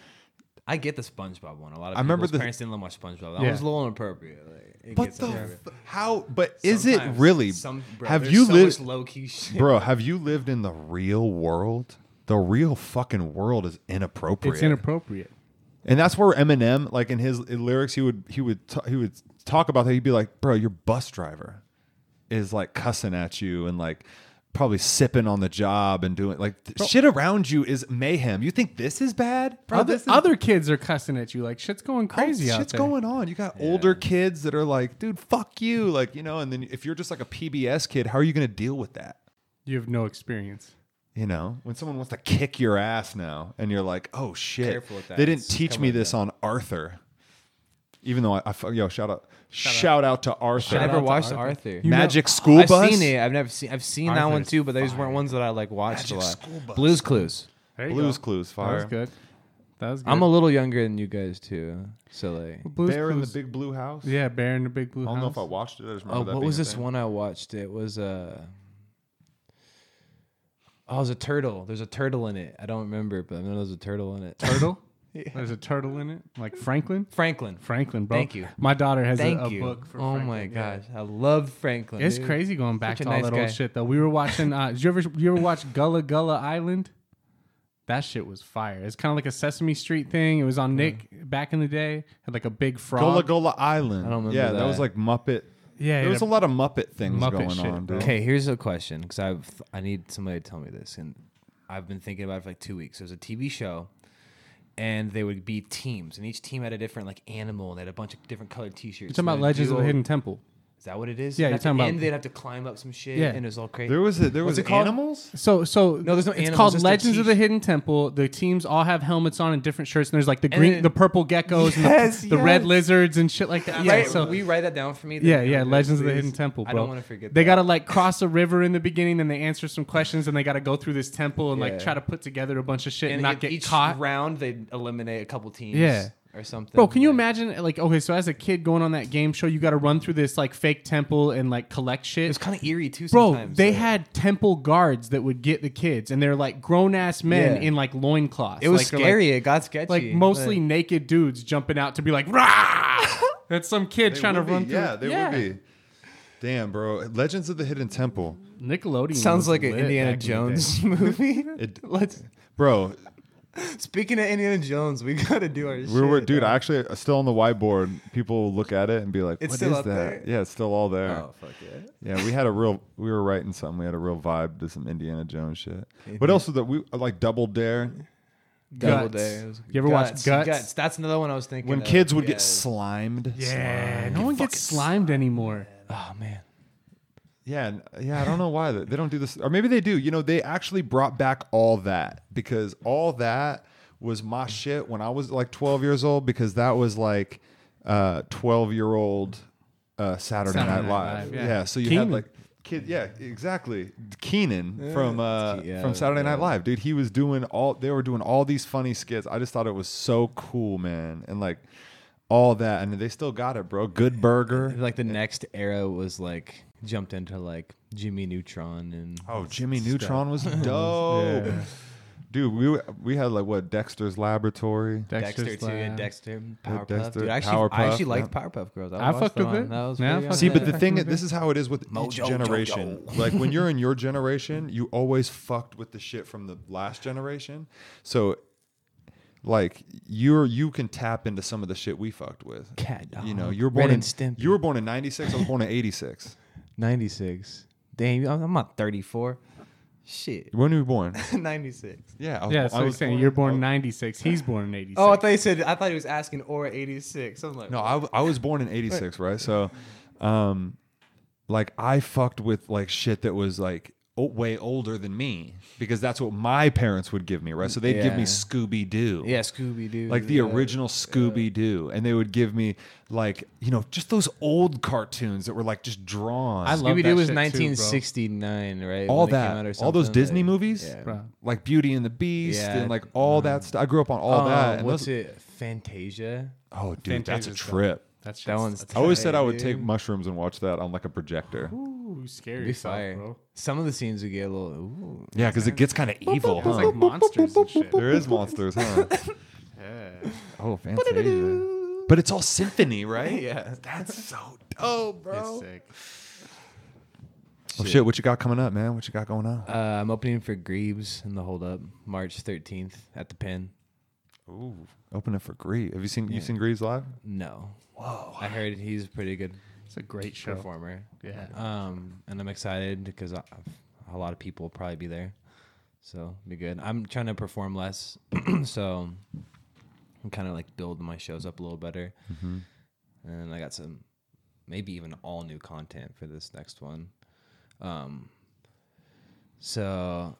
I get the SpongeBob one. A lot of I remember the- parents didn't let my SpongeBob. That Yeah. was a little inappropriate. Like, But the f- how? But is it really? Some, bro, have you so lived, low key shit? bro? Have you lived in the real world? The real fucking world is inappropriate. It's inappropriate. And that's where Eminem, like in his lyrics, he would he would t- he would talk about that. He'd be like, "Bro, your bus driver is like cussing at you and like probably sipping on the job and doing like th- shit around you is mayhem. You think this is bad, bro? Other, this is other kids are cussing at you like shit's going oh, crazy Oh, shit's there. going on. You got older kids that are like, dude, fuck you, like you know. And then if you're just like a PBS kid, how are you going to deal with that? You have no experience. You know, when someone wants to kick your ass now, and you're like, "Oh shit!" Careful with that. They didn't teach me this that. on Arthur. Even though I, I yo shout out, shout, out. to Arthur. I out never watched Arthur. Arthur. You know- Magic School I've Bus. seen it. I've never seen. I've seen that one too, but those weren't ones that I like watched Magic a lot. School Bus. Blues Clues. There you Blues go. Clues, That fire. was good. That was good. I'm a little younger than you guys too, so like. Blues Bear in the Big Blue House. Yeah, Bear in the Big Blue House. I don't know if I watched it. I just Oh, remember that what was this thing. one I watched? It was uh Oh, it was a turtle. There's a turtle in it. I don't remember, but I know there's a turtle in it. Turtle? There's a turtle in it, like Franklin. Franklin. Franklin, bro. Thank you. My daughter has Thank a, a you. book for. oh Franklin. my yeah. gosh, I love Franklin. It's dude. crazy going back Such to a all nice that guy. old shit though. We were watching. Uh, did you ever you ever watch Gullah Gullah Island? That shit was fire. It's kind of like a Sesame Street thing. It was on Nick back in the day. Had like a big frog. Gullah Gullah Island. I don't remember yeah, that. was like Muppet. Yeah, there was a lot of Muppet things Muppet going shit, on, bro. Okay, here's a question because I've I need somebody to tell me this, and I've been thinking about it for like two weeks. There's a TV show, and they would be teams, and each team had a different like animal, and they had a bunch of different colored T-shirts. You're talking about Legends of the Hidden Temple. Is that what it is? Yeah, And you're at the talking about- end, they'd have to climb up some shit, Yeah. and it was all crazy. There was a, there was it called? animals. So so No, there's no It's animals, called just their Legends of the t-shirt. Hidden Temple. The teams all have helmets on and different shirts. And there's like the green, then- the purple geckos, Yes, and the, the red yes. lizards and shit like that. Yeah. Right, So will you write that down for me? Yeah, yeah, Legends of the Hidden Temple, bro. I don't want to forget. They that. gotta like cross a river in the beginning, then they answer some questions, and they gotta go through this temple and like try to put together a bunch of shit and, and not if get each caught. round they eliminate a couple teams. Yeah. Or something. Bro, can you imagine like okay, so as a kid going on that game show, you got to run through this like fake temple and like collect shit. It's kind of eerie too. Bro, Sometimes, they like- had temple guards that would get the kids, and they're like grown ass men Yeah. in like loincloths. It was like, or, like- scary. it got sketchy. Like, mostly but- naked dudes jumping out to be like, rah! That's some kid They trying to would be, run through. Yeah, they would be. Damn, bro. Legends of the Hidden Temple. Nickelodeon Sounds like an Indiana back in the day. Jones movie. It, Let's. bro, Speaking of Indiana Jones, we gotta do our. we shit, were, dude. dog. Actually, uh, still on the whiteboard. People look at it and be like, It's "What still is up that?" there? Yeah, it's still all there. Oh fuck yeah! Yeah, we had a real. We were writing something. We had a real vibe to some Indiana Jones shit. Mhm. What else was that? We like Double Dare. Double Guts. Day. Was- You ever watch Guts? Guts? That's another one I was thinking. When of. kids would get Yeah. slimed. Yeah, no Get one gets slimed anymore. Oh man. Yeah, yeah. I don't know why they they don't do this, or maybe they do. You know, they actually brought back all that because all that was my shit when I was like 12 years old because that was like uh 12 year old uh, Saturday, Saturday Night Night Live. Live, yeah. yeah. so you Kenan. had like kid. Yeah, exactly. Kenan from uh Yeah, from Saturday Night. Live, dude. He was doing all. They were doing all these funny skits. I just thought it was so cool, man, and like. All that, and they still got it, bro. Good burger. Like the next era was like jumped into like Jimmy Neutron and Oh, Jimmy Neutron was dope. Yeah. Dude, we we had like what Dexter's Laboratory. Dexter too. And Lab. Dexter, Yeah, Powerpuff. Dexter, Dude, I actually, I actually liked yeah. Powerpuff Girls. I watched fucked with one. it. That was Yeah, I pretty fucked good. See, but the thing, in the this is how it is with each Mojo generation. like when you're in your generation, you always fucked with the shit from the last generation. So, like you're you can tap into some of the shit we fucked with. Cat You know, you were Ren born in you were born in '96. I was born in '86. 96. Damn, I'm I'm not 34. Shit. When were you born? 96. Yeah, I was, Yeah, I so you're was saying born- you're born in '96. He's born in '86. Oh, I thought he said. I thought he was asking or 86. I was like, No, I, w- I was born in 86, right? So, um, like I fucked with like shit that was like o- way older than me because that's what my parents would give me, right? So they'd give me Scooby Doo. Yeah, Scooby Doo. Like the yeah. original Scooby Doo, and they would give me like you know just those old cartoons that were like just drawn. I love Scooby that Doo was shit too, bro. 1969, right? all when it came out that, or all those? Disney Like, movies, Yeah. Like Beauty and the Beast, Yeah. and like all that mm. stuff. I grew up on all Oh, that. And what's those, it? Fantasia. Oh, dude, that's a trip. dope. Trip. That's That one's I always said I would take mushrooms and watch that on like a projector. Ooh, scary Be stuff, fire. bro. Some of the scenes would get a little. Ooh. Yeah, because it gets kind of evil. It's Huh? like monsters and shit. there is monsters, huh? Yeah. Oh, Fantasia. But it's all symphony, right? Yeah. That's so dope, It's bro. sick. Oh shit, what you got coming up, man? What you got going on? Uh, I'm opening for Grieves in the Hold Up March 13th at the Pin. Ooh, open it for Grieves. Have you seen you seen Grieves live? No. Whoa. I heard he's pretty good It's a great show. performer. Yeah. Um, and I'm excited because a lot of people will probably be there, so be good. I'm trying to perform less, so I'm kind of like building my shows up a little better. Mm-hmm. And I got some, maybe even all new content for this next one. Um, so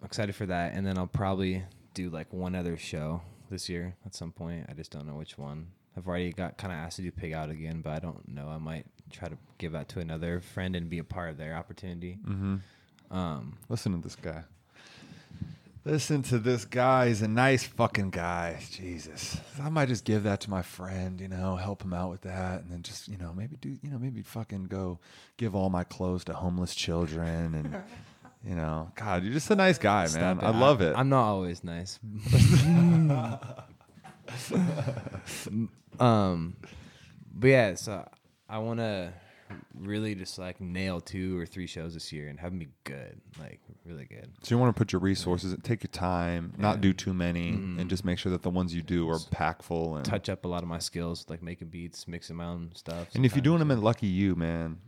I'm excited for that, and then I'll probably do like one other show this year at some point. I just don't know which one. I've already got kind of asked to do Pig Out again, but I don't know. I might try to give that to another friend and be a part of their opportunity. Mm-hmm. Um, Listen to this guy. Listen to this guy. He's a nice fucking guy. Jesus. I might just give that to my friend, you know, help him out with that. And then just, you know, maybe do, you know, maybe fucking go give all my clothes to homeless children. And, you know, God, you're just a nice guy, man. stop I love it. I'm not always nice. um, but yeah, so I want to really just like nail two or three shows this year and have them be good, like really good. so you want to put your resources, take your time, not do too many, Mm-mm. and just make sure that the ones you do are packful. And, Touch up a lot of my skills, like making beats, mixing my own stuff. and if you're doing them at Lucky You, man,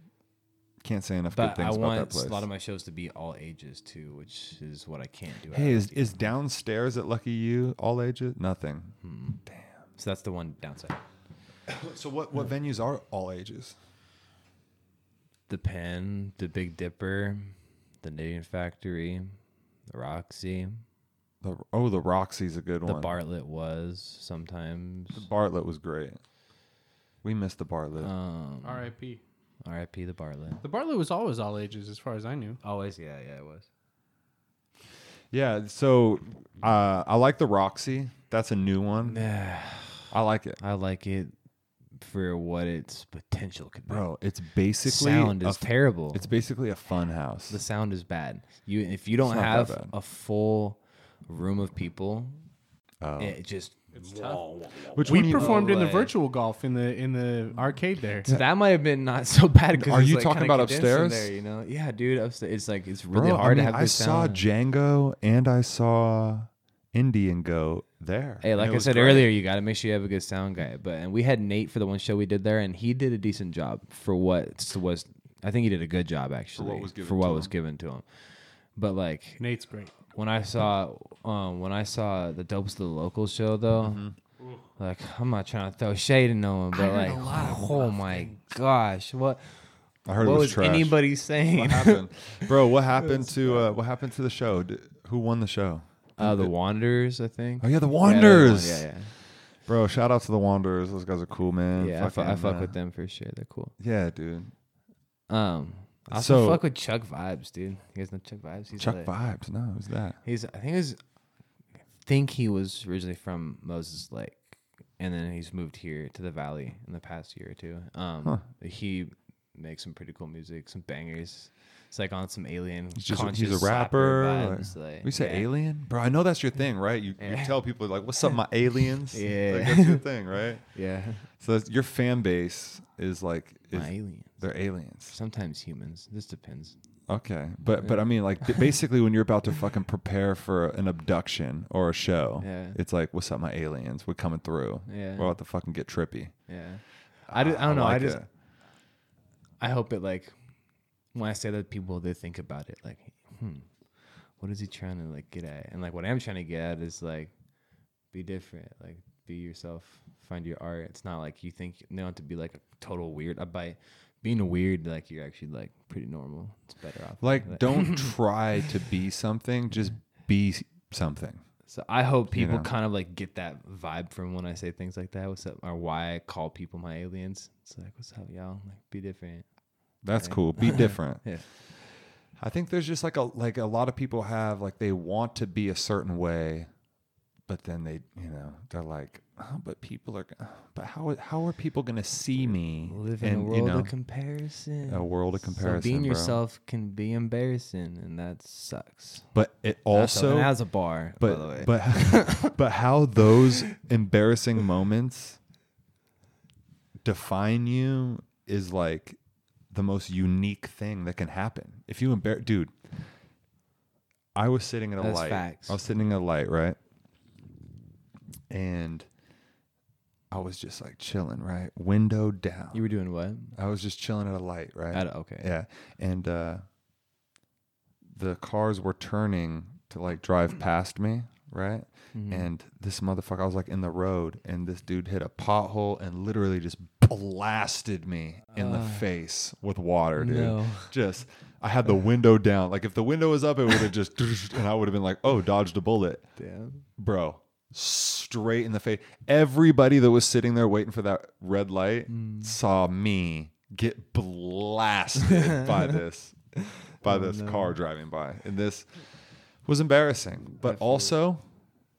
can't say enough good but things I about that want place. a lot of my shows to be all ages too, which is what I can't do. Hey, is, is downstairs at Lucky You all ages? Nothing. Mm. So that's the one downside. So what what venues are all ages? The Pin, the Big Dipper, the Knitting Factory, the Roxy, The oh, the Roxy's a good one. the one. Bartlett was sometimes. The Bartlett was great. We missed the Bartlett. Um, R.I.P. R.I.P. the Bartlett. The Bartlett was always all ages, as far as I knew. Always, yeah, yeah, it was. yeah, so uh, I like the Roxy. That's a new one. Yeah, I like it, I like it for what its potential could be. bro. It's basically sound a is f- terrible. It's basically a fun house. the sound is bad. You if you don't It's not that have a full room of people, Oh. it just It's tough. Which we performed in the virtual golf in the in the arcade there. So that might have been not so bad. 'cause Are it's, you like, talking kinda about condensed in upstairs? There, you know, yeah, dude. Upstairs, it's like it's really Bro, hard I mean, to have I good saw sound. Django and I saw Indian Goat there. Hey, and like I was said great. earlier, you got to make sure you have a good sound guy. But and we had Nate for the one show we did there, and he did a decent job for what was. I think he did a good job actually was given for what to was given to him. But like Nate's great. When I saw um when I saw the dopes of the local show though, Mm-hmm. like I'm not trying to throw shade in no one, but like oh my gosh, what I heard what it was, was trash. anybody saying? What happened, bro? What happened to uh, what happened to the show? Did, who won the show? uh, the Wanderers, I think. Oh yeah, the Wanderers. won, Yeah, yeah, Bro, shout out to the Wanderers. Those guys are cool, man. yeah. I, fu- I Fucking, fuck uh, with them for sure. They're cool. Yeah, dude. Um, I also So- fuck with Chuck Vibes, dude. You guys know Chuck Vibes? He's Chuck lit. Vibes. No, who's that? He's I think he's I think he was originally from Moses Lake, and then he's moved here to the Valley in the past year or two. Um, Huh. he makes some pretty cool music, some bangers. It's like on some alien. He's just he's a rapper. vibes, like- we say yeah. alien, bro. I know that's your thing, right? You, you tell people like, "What's up, my aliens?" Yeah. like, that's your thing, right? Yeah, So that's, your fan base is like, is, my aliens. They're aliens. Sometimes humans. This depends. Okay, but but I mean, like, basically, when you're about to fucking prepare for an abduction or a show, Yeah. it's like, "What's up, my aliens? We're coming through. Yeah. We're about to fucking get trippy." Yeah. I, do, I don't know. like I just it. I hope it like when I say that people they think about it like, hmm, what is he trying to like get at? And like what I'm trying to get at is like be different, like be yourself, find your art. It's not like you think you don't have to be like a total weird. Uh, by being weird, like you're actually like pretty normal. It's better off. Like, don't try to be something. Just be something. So I hope You people know. kind of like get that vibe from when I say things like that. What's up? Or why I call people my aliens. It's like, what's up, y'all? Like, be different. That's Right. cool. Be different. Yeah. I think there's just like a like a lot of people have like they want to be a certain way, but then they you know they're like, oh, but people are, but how how are people gonna see me? Live in a world you know, of comparison. a world of comparison. So being bro. yourself can be embarrassing, and that sucks. but it Also, also and as a bar, by the way. but but but how those embarrassing moments define you is like the most unique thing that can happen. If you embarrass, dude, I was sitting at a That's light. facts. I was sitting at a light, right? And I was just like chilling, right? Window down. you were doing what? I was just chilling at a light, right? At, okay. Yeah. And uh, the cars were turning to like drive past me, right? Mhm. And this motherfucker, I was like in the road, and this dude hit a pothole and literally just blasted me in the Ah. face with water, dude. No. Just, I had the window down. Like if the window was up, it would have just, and I would have been like, oh, dodged a bullet, Damn. bro. Straight in the face. Everybody that was sitting there waiting for that red light Mm. saw me get blasted by this by Oh, this no. car driving by and this was embarrassing but it. also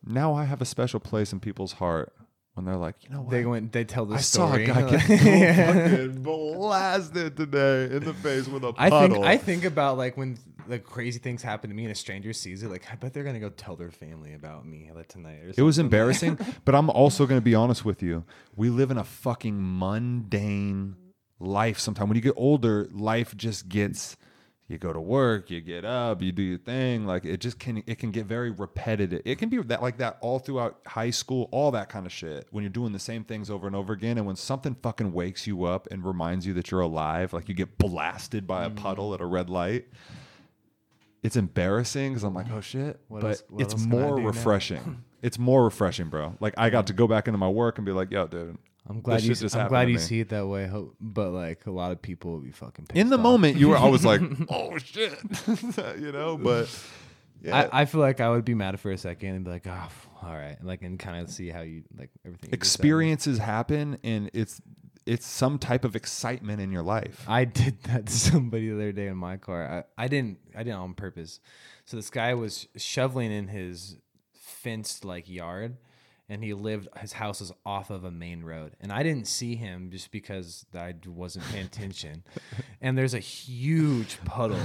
now i have a special place in people's heart when they're like you know what They went. They tell the story. i saw a guy get fucking blasted today in the face with a I puddle think I think about like when the crazy things happen to me and a stranger sees it. Like I bet they're gonna go tell their family about me like tonight. It was embarrassing but i'm also going to be honest with you we live in a fucking mundane life sometimes when you get older life just gets you go to work you get up you do your thing like it just can it can get very repetitive it can be that like that all throughout high school all that kind of shit when you're doing the same things over and over again and when something fucking wakes you up and reminds you that you're alive like you get blasted by a mm. puddle at a red light it's embarrassing because i'm like oh shit What but else- it's more refreshing it's more refreshing bro like i got to go back into my work and be like yo dude I'm glad you. just I'm glad you see it that way. But like a lot of people will be fucking. Pissed in the off. moment you were i was like oh shit you know but yeah I, I feel like I would be mad for a second and be like, oh, all right, and like and kind of see how you like everything. you just said. experiences happen and it's it's some type of excitement in your life I did that to somebody the other day in my car. I, I didn't I didn't on purpose. So this guy was shoveling in his fenced like yard and he lived his house was off of a main road. And I didn't see him just because I wasn't paying attention. and there's a huge puddle,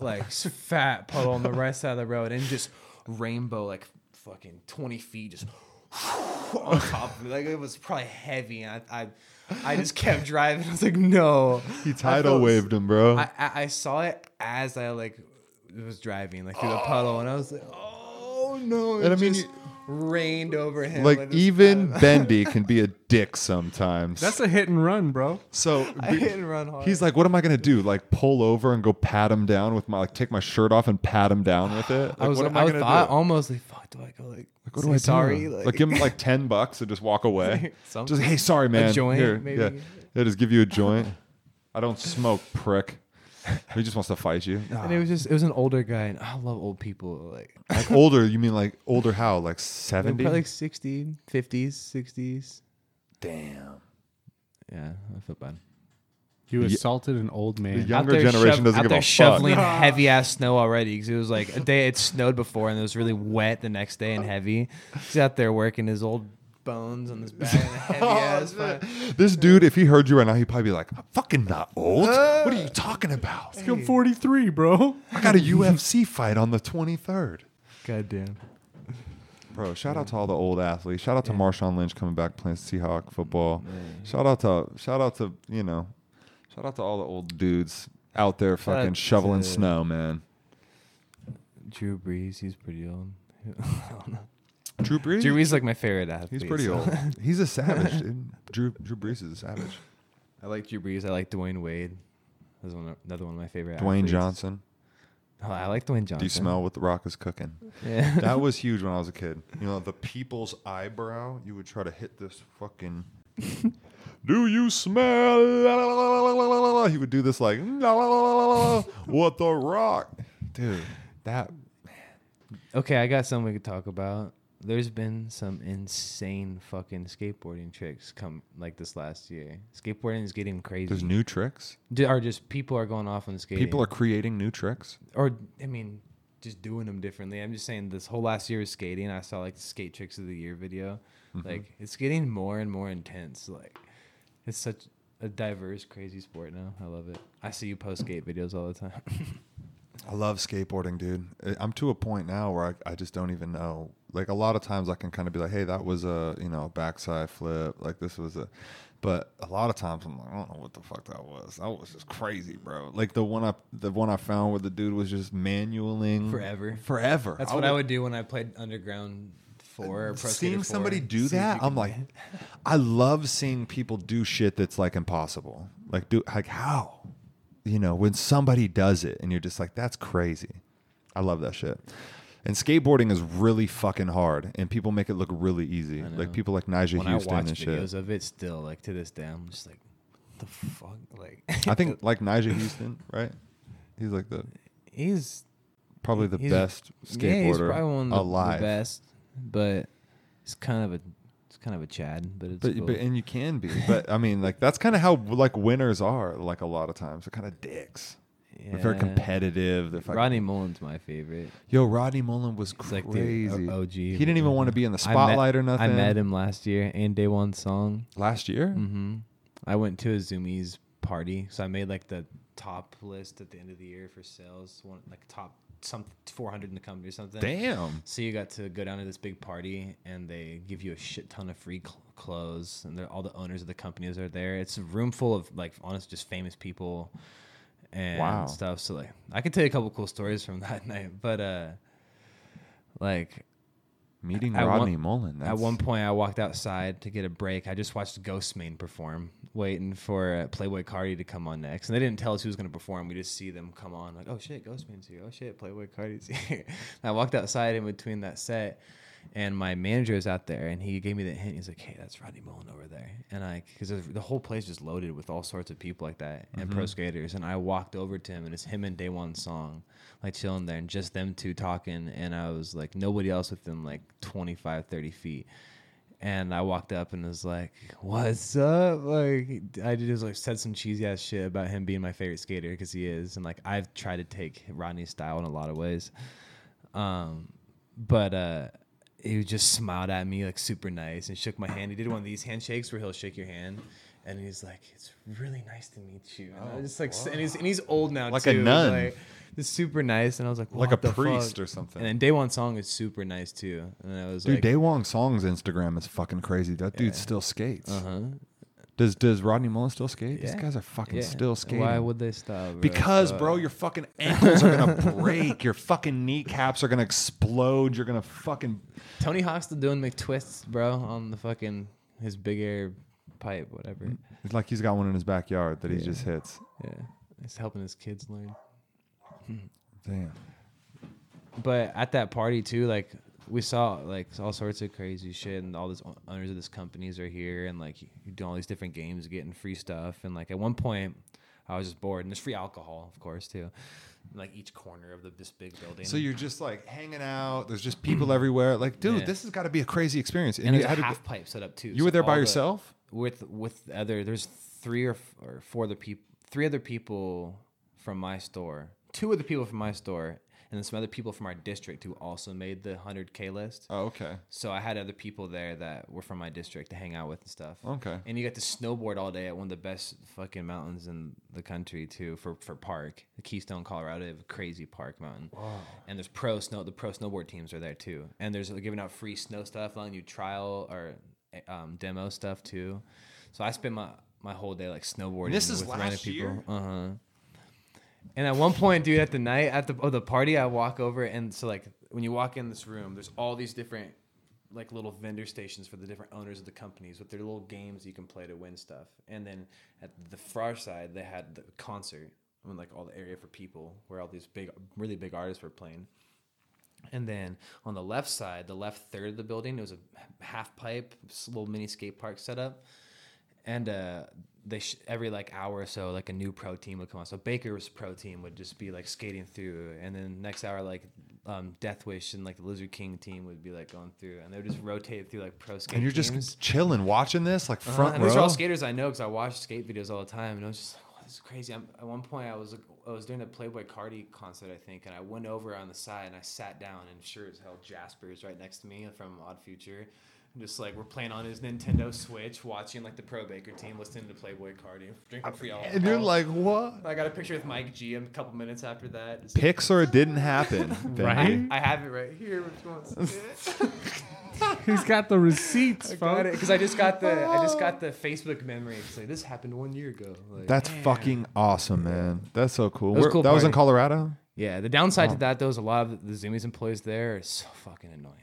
like fat puddle on the right side of the road and just rainbow like fucking 20 feet just on top of me. Like it was probably heavy. And I, I I just kept driving. I was like, no. he tidal felt- waved him bro I, I, I saw it as I like was driving like through the puddle, and I was like, "Oh no!" And I mean, just rained over him. like just even bendy can be a dick sometimes That's a hit and run, bro. so I hit and run hard. He's like, what am I gonna do? Like pull over and go pat him down with my like take my shirt off and pat him down with it? Like, I was, what like, am I, I was gonna thought do? almost like, "Fuck, do I go like, Like, what do I sorry?" do? Like, Like, give him like ten bucks and just walk away. Something. just hey, sorry, man. joint, Here, maybe? Yeah. yeah, just give you a joint. I don't smoke, prick. He just wants to fight you. and it was just it was an older guy, and I love old people. Like Like older, you mean like older? How? Like they're seventy? probably like 60, 50s, 60s. Damn. Yeah, I feel bad. You assaulted an old man. The younger generation shov- doesn't out give there a fuck. shoveling heavy ass snow already because it was like a day it snowed before and it was really wet the next day and heavy. He's out there working his old bones on this back and a heavy ass. fi- This dude, if he heard you right now, he'd probably be like, "I'm fucking not old. Uh, what are you talking about? I'm 43, bro. I got a UFC fight on the 23rd." God damn. Bro, shout out to all the old athletes. Shout out to Marshawn Lynch coming back playing Seahawk football. Shout out to shout out to you know, shout out to all the old dudes out there Shout out fucking shoveling to- snow, man. Drew Brees, he's pretty old. Drew Brees, Drew Brees is like my favorite athlete. he's pretty so- old. He's a savage, dude. Drew Drew Brees is a savage. I like Drew Brees. I like Dwyane Wade. That's one, another one of my favorite. Dwayne athletes. Johnson. Oh, I like Dwayne Johnson. Do you smell what the Rock is cooking? Yeah. that was huge when I was a kid. You know, the people's eyebrow. You would try to hit this fucking. do you smell? He would do this like what the rock, dude. That Okay, I got something we could talk about. There's been some insane fucking skateboarding tricks come like this last year. Skateboarding is getting crazy. there's new tricks. Ju- or just people are going off on skating. People are creating new tricks. or I mean, just doing them differently. I'm just saying this whole last year of skating. I saw like the skate tricks of the year video. Mm-hmm. Like it's getting more and more intense. Like it's such a diverse, crazy sport now. I love it. I see you post skate videos all the time. I love skateboarding, dude. I- I'm to a point now where I, I just don't even know. Like a lot of times I can kind of be like, hey, that was a you know backside flip. Like this was a, but a lot of times I'm like, I don't know what the fuck that was. That was just crazy, bro. Like the one I the one I found where the dude was just manualing Forever. forever. That's what I would do when I played Underground Four or seeing 4. somebody do See that, I'm like, I love seeing people do shit that's like impossible. Like do like how, you know, when somebody does it and you're just like, that's crazy. I love that shit. And skateboarding is really fucking hard, and people make it look really easy. Like people like Nyjah when Huston I watch and videos shit. of it, still like to this day, I'm just like, the fuck, like. I think like Nyjah Huston, right? He's like the he's probably the He's- best yeah, he's skateboarder probably one of the, alive. the best, but it's kind of a kind of a Chad, but it's But, cool. but and you can be, but I mean, like that's kind of how like winners are. Like a lot of times, they're kind of dicks. They're very competitive. They're fucking, Rodney Mullen's my favorite. Yo, Rodney Mullen was He's like crazy. the O- OG. he didn't even want to be in the I met- spotlight or nothing. I met him last year and Daewon Song. last year. Mm-hmm. I went to a Zumiez party, so I made like the top list at the end of the year for sales, one like top some 400 in the company or something. Damn. So you got to go down to this big party, and they give you a shit ton of free cl- clothes, and all the owners of the companies are there. It's a room full of like honest, just famous people and Wow. stuff. So like, I could tell you a couple cool stories from that night, but uh, like Meeting At Rodney one- Mullen. at one point, I walked outside to get a break. I just watched Ghostemane perform, waiting for uh, Playboi Carti to come on next. And they didn't tell us who was going to perform. We just see them come on, like, oh shit, Ghostemane's here. Oh shit, Playboi Carti's here. And I walked outside in between that set, and my manager was out there, and he gave me the hint. He's like, hey, that's Rodney Mullen over there. And I, because the whole place just loaded with all sorts of people like that and pro skaters. And I walked over to him, and it's him and Daewon Song, like chilling there, and just them two talking. And I was like, nobody else within like 25, 30 feet. And I walked up and was like, "What's up?" Like I just like said some cheesy ass shit about him being my favorite skater because he is, and like I've tried to take Rodney's style in a lot of ways. Um, but uh, he just smiled at me like super nice and shook my hand. He did one of these handshakes where he'll shake your hand, and he's like, "It's really nice to meet you." And I just like, s- and he's and he's old now Like a nun. Like, just super nice, and I was like, Like "What a the priest fuck?" or something. And then Daewon Song is super nice too, and I was like Dude, like, Daewon Song's Instagram is fucking crazy. That dude still skates. "Uh huh." Does Does Rodney Mullen still skate? These Yeah. guys are fucking Yeah. still skating. Why would they stop? Bro? Because, bro, your fucking ankles are gonna break. Your fucking kneecaps are gonna explode. You're gonna fucking. Tony Hawk's still doing McTwists, bro, on the fucking his big air pipe, whatever. It's like he's got one in his backyard that he just hits. Yeah, he's helping his kids learn. Damn. But at that party too, like we saw like all sorts of crazy shit, and all these owners of these companies are here, and like you're doing all these different games, getting free stuff, and like at one point, I was just bored, and there's free alcohol, of course, too. Like each corner of the, this big building. So you're just like hanging out. There's just people everywhere. Like, dude, Yeah. this has got to be a crazy experience. and you, there's had a half pipe set up too. you were there by all the- yourself. with with other there's three or, f- or four other people three other people from my store two of the people from my store and then some other people from our district who also made the 100k list. Oh, okay. so i had other people there that were from my district to hang out with and stuff. Okay. and you get to snowboard all day at one of the best fucking mountains in the country too for for park. The keystone colorado they have a crazy park mountain. And there's pro snow the pro snowboard teams are there too. And there's giving out free snow stuff letting you trial or um, demo stuff too. So i spent my my whole day like snowboarding This is with last random people. year? uh-huh and at one point, dude, at the night at the oh, the party, I walk over and so like when you walk in this room, there's all these different like little vendor stations for the different owners of the companies with their little games you can play to win stuff. And then at the far side, they had the concert. when like all the area for people where all these big, really big artists were playing. And then on the left side, the left third of the building, it was a half pipe, little mini skate park set up. And uh, they sh- every like hour or so, like a new pro team would come on. So Baker's pro team would just be like skating through, and then next hour, like um, Death Wish and like the Lizard King team would be like going through, and they would just rotate through like pro skate. And you're teams. just chilling, watching this, like Uh-huh, front and these are all skaters I know because I watch skate videos all the time, and I was just like, "Wow, this is crazy." I'm, at one point, I was I was doing a Playboi Carti concert, I think, and I went over on the side and I sat down, and sure as hell, Jasper's right next to me from Odd Future. And Just like we're playing on his Nintendo Switch, watching like the Pro Baker team, listening to Playboi Carti, drinking free alcohol. and you're like, what? I got a picture with Mike G a couple minutes after that. Just- Pixar didn't happen. Right? I have it right here. If you want to see it. He's got the receipts, I got it because I just got the I just got the Facebook memory. It's like this happened one year ago. Like, That's fucking awesome, man. That's so cool. That was a Where- cool that was in party. Colorado. Yeah, the downside to that though is a lot of the Zumiez employees there are so fucking annoying.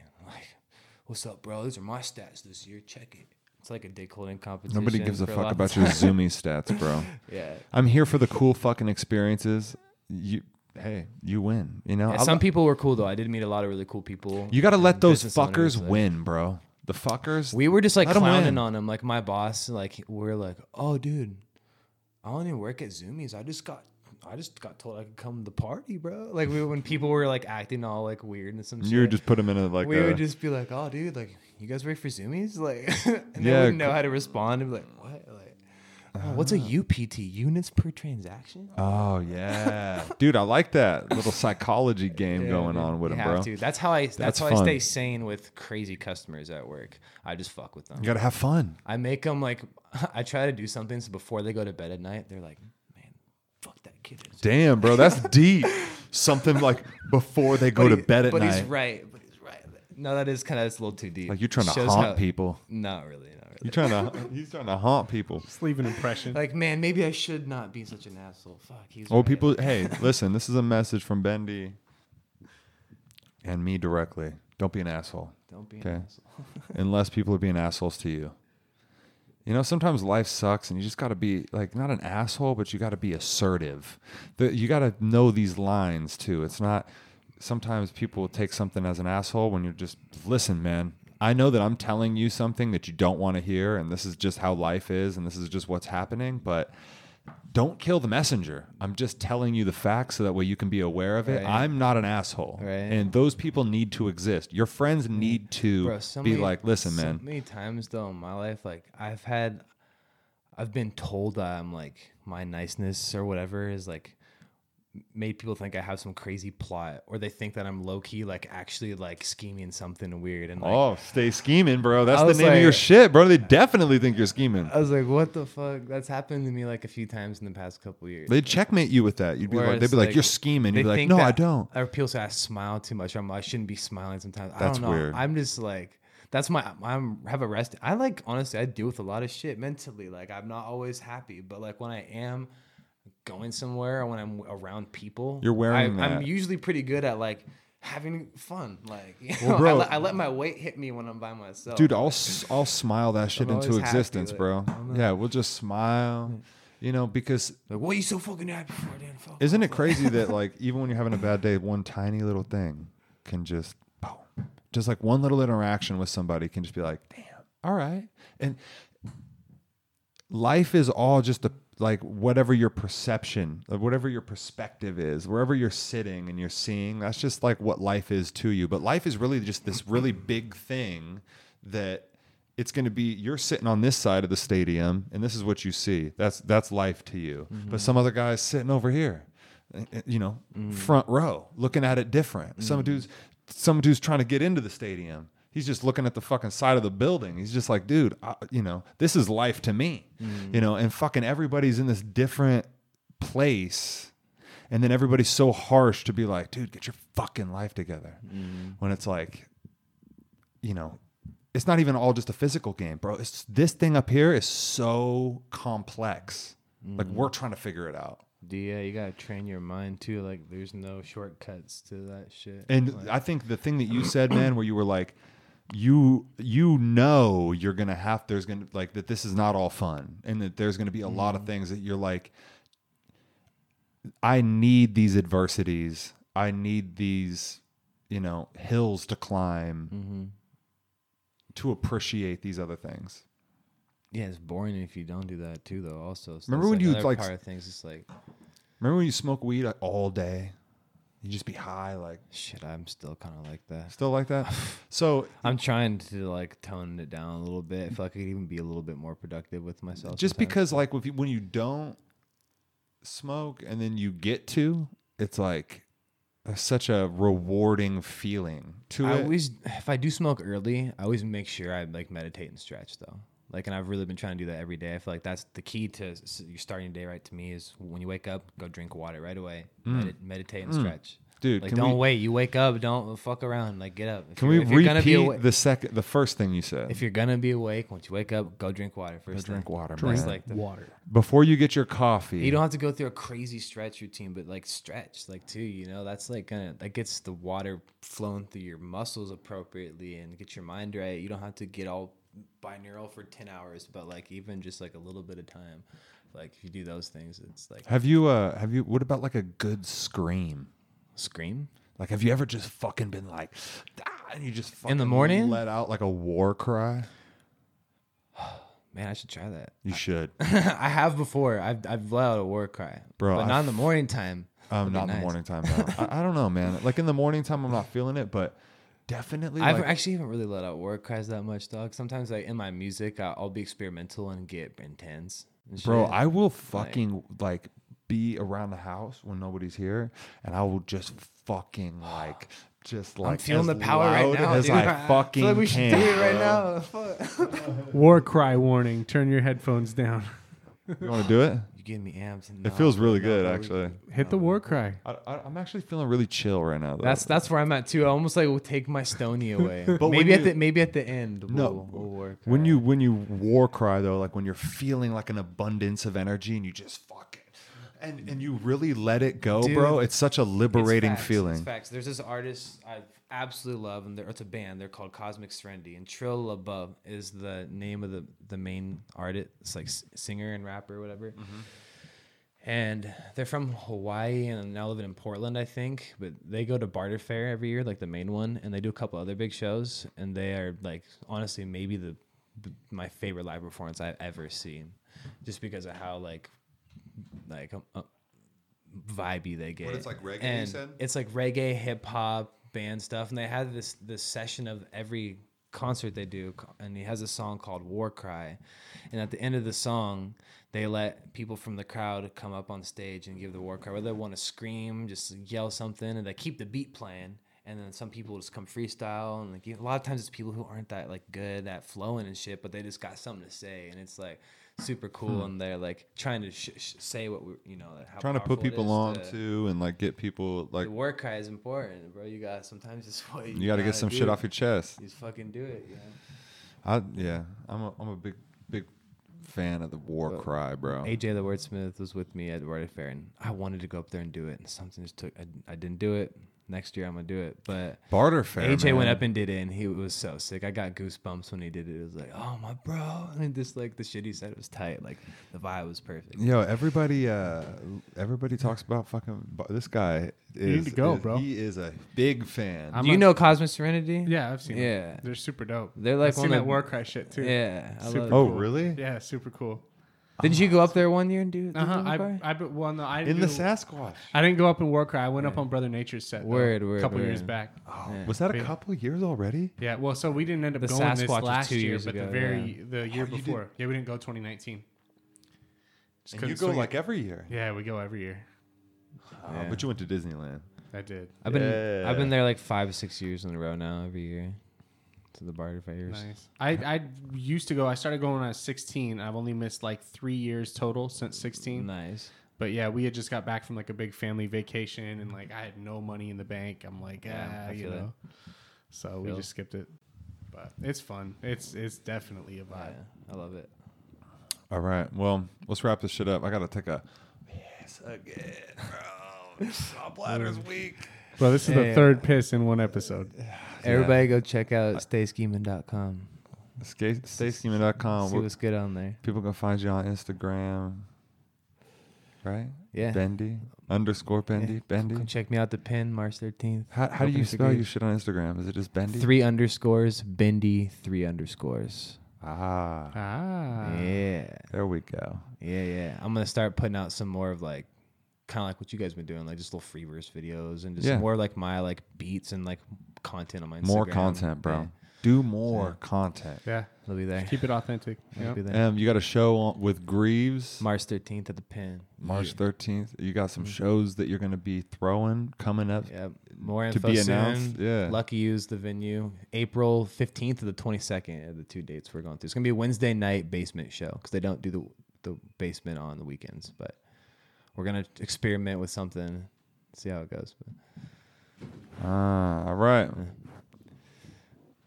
Like, what's up, bro? These are my stats this year. Check it. It's like a dick holding competition. Nobody gives a fuck lot of about your time. Zoomy stats, bro. Yeah. I'm here for the cool fucking experiences. You, hey, you win. You know, Yeah, some people were cool though. I did meet a lot of really cool people. you got to let those fuckers owners, like- win, bro. The fuckers. We were just like Let 'em clowning win. on them. Like my boss, like we're like, oh dude, I don't even work at Zumiez. I just got. I just got told I could come to the party, bro. Like we, when people were like acting all like weird and some shit. you would just put them in a like. we a, would just be like, "Oh, dude, like you guys work for Zumiez?" Like, and they Yeah, wouldn't know how to respond and be like, "What? Like, oh, what's a ah. UPT? Units per transaction?" Oh yeah, dude, I like that little psychology game Yeah, going dude, on with them, bro. to. That's how I. That's, That's how I stay sane with crazy customers at work. I just fuck with them. You gotta have fun. I make them like. I try to do something so before they go to bed at night, they're like, "Man, fuck that kid." Damn, bro, that's deep. Something like before they go But to he- bed at but night. But he's right. But he's right. No, that is kind of a little too deep. Like you're trying to Shows haunt how- people. Not really. Not really. You're trying to. he's trying to haunt people. Just leave an impression. Like, man, maybe I should not be such an asshole. Fuck, he's. Well, right. people, hey, listen, this is a message from Bendy and me directly. Don't be an asshole Don't be Okay. an asshole. unless people are being assholes to you. You know, sometimes life sucks and you just got to be like not an asshole, but you got to be assertive. You got to know these lines too. It's not sometimes people take something as an asshole when you're just listen, man. I know that I'm telling you something that you don't want to hear and this is just how life is and this is just what's happening, but don't kill the messenger. I'm just telling you the facts so that way you can be aware of it. Right. I'm not an asshole. Right. And those people need to exist. Your friends mm. need to Bro, so be many- like, listen, so man. many times though in my life, like I've had, I've been told that I'm like my niceness or whatever is like made people think I have some crazy plot, or they think that I'm low key like actually like scheming something weird. And like, Oh, stay scheming, bro. That's I the name of your shit, bro. They definitely think you're scheming. I was like, what the fuck? That's happened to me like a few times in the past couple years. They'd checkmate you with that. You'd be like, they'd be like, like, you're scheming. You'd be like, no, I don't. Or people say I smile too much. I'm, I shouldn't be smiling sometimes. I That's don't know. weird. I'm just like that's my I'm have a rest. I like honestly I deal with a lot of shit mentally. Like I'm not always happy, but like when I am going somewhere when I'm around people, You're wearing I, I'm usually pretty good at like having fun. Like you Well, know, I, bro- let, I let my weight hit me when I'm by myself. Dude, I'll I'll smile that shit I'm into happy, existence, like, bro. I. Yeah, we'll just smile. You know, because like, what are you so fucking happy for? Then fuck isn't it off." crazy that like even when you're having a bad day, one tiny little thing can just boom, just like one little interaction with somebody can just be like, damn, all right. And life is all just a like whatever your perception, whatever your perspective is, wherever you're sitting and you're seeing, that's just like what life is to you. But life is really just this really big thing that it's going to be you're sitting on this side of the stadium and this is what you see. That's that's life to you. But some other guy's sitting over here. eh, eh, You know, front row, looking at it different. Some dude's some dude's trying to get into the stadium. He's just looking at the fucking side of the building. He's just like, dude, I, you know, this is life to me. Mm. You know, and fucking everybody's in this different place. And then everybody's so harsh to be like, dude, get your fucking life together. Mm. When it's like, you know, it's not even all just a physical game, bro. It's this thing up here is so complex. Like we're mm. trying to figure it out. Yeah, you gotta train your mind too. Like, there's no shortcuts to that shit. And Like- I think the thing that you said, man, where you were like, you you know you're gonna have there's gonna like that this is not all fun and that there's gonna be a lot of things that you're like I need these adversities. I need these, you know, hills to climb Mm-hmm. to appreciate these other things. Yeah, it's boring if you don't do that too, though. Also, so Remember when you, like, part of things? It's like Remember when you smoke weed all day? You just be high, like shit. I'm still kind of like that. still like that. So I'm trying to like tone it down a little bit. I feel like I could even be a little bit more productive with myself. just sometimes. because like if you, when you don't smoke and then you get to, it's like there's such a rewarding feeling to I it. always, if I do smoke early, I always make sure I like meditate and stretch though. Like, and I've really been trying to do that every day. I feel like that's the key to s- your starting day right to me is when you wake up, go drink water right away, Medi- meditate and stretch. Mm. Dude, like don't we- wait. You wake up, don't fuck around. Like get up. If Can you're- we if you're gonna be repeat awake, the second, the first thing you said? if you're gonna be awake, once you wake up, go drink water first. thing. drink water, That's man. like the, Water. Before you get your coffee, you don't have to go through a crazy stretch routine, but like stretch, like too, you know, that's like gonna that gets the water flowing through your muscles appropriately and get your mind right. You don't have to get all binaural for ten hours, but like even just like a little bit of time, like if you do those things, it's like have you uh have you what about like a good scream? scream. Like have you ever just fucking been like ah, and you just In the morning? let out like a war cry? Man, I should try that. You should. I have before. I've I've let out a war cry, Bro, but I not in the morning time. Um, not in the morning time though. I, I don't know, man. Like in the morning time, I'm not feeling it, but definitely. I like, actually haven't really let out war cries that much, dog. Sometimes, like in my music, I- I'll be experimental and get intense. and bro, shit. I will fucking like be around the house when nobody's here, and I will just fucking like just like I'm feeling as the power right now, as dude. I fucking feel like we should can. do it right bro. now. War cry warning. Turn your headphones down. You want to do it? You getting me amped. It feels really good, actually. Hit the war cry. I, I, I'm actually feeling really chill right now. Though. That's that's where I'm at too. I almost like will take my stony away. but maybe at you- the maybe at the end. We'll, No, we'll work. when you when you war cry though, like when you're feeling like an abundance of energy and you just fucking and and you really let it go, Dude, bro. It's such a It's liberating facts, It's feeling. facts. There's this artist I absolutely love, and they're, it's a band. They're called Cosmic Serenity, and Trill Above is the name of the the main artist. It's like s- singer and rapper, or whatever. Mm-hmm. And they're from Hawaii and now living in Portland, I think. But they go to Barter Fair every year, like the main one, and they do a couple other big shows. And they are like honestly maybe the my favorite live performance I've ever seen, just because of how like like um, uh, vibey they get. What it's like reggae, you And said? It's like reggae, hip hop, band stuff, and they had this this session of every concert they do, and he has a song called War Cry, and at the end of the song, they let people from the crowd come up on stage and give the war cry, whether they want to scream, just yell something, and they keep the beat playing. And then some people just come freestyle, and like a lot of times it's people who aren't that like good at flowing and shit, but they just got something to say, and it's like super cool, and they're like trying to sh- sh- say what we, you know, how Hmm. Trying to put people on to- too and like get people like the work cry is important, bro. You got sometimes just what you, you got to get some do. shit off your chest. You just fucking do it, know. I yeah, I'm a I'm a big big fan of the war Bro, cry, bro. AJ the wordsmith was with me at Word Fair, and I wanted to go up there and do it, and something just took. I, I didn't do it. Next year I'm gonna do it, but Barter fair. AJ went up and did it, and he was so sick. I got goosebumps when he did it. It was like, oh my bro, and just like the shit he said was tight. Like the vibe was perfect. Yo, everybody, uh, everybody talks about fucking Bar- this guy. Is, need to go, is- bro. He is a big fan. I'm do you a- know Cosmic Serenity? Yeah, I've seen them. Yeah. They're super dope. They're like I've seen one that of- war cry shit too. Yeah, I Super love oh, cool. really? Yeah, super cool. Didn't you go up there one year and do? do Uh huh. I. I, well, no, I In do, the Sasquatch. I didn't go up in war cry. I went up on Brother Nature's set. though, Word, word, A couple years back. Oh, Yeah. Was that a Yeah. couple years already? Yeah. Well, so we didn't end up The going Sasquatch this was last two year, years but the very the year Oh, you did- before. Yeah, we didn't go 2019. Just And you go swing like every year. Yeah, we go every year. Oh, Yeah. But you went to Disneyland. I did. I've been I've been there like five or six years in a row now. Every year to the Barter Fairs. Nice. I I used to go. I started going when I was 16. I've only missed like three years total since 16. Nice. But yeah, we had just got back from like a big family vacation, and like I had no money in the bank. I'm like, Yeah, ah, I you feel it. know. So we just skipped it. But it's fun. It's it's definitely a Yeah, vibe. I love it. All right. Well, let's wrap this shit up. I gotta take a piss again, bro. My bladder's weak. Bro, this is Yeah, the third piss in one episode. Everybody go check out stayscheming.com. Stayscheming.com. See what's good on there. People can find you on Instagram. right? Yeah. Bendy underscore Bendy Yeah. Bendy. Come check me out the pin March 13th. How, how do you spell your shit on Instagram? Is it just Bendy? Three underscores, Bendy, three underscores. Ah, Ah. Yeah. there we go. Yeah, yeah. I'm gonna start putting out some more of like, kind of like what you guys been doing, like just little free verse videos and just Yeah. more like my like beats and like content on my Instagram. More content, bro. Yeah, Do more content. Yeah. it'll be there. Keep it authentic. It'll Yeah. be there. Um, you got a show on, with Grieves March 13th at the pin. March Yeah. 13th. You got some Mhm. shows that you're going to be throwing coming up. Yep. More To info be soon. announced, yeah. Lucky You's the venue. April 15th to the 22nd are the two dates we're going through. It's gonna be a Wednesday night basement show because they don't do the the basement on the weekends. But we're gonna experiment with something, see how it goes. Ah, all right.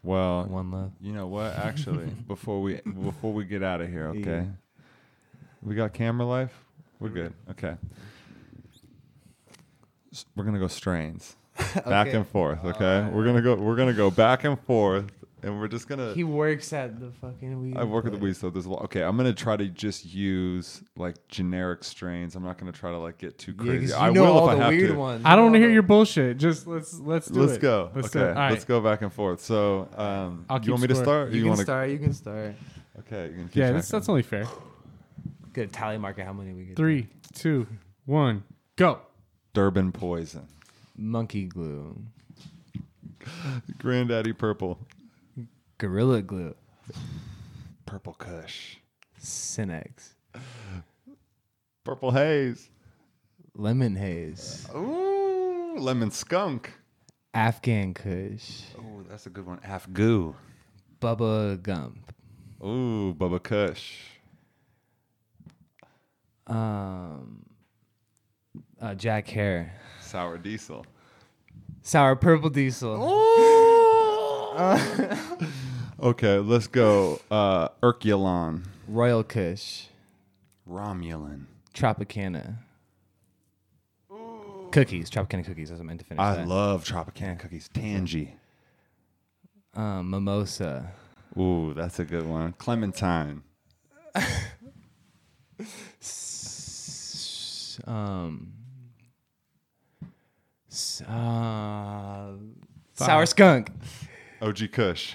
Well, one love. you know what? Actually, before we before we get out of here, okay? We got camera life. We're good. Okay. S- We're gonna go strains, back Okay. and forth. Okay. We're gonna go. We're gonna go back and forth, and we're just gonna. He works at the fucking weed. I work at the weed, so there's a lot. Okay, I'm gonna try to just use like generic strains. I'm not gonna try to like get too Yeah, 'cause crazy. you I know will all if I the have weird to. ones. I don't want to hear your bullshit. Just let's let's do Let's it. go. Let's do okay, it. All let's go back and forth. So, um, I'll you keep want me to score. start? or You, you can want to? start. You can start. Okay, you can keep Yeah, that's of that's only fair. Get a tally marker. How many we get? Three, two, one, go. Durban poison. Monkey glue. Granddaddy purple. Gorilla glue. Purple Kush. Cinex. Purple haze. Lemon haze. Ooh, lemon skunk. Afghan Kush. Oh, that's a good one. Afgoo. Bubba Gump. Ooh, Bubba Kush. Um, uh, Jack Herer. Sour diesel. Sour Purple Diesel. Okay, let's go. Uh, Urculon. Royal Kush. Romulan. Tropicana. Cookies. Tropicana cookies. I was meant to finish I that. love Tropicana cookies. Tangy. um, Mimosa. Ooh, that's a good one. Clementine. S- um, s- uh, Sour Skunk. OG Kush.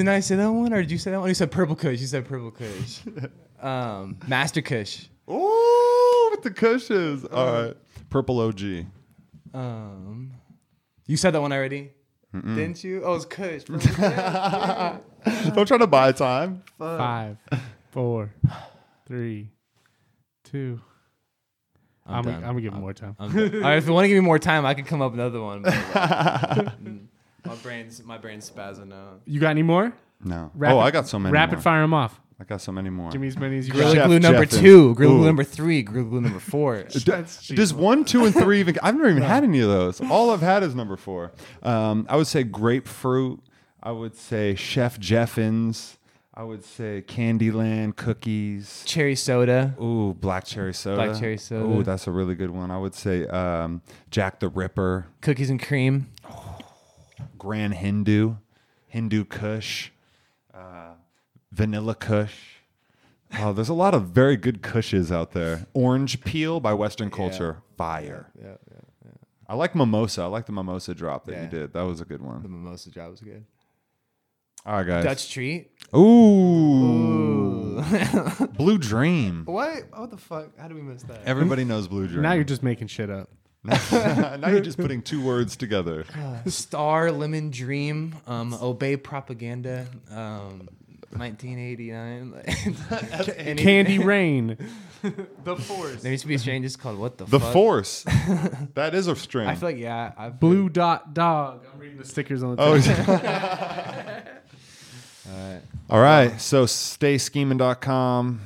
Didn't I say that one, or did you say that one? You said Purple Kush. You said Purple Kush. um, Master Kush. Ooh, with the cushions. All right. Purple OG. Um, you said that one already, didn't you? Oh, it's Kush. Purple Kush. Don't try to buy time. Five, four, three, two. I'm, gonna, done. I'm gonna give him more time. I'm done. All right, if you want to give me more time, I could come up with another one. but, like, my brain's my brain's spazzing out. You got any more? No. Rapid- oh, I got so many Rapid more. fire them off. I got so many more. Give me as many as you Gorilla got. Chef Glue number Jeff two, Gorilla Ooh. Glue number three, Gorilla Glue number four. That's. Does one, two, and three even? I've never even had any of those. All I've had is number four. Um, I would say grapefruit. I would say Chef Jeffins. I would say Candyland cookies. Cherry soda. Ooh, black cherry soda. Black cherry soda. Ooh, that's a really good one. I would say um, Jack the Ripper, Cookies and cream. Grand Hindu, Hindu Kush, uh, Vanilla Kush. Oh, there's a lot of very good Kushes out there. Orange Peel by Western Culture, fire. Yeah, yeah. I like mimosa. I like the mimosa drop that Yeah. you did. That was a good one. The mimosa drop was good. All right, guys. Dutch treat. Ooh. Blue Dream. What? What the fuck? How did we miss that? Everybody knows Blue Dream. now you're just making shit up. Now you're just putting two words together. Star Lemon Dream. Um, Obey Propaganda. Um, 1989. Candy Rain. the Force. There used to be a strain just called what the The fuck? Force. that is a string. I feel like yeah. I've Blue Dot Dog. I'm reading the stickers on the Oh, thing. Alright. All right. So stayscheming.com.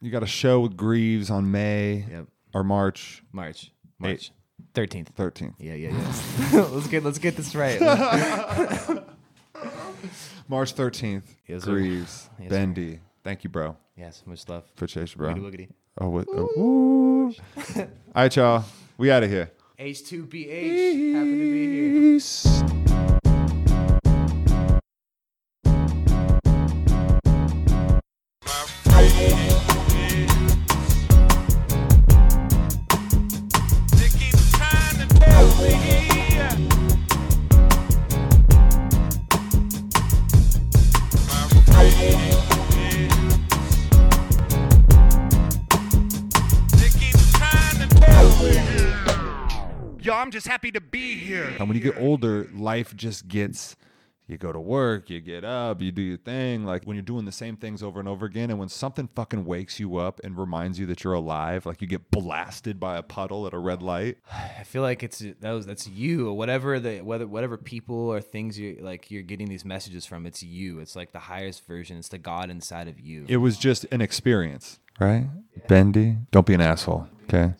You got a show with Grieves on May Yep. or March March. March. Thirteenth. 13th. Yeah, yeah, yeah. let's get let's get this right. March 13th. Yes, sir. Grieves. Yes, sir. Bendy. Thank you, bro. yes, much love. Appreciate you, bro. Wiggity wiggity. Oh, what? Oh. Ooh. All right, y'all. We out of here. H2BH. Happy to be here. Peace. Just happy to be here. And when you get older, life just gets you go to work, you get up, you do your thing. Like when you're doing the same things over and over again, and when something fucking wakes you up and reminds you that you're alive, like you get blasted by a puddle at a red light. I feel like it's that was that's you or whatever the whether whatever people or things you like you're getting these messages from. It's you. It's like the highest version. It's the God inside of you. It was just an experience, right? Bendy, don't be an asshole, okay?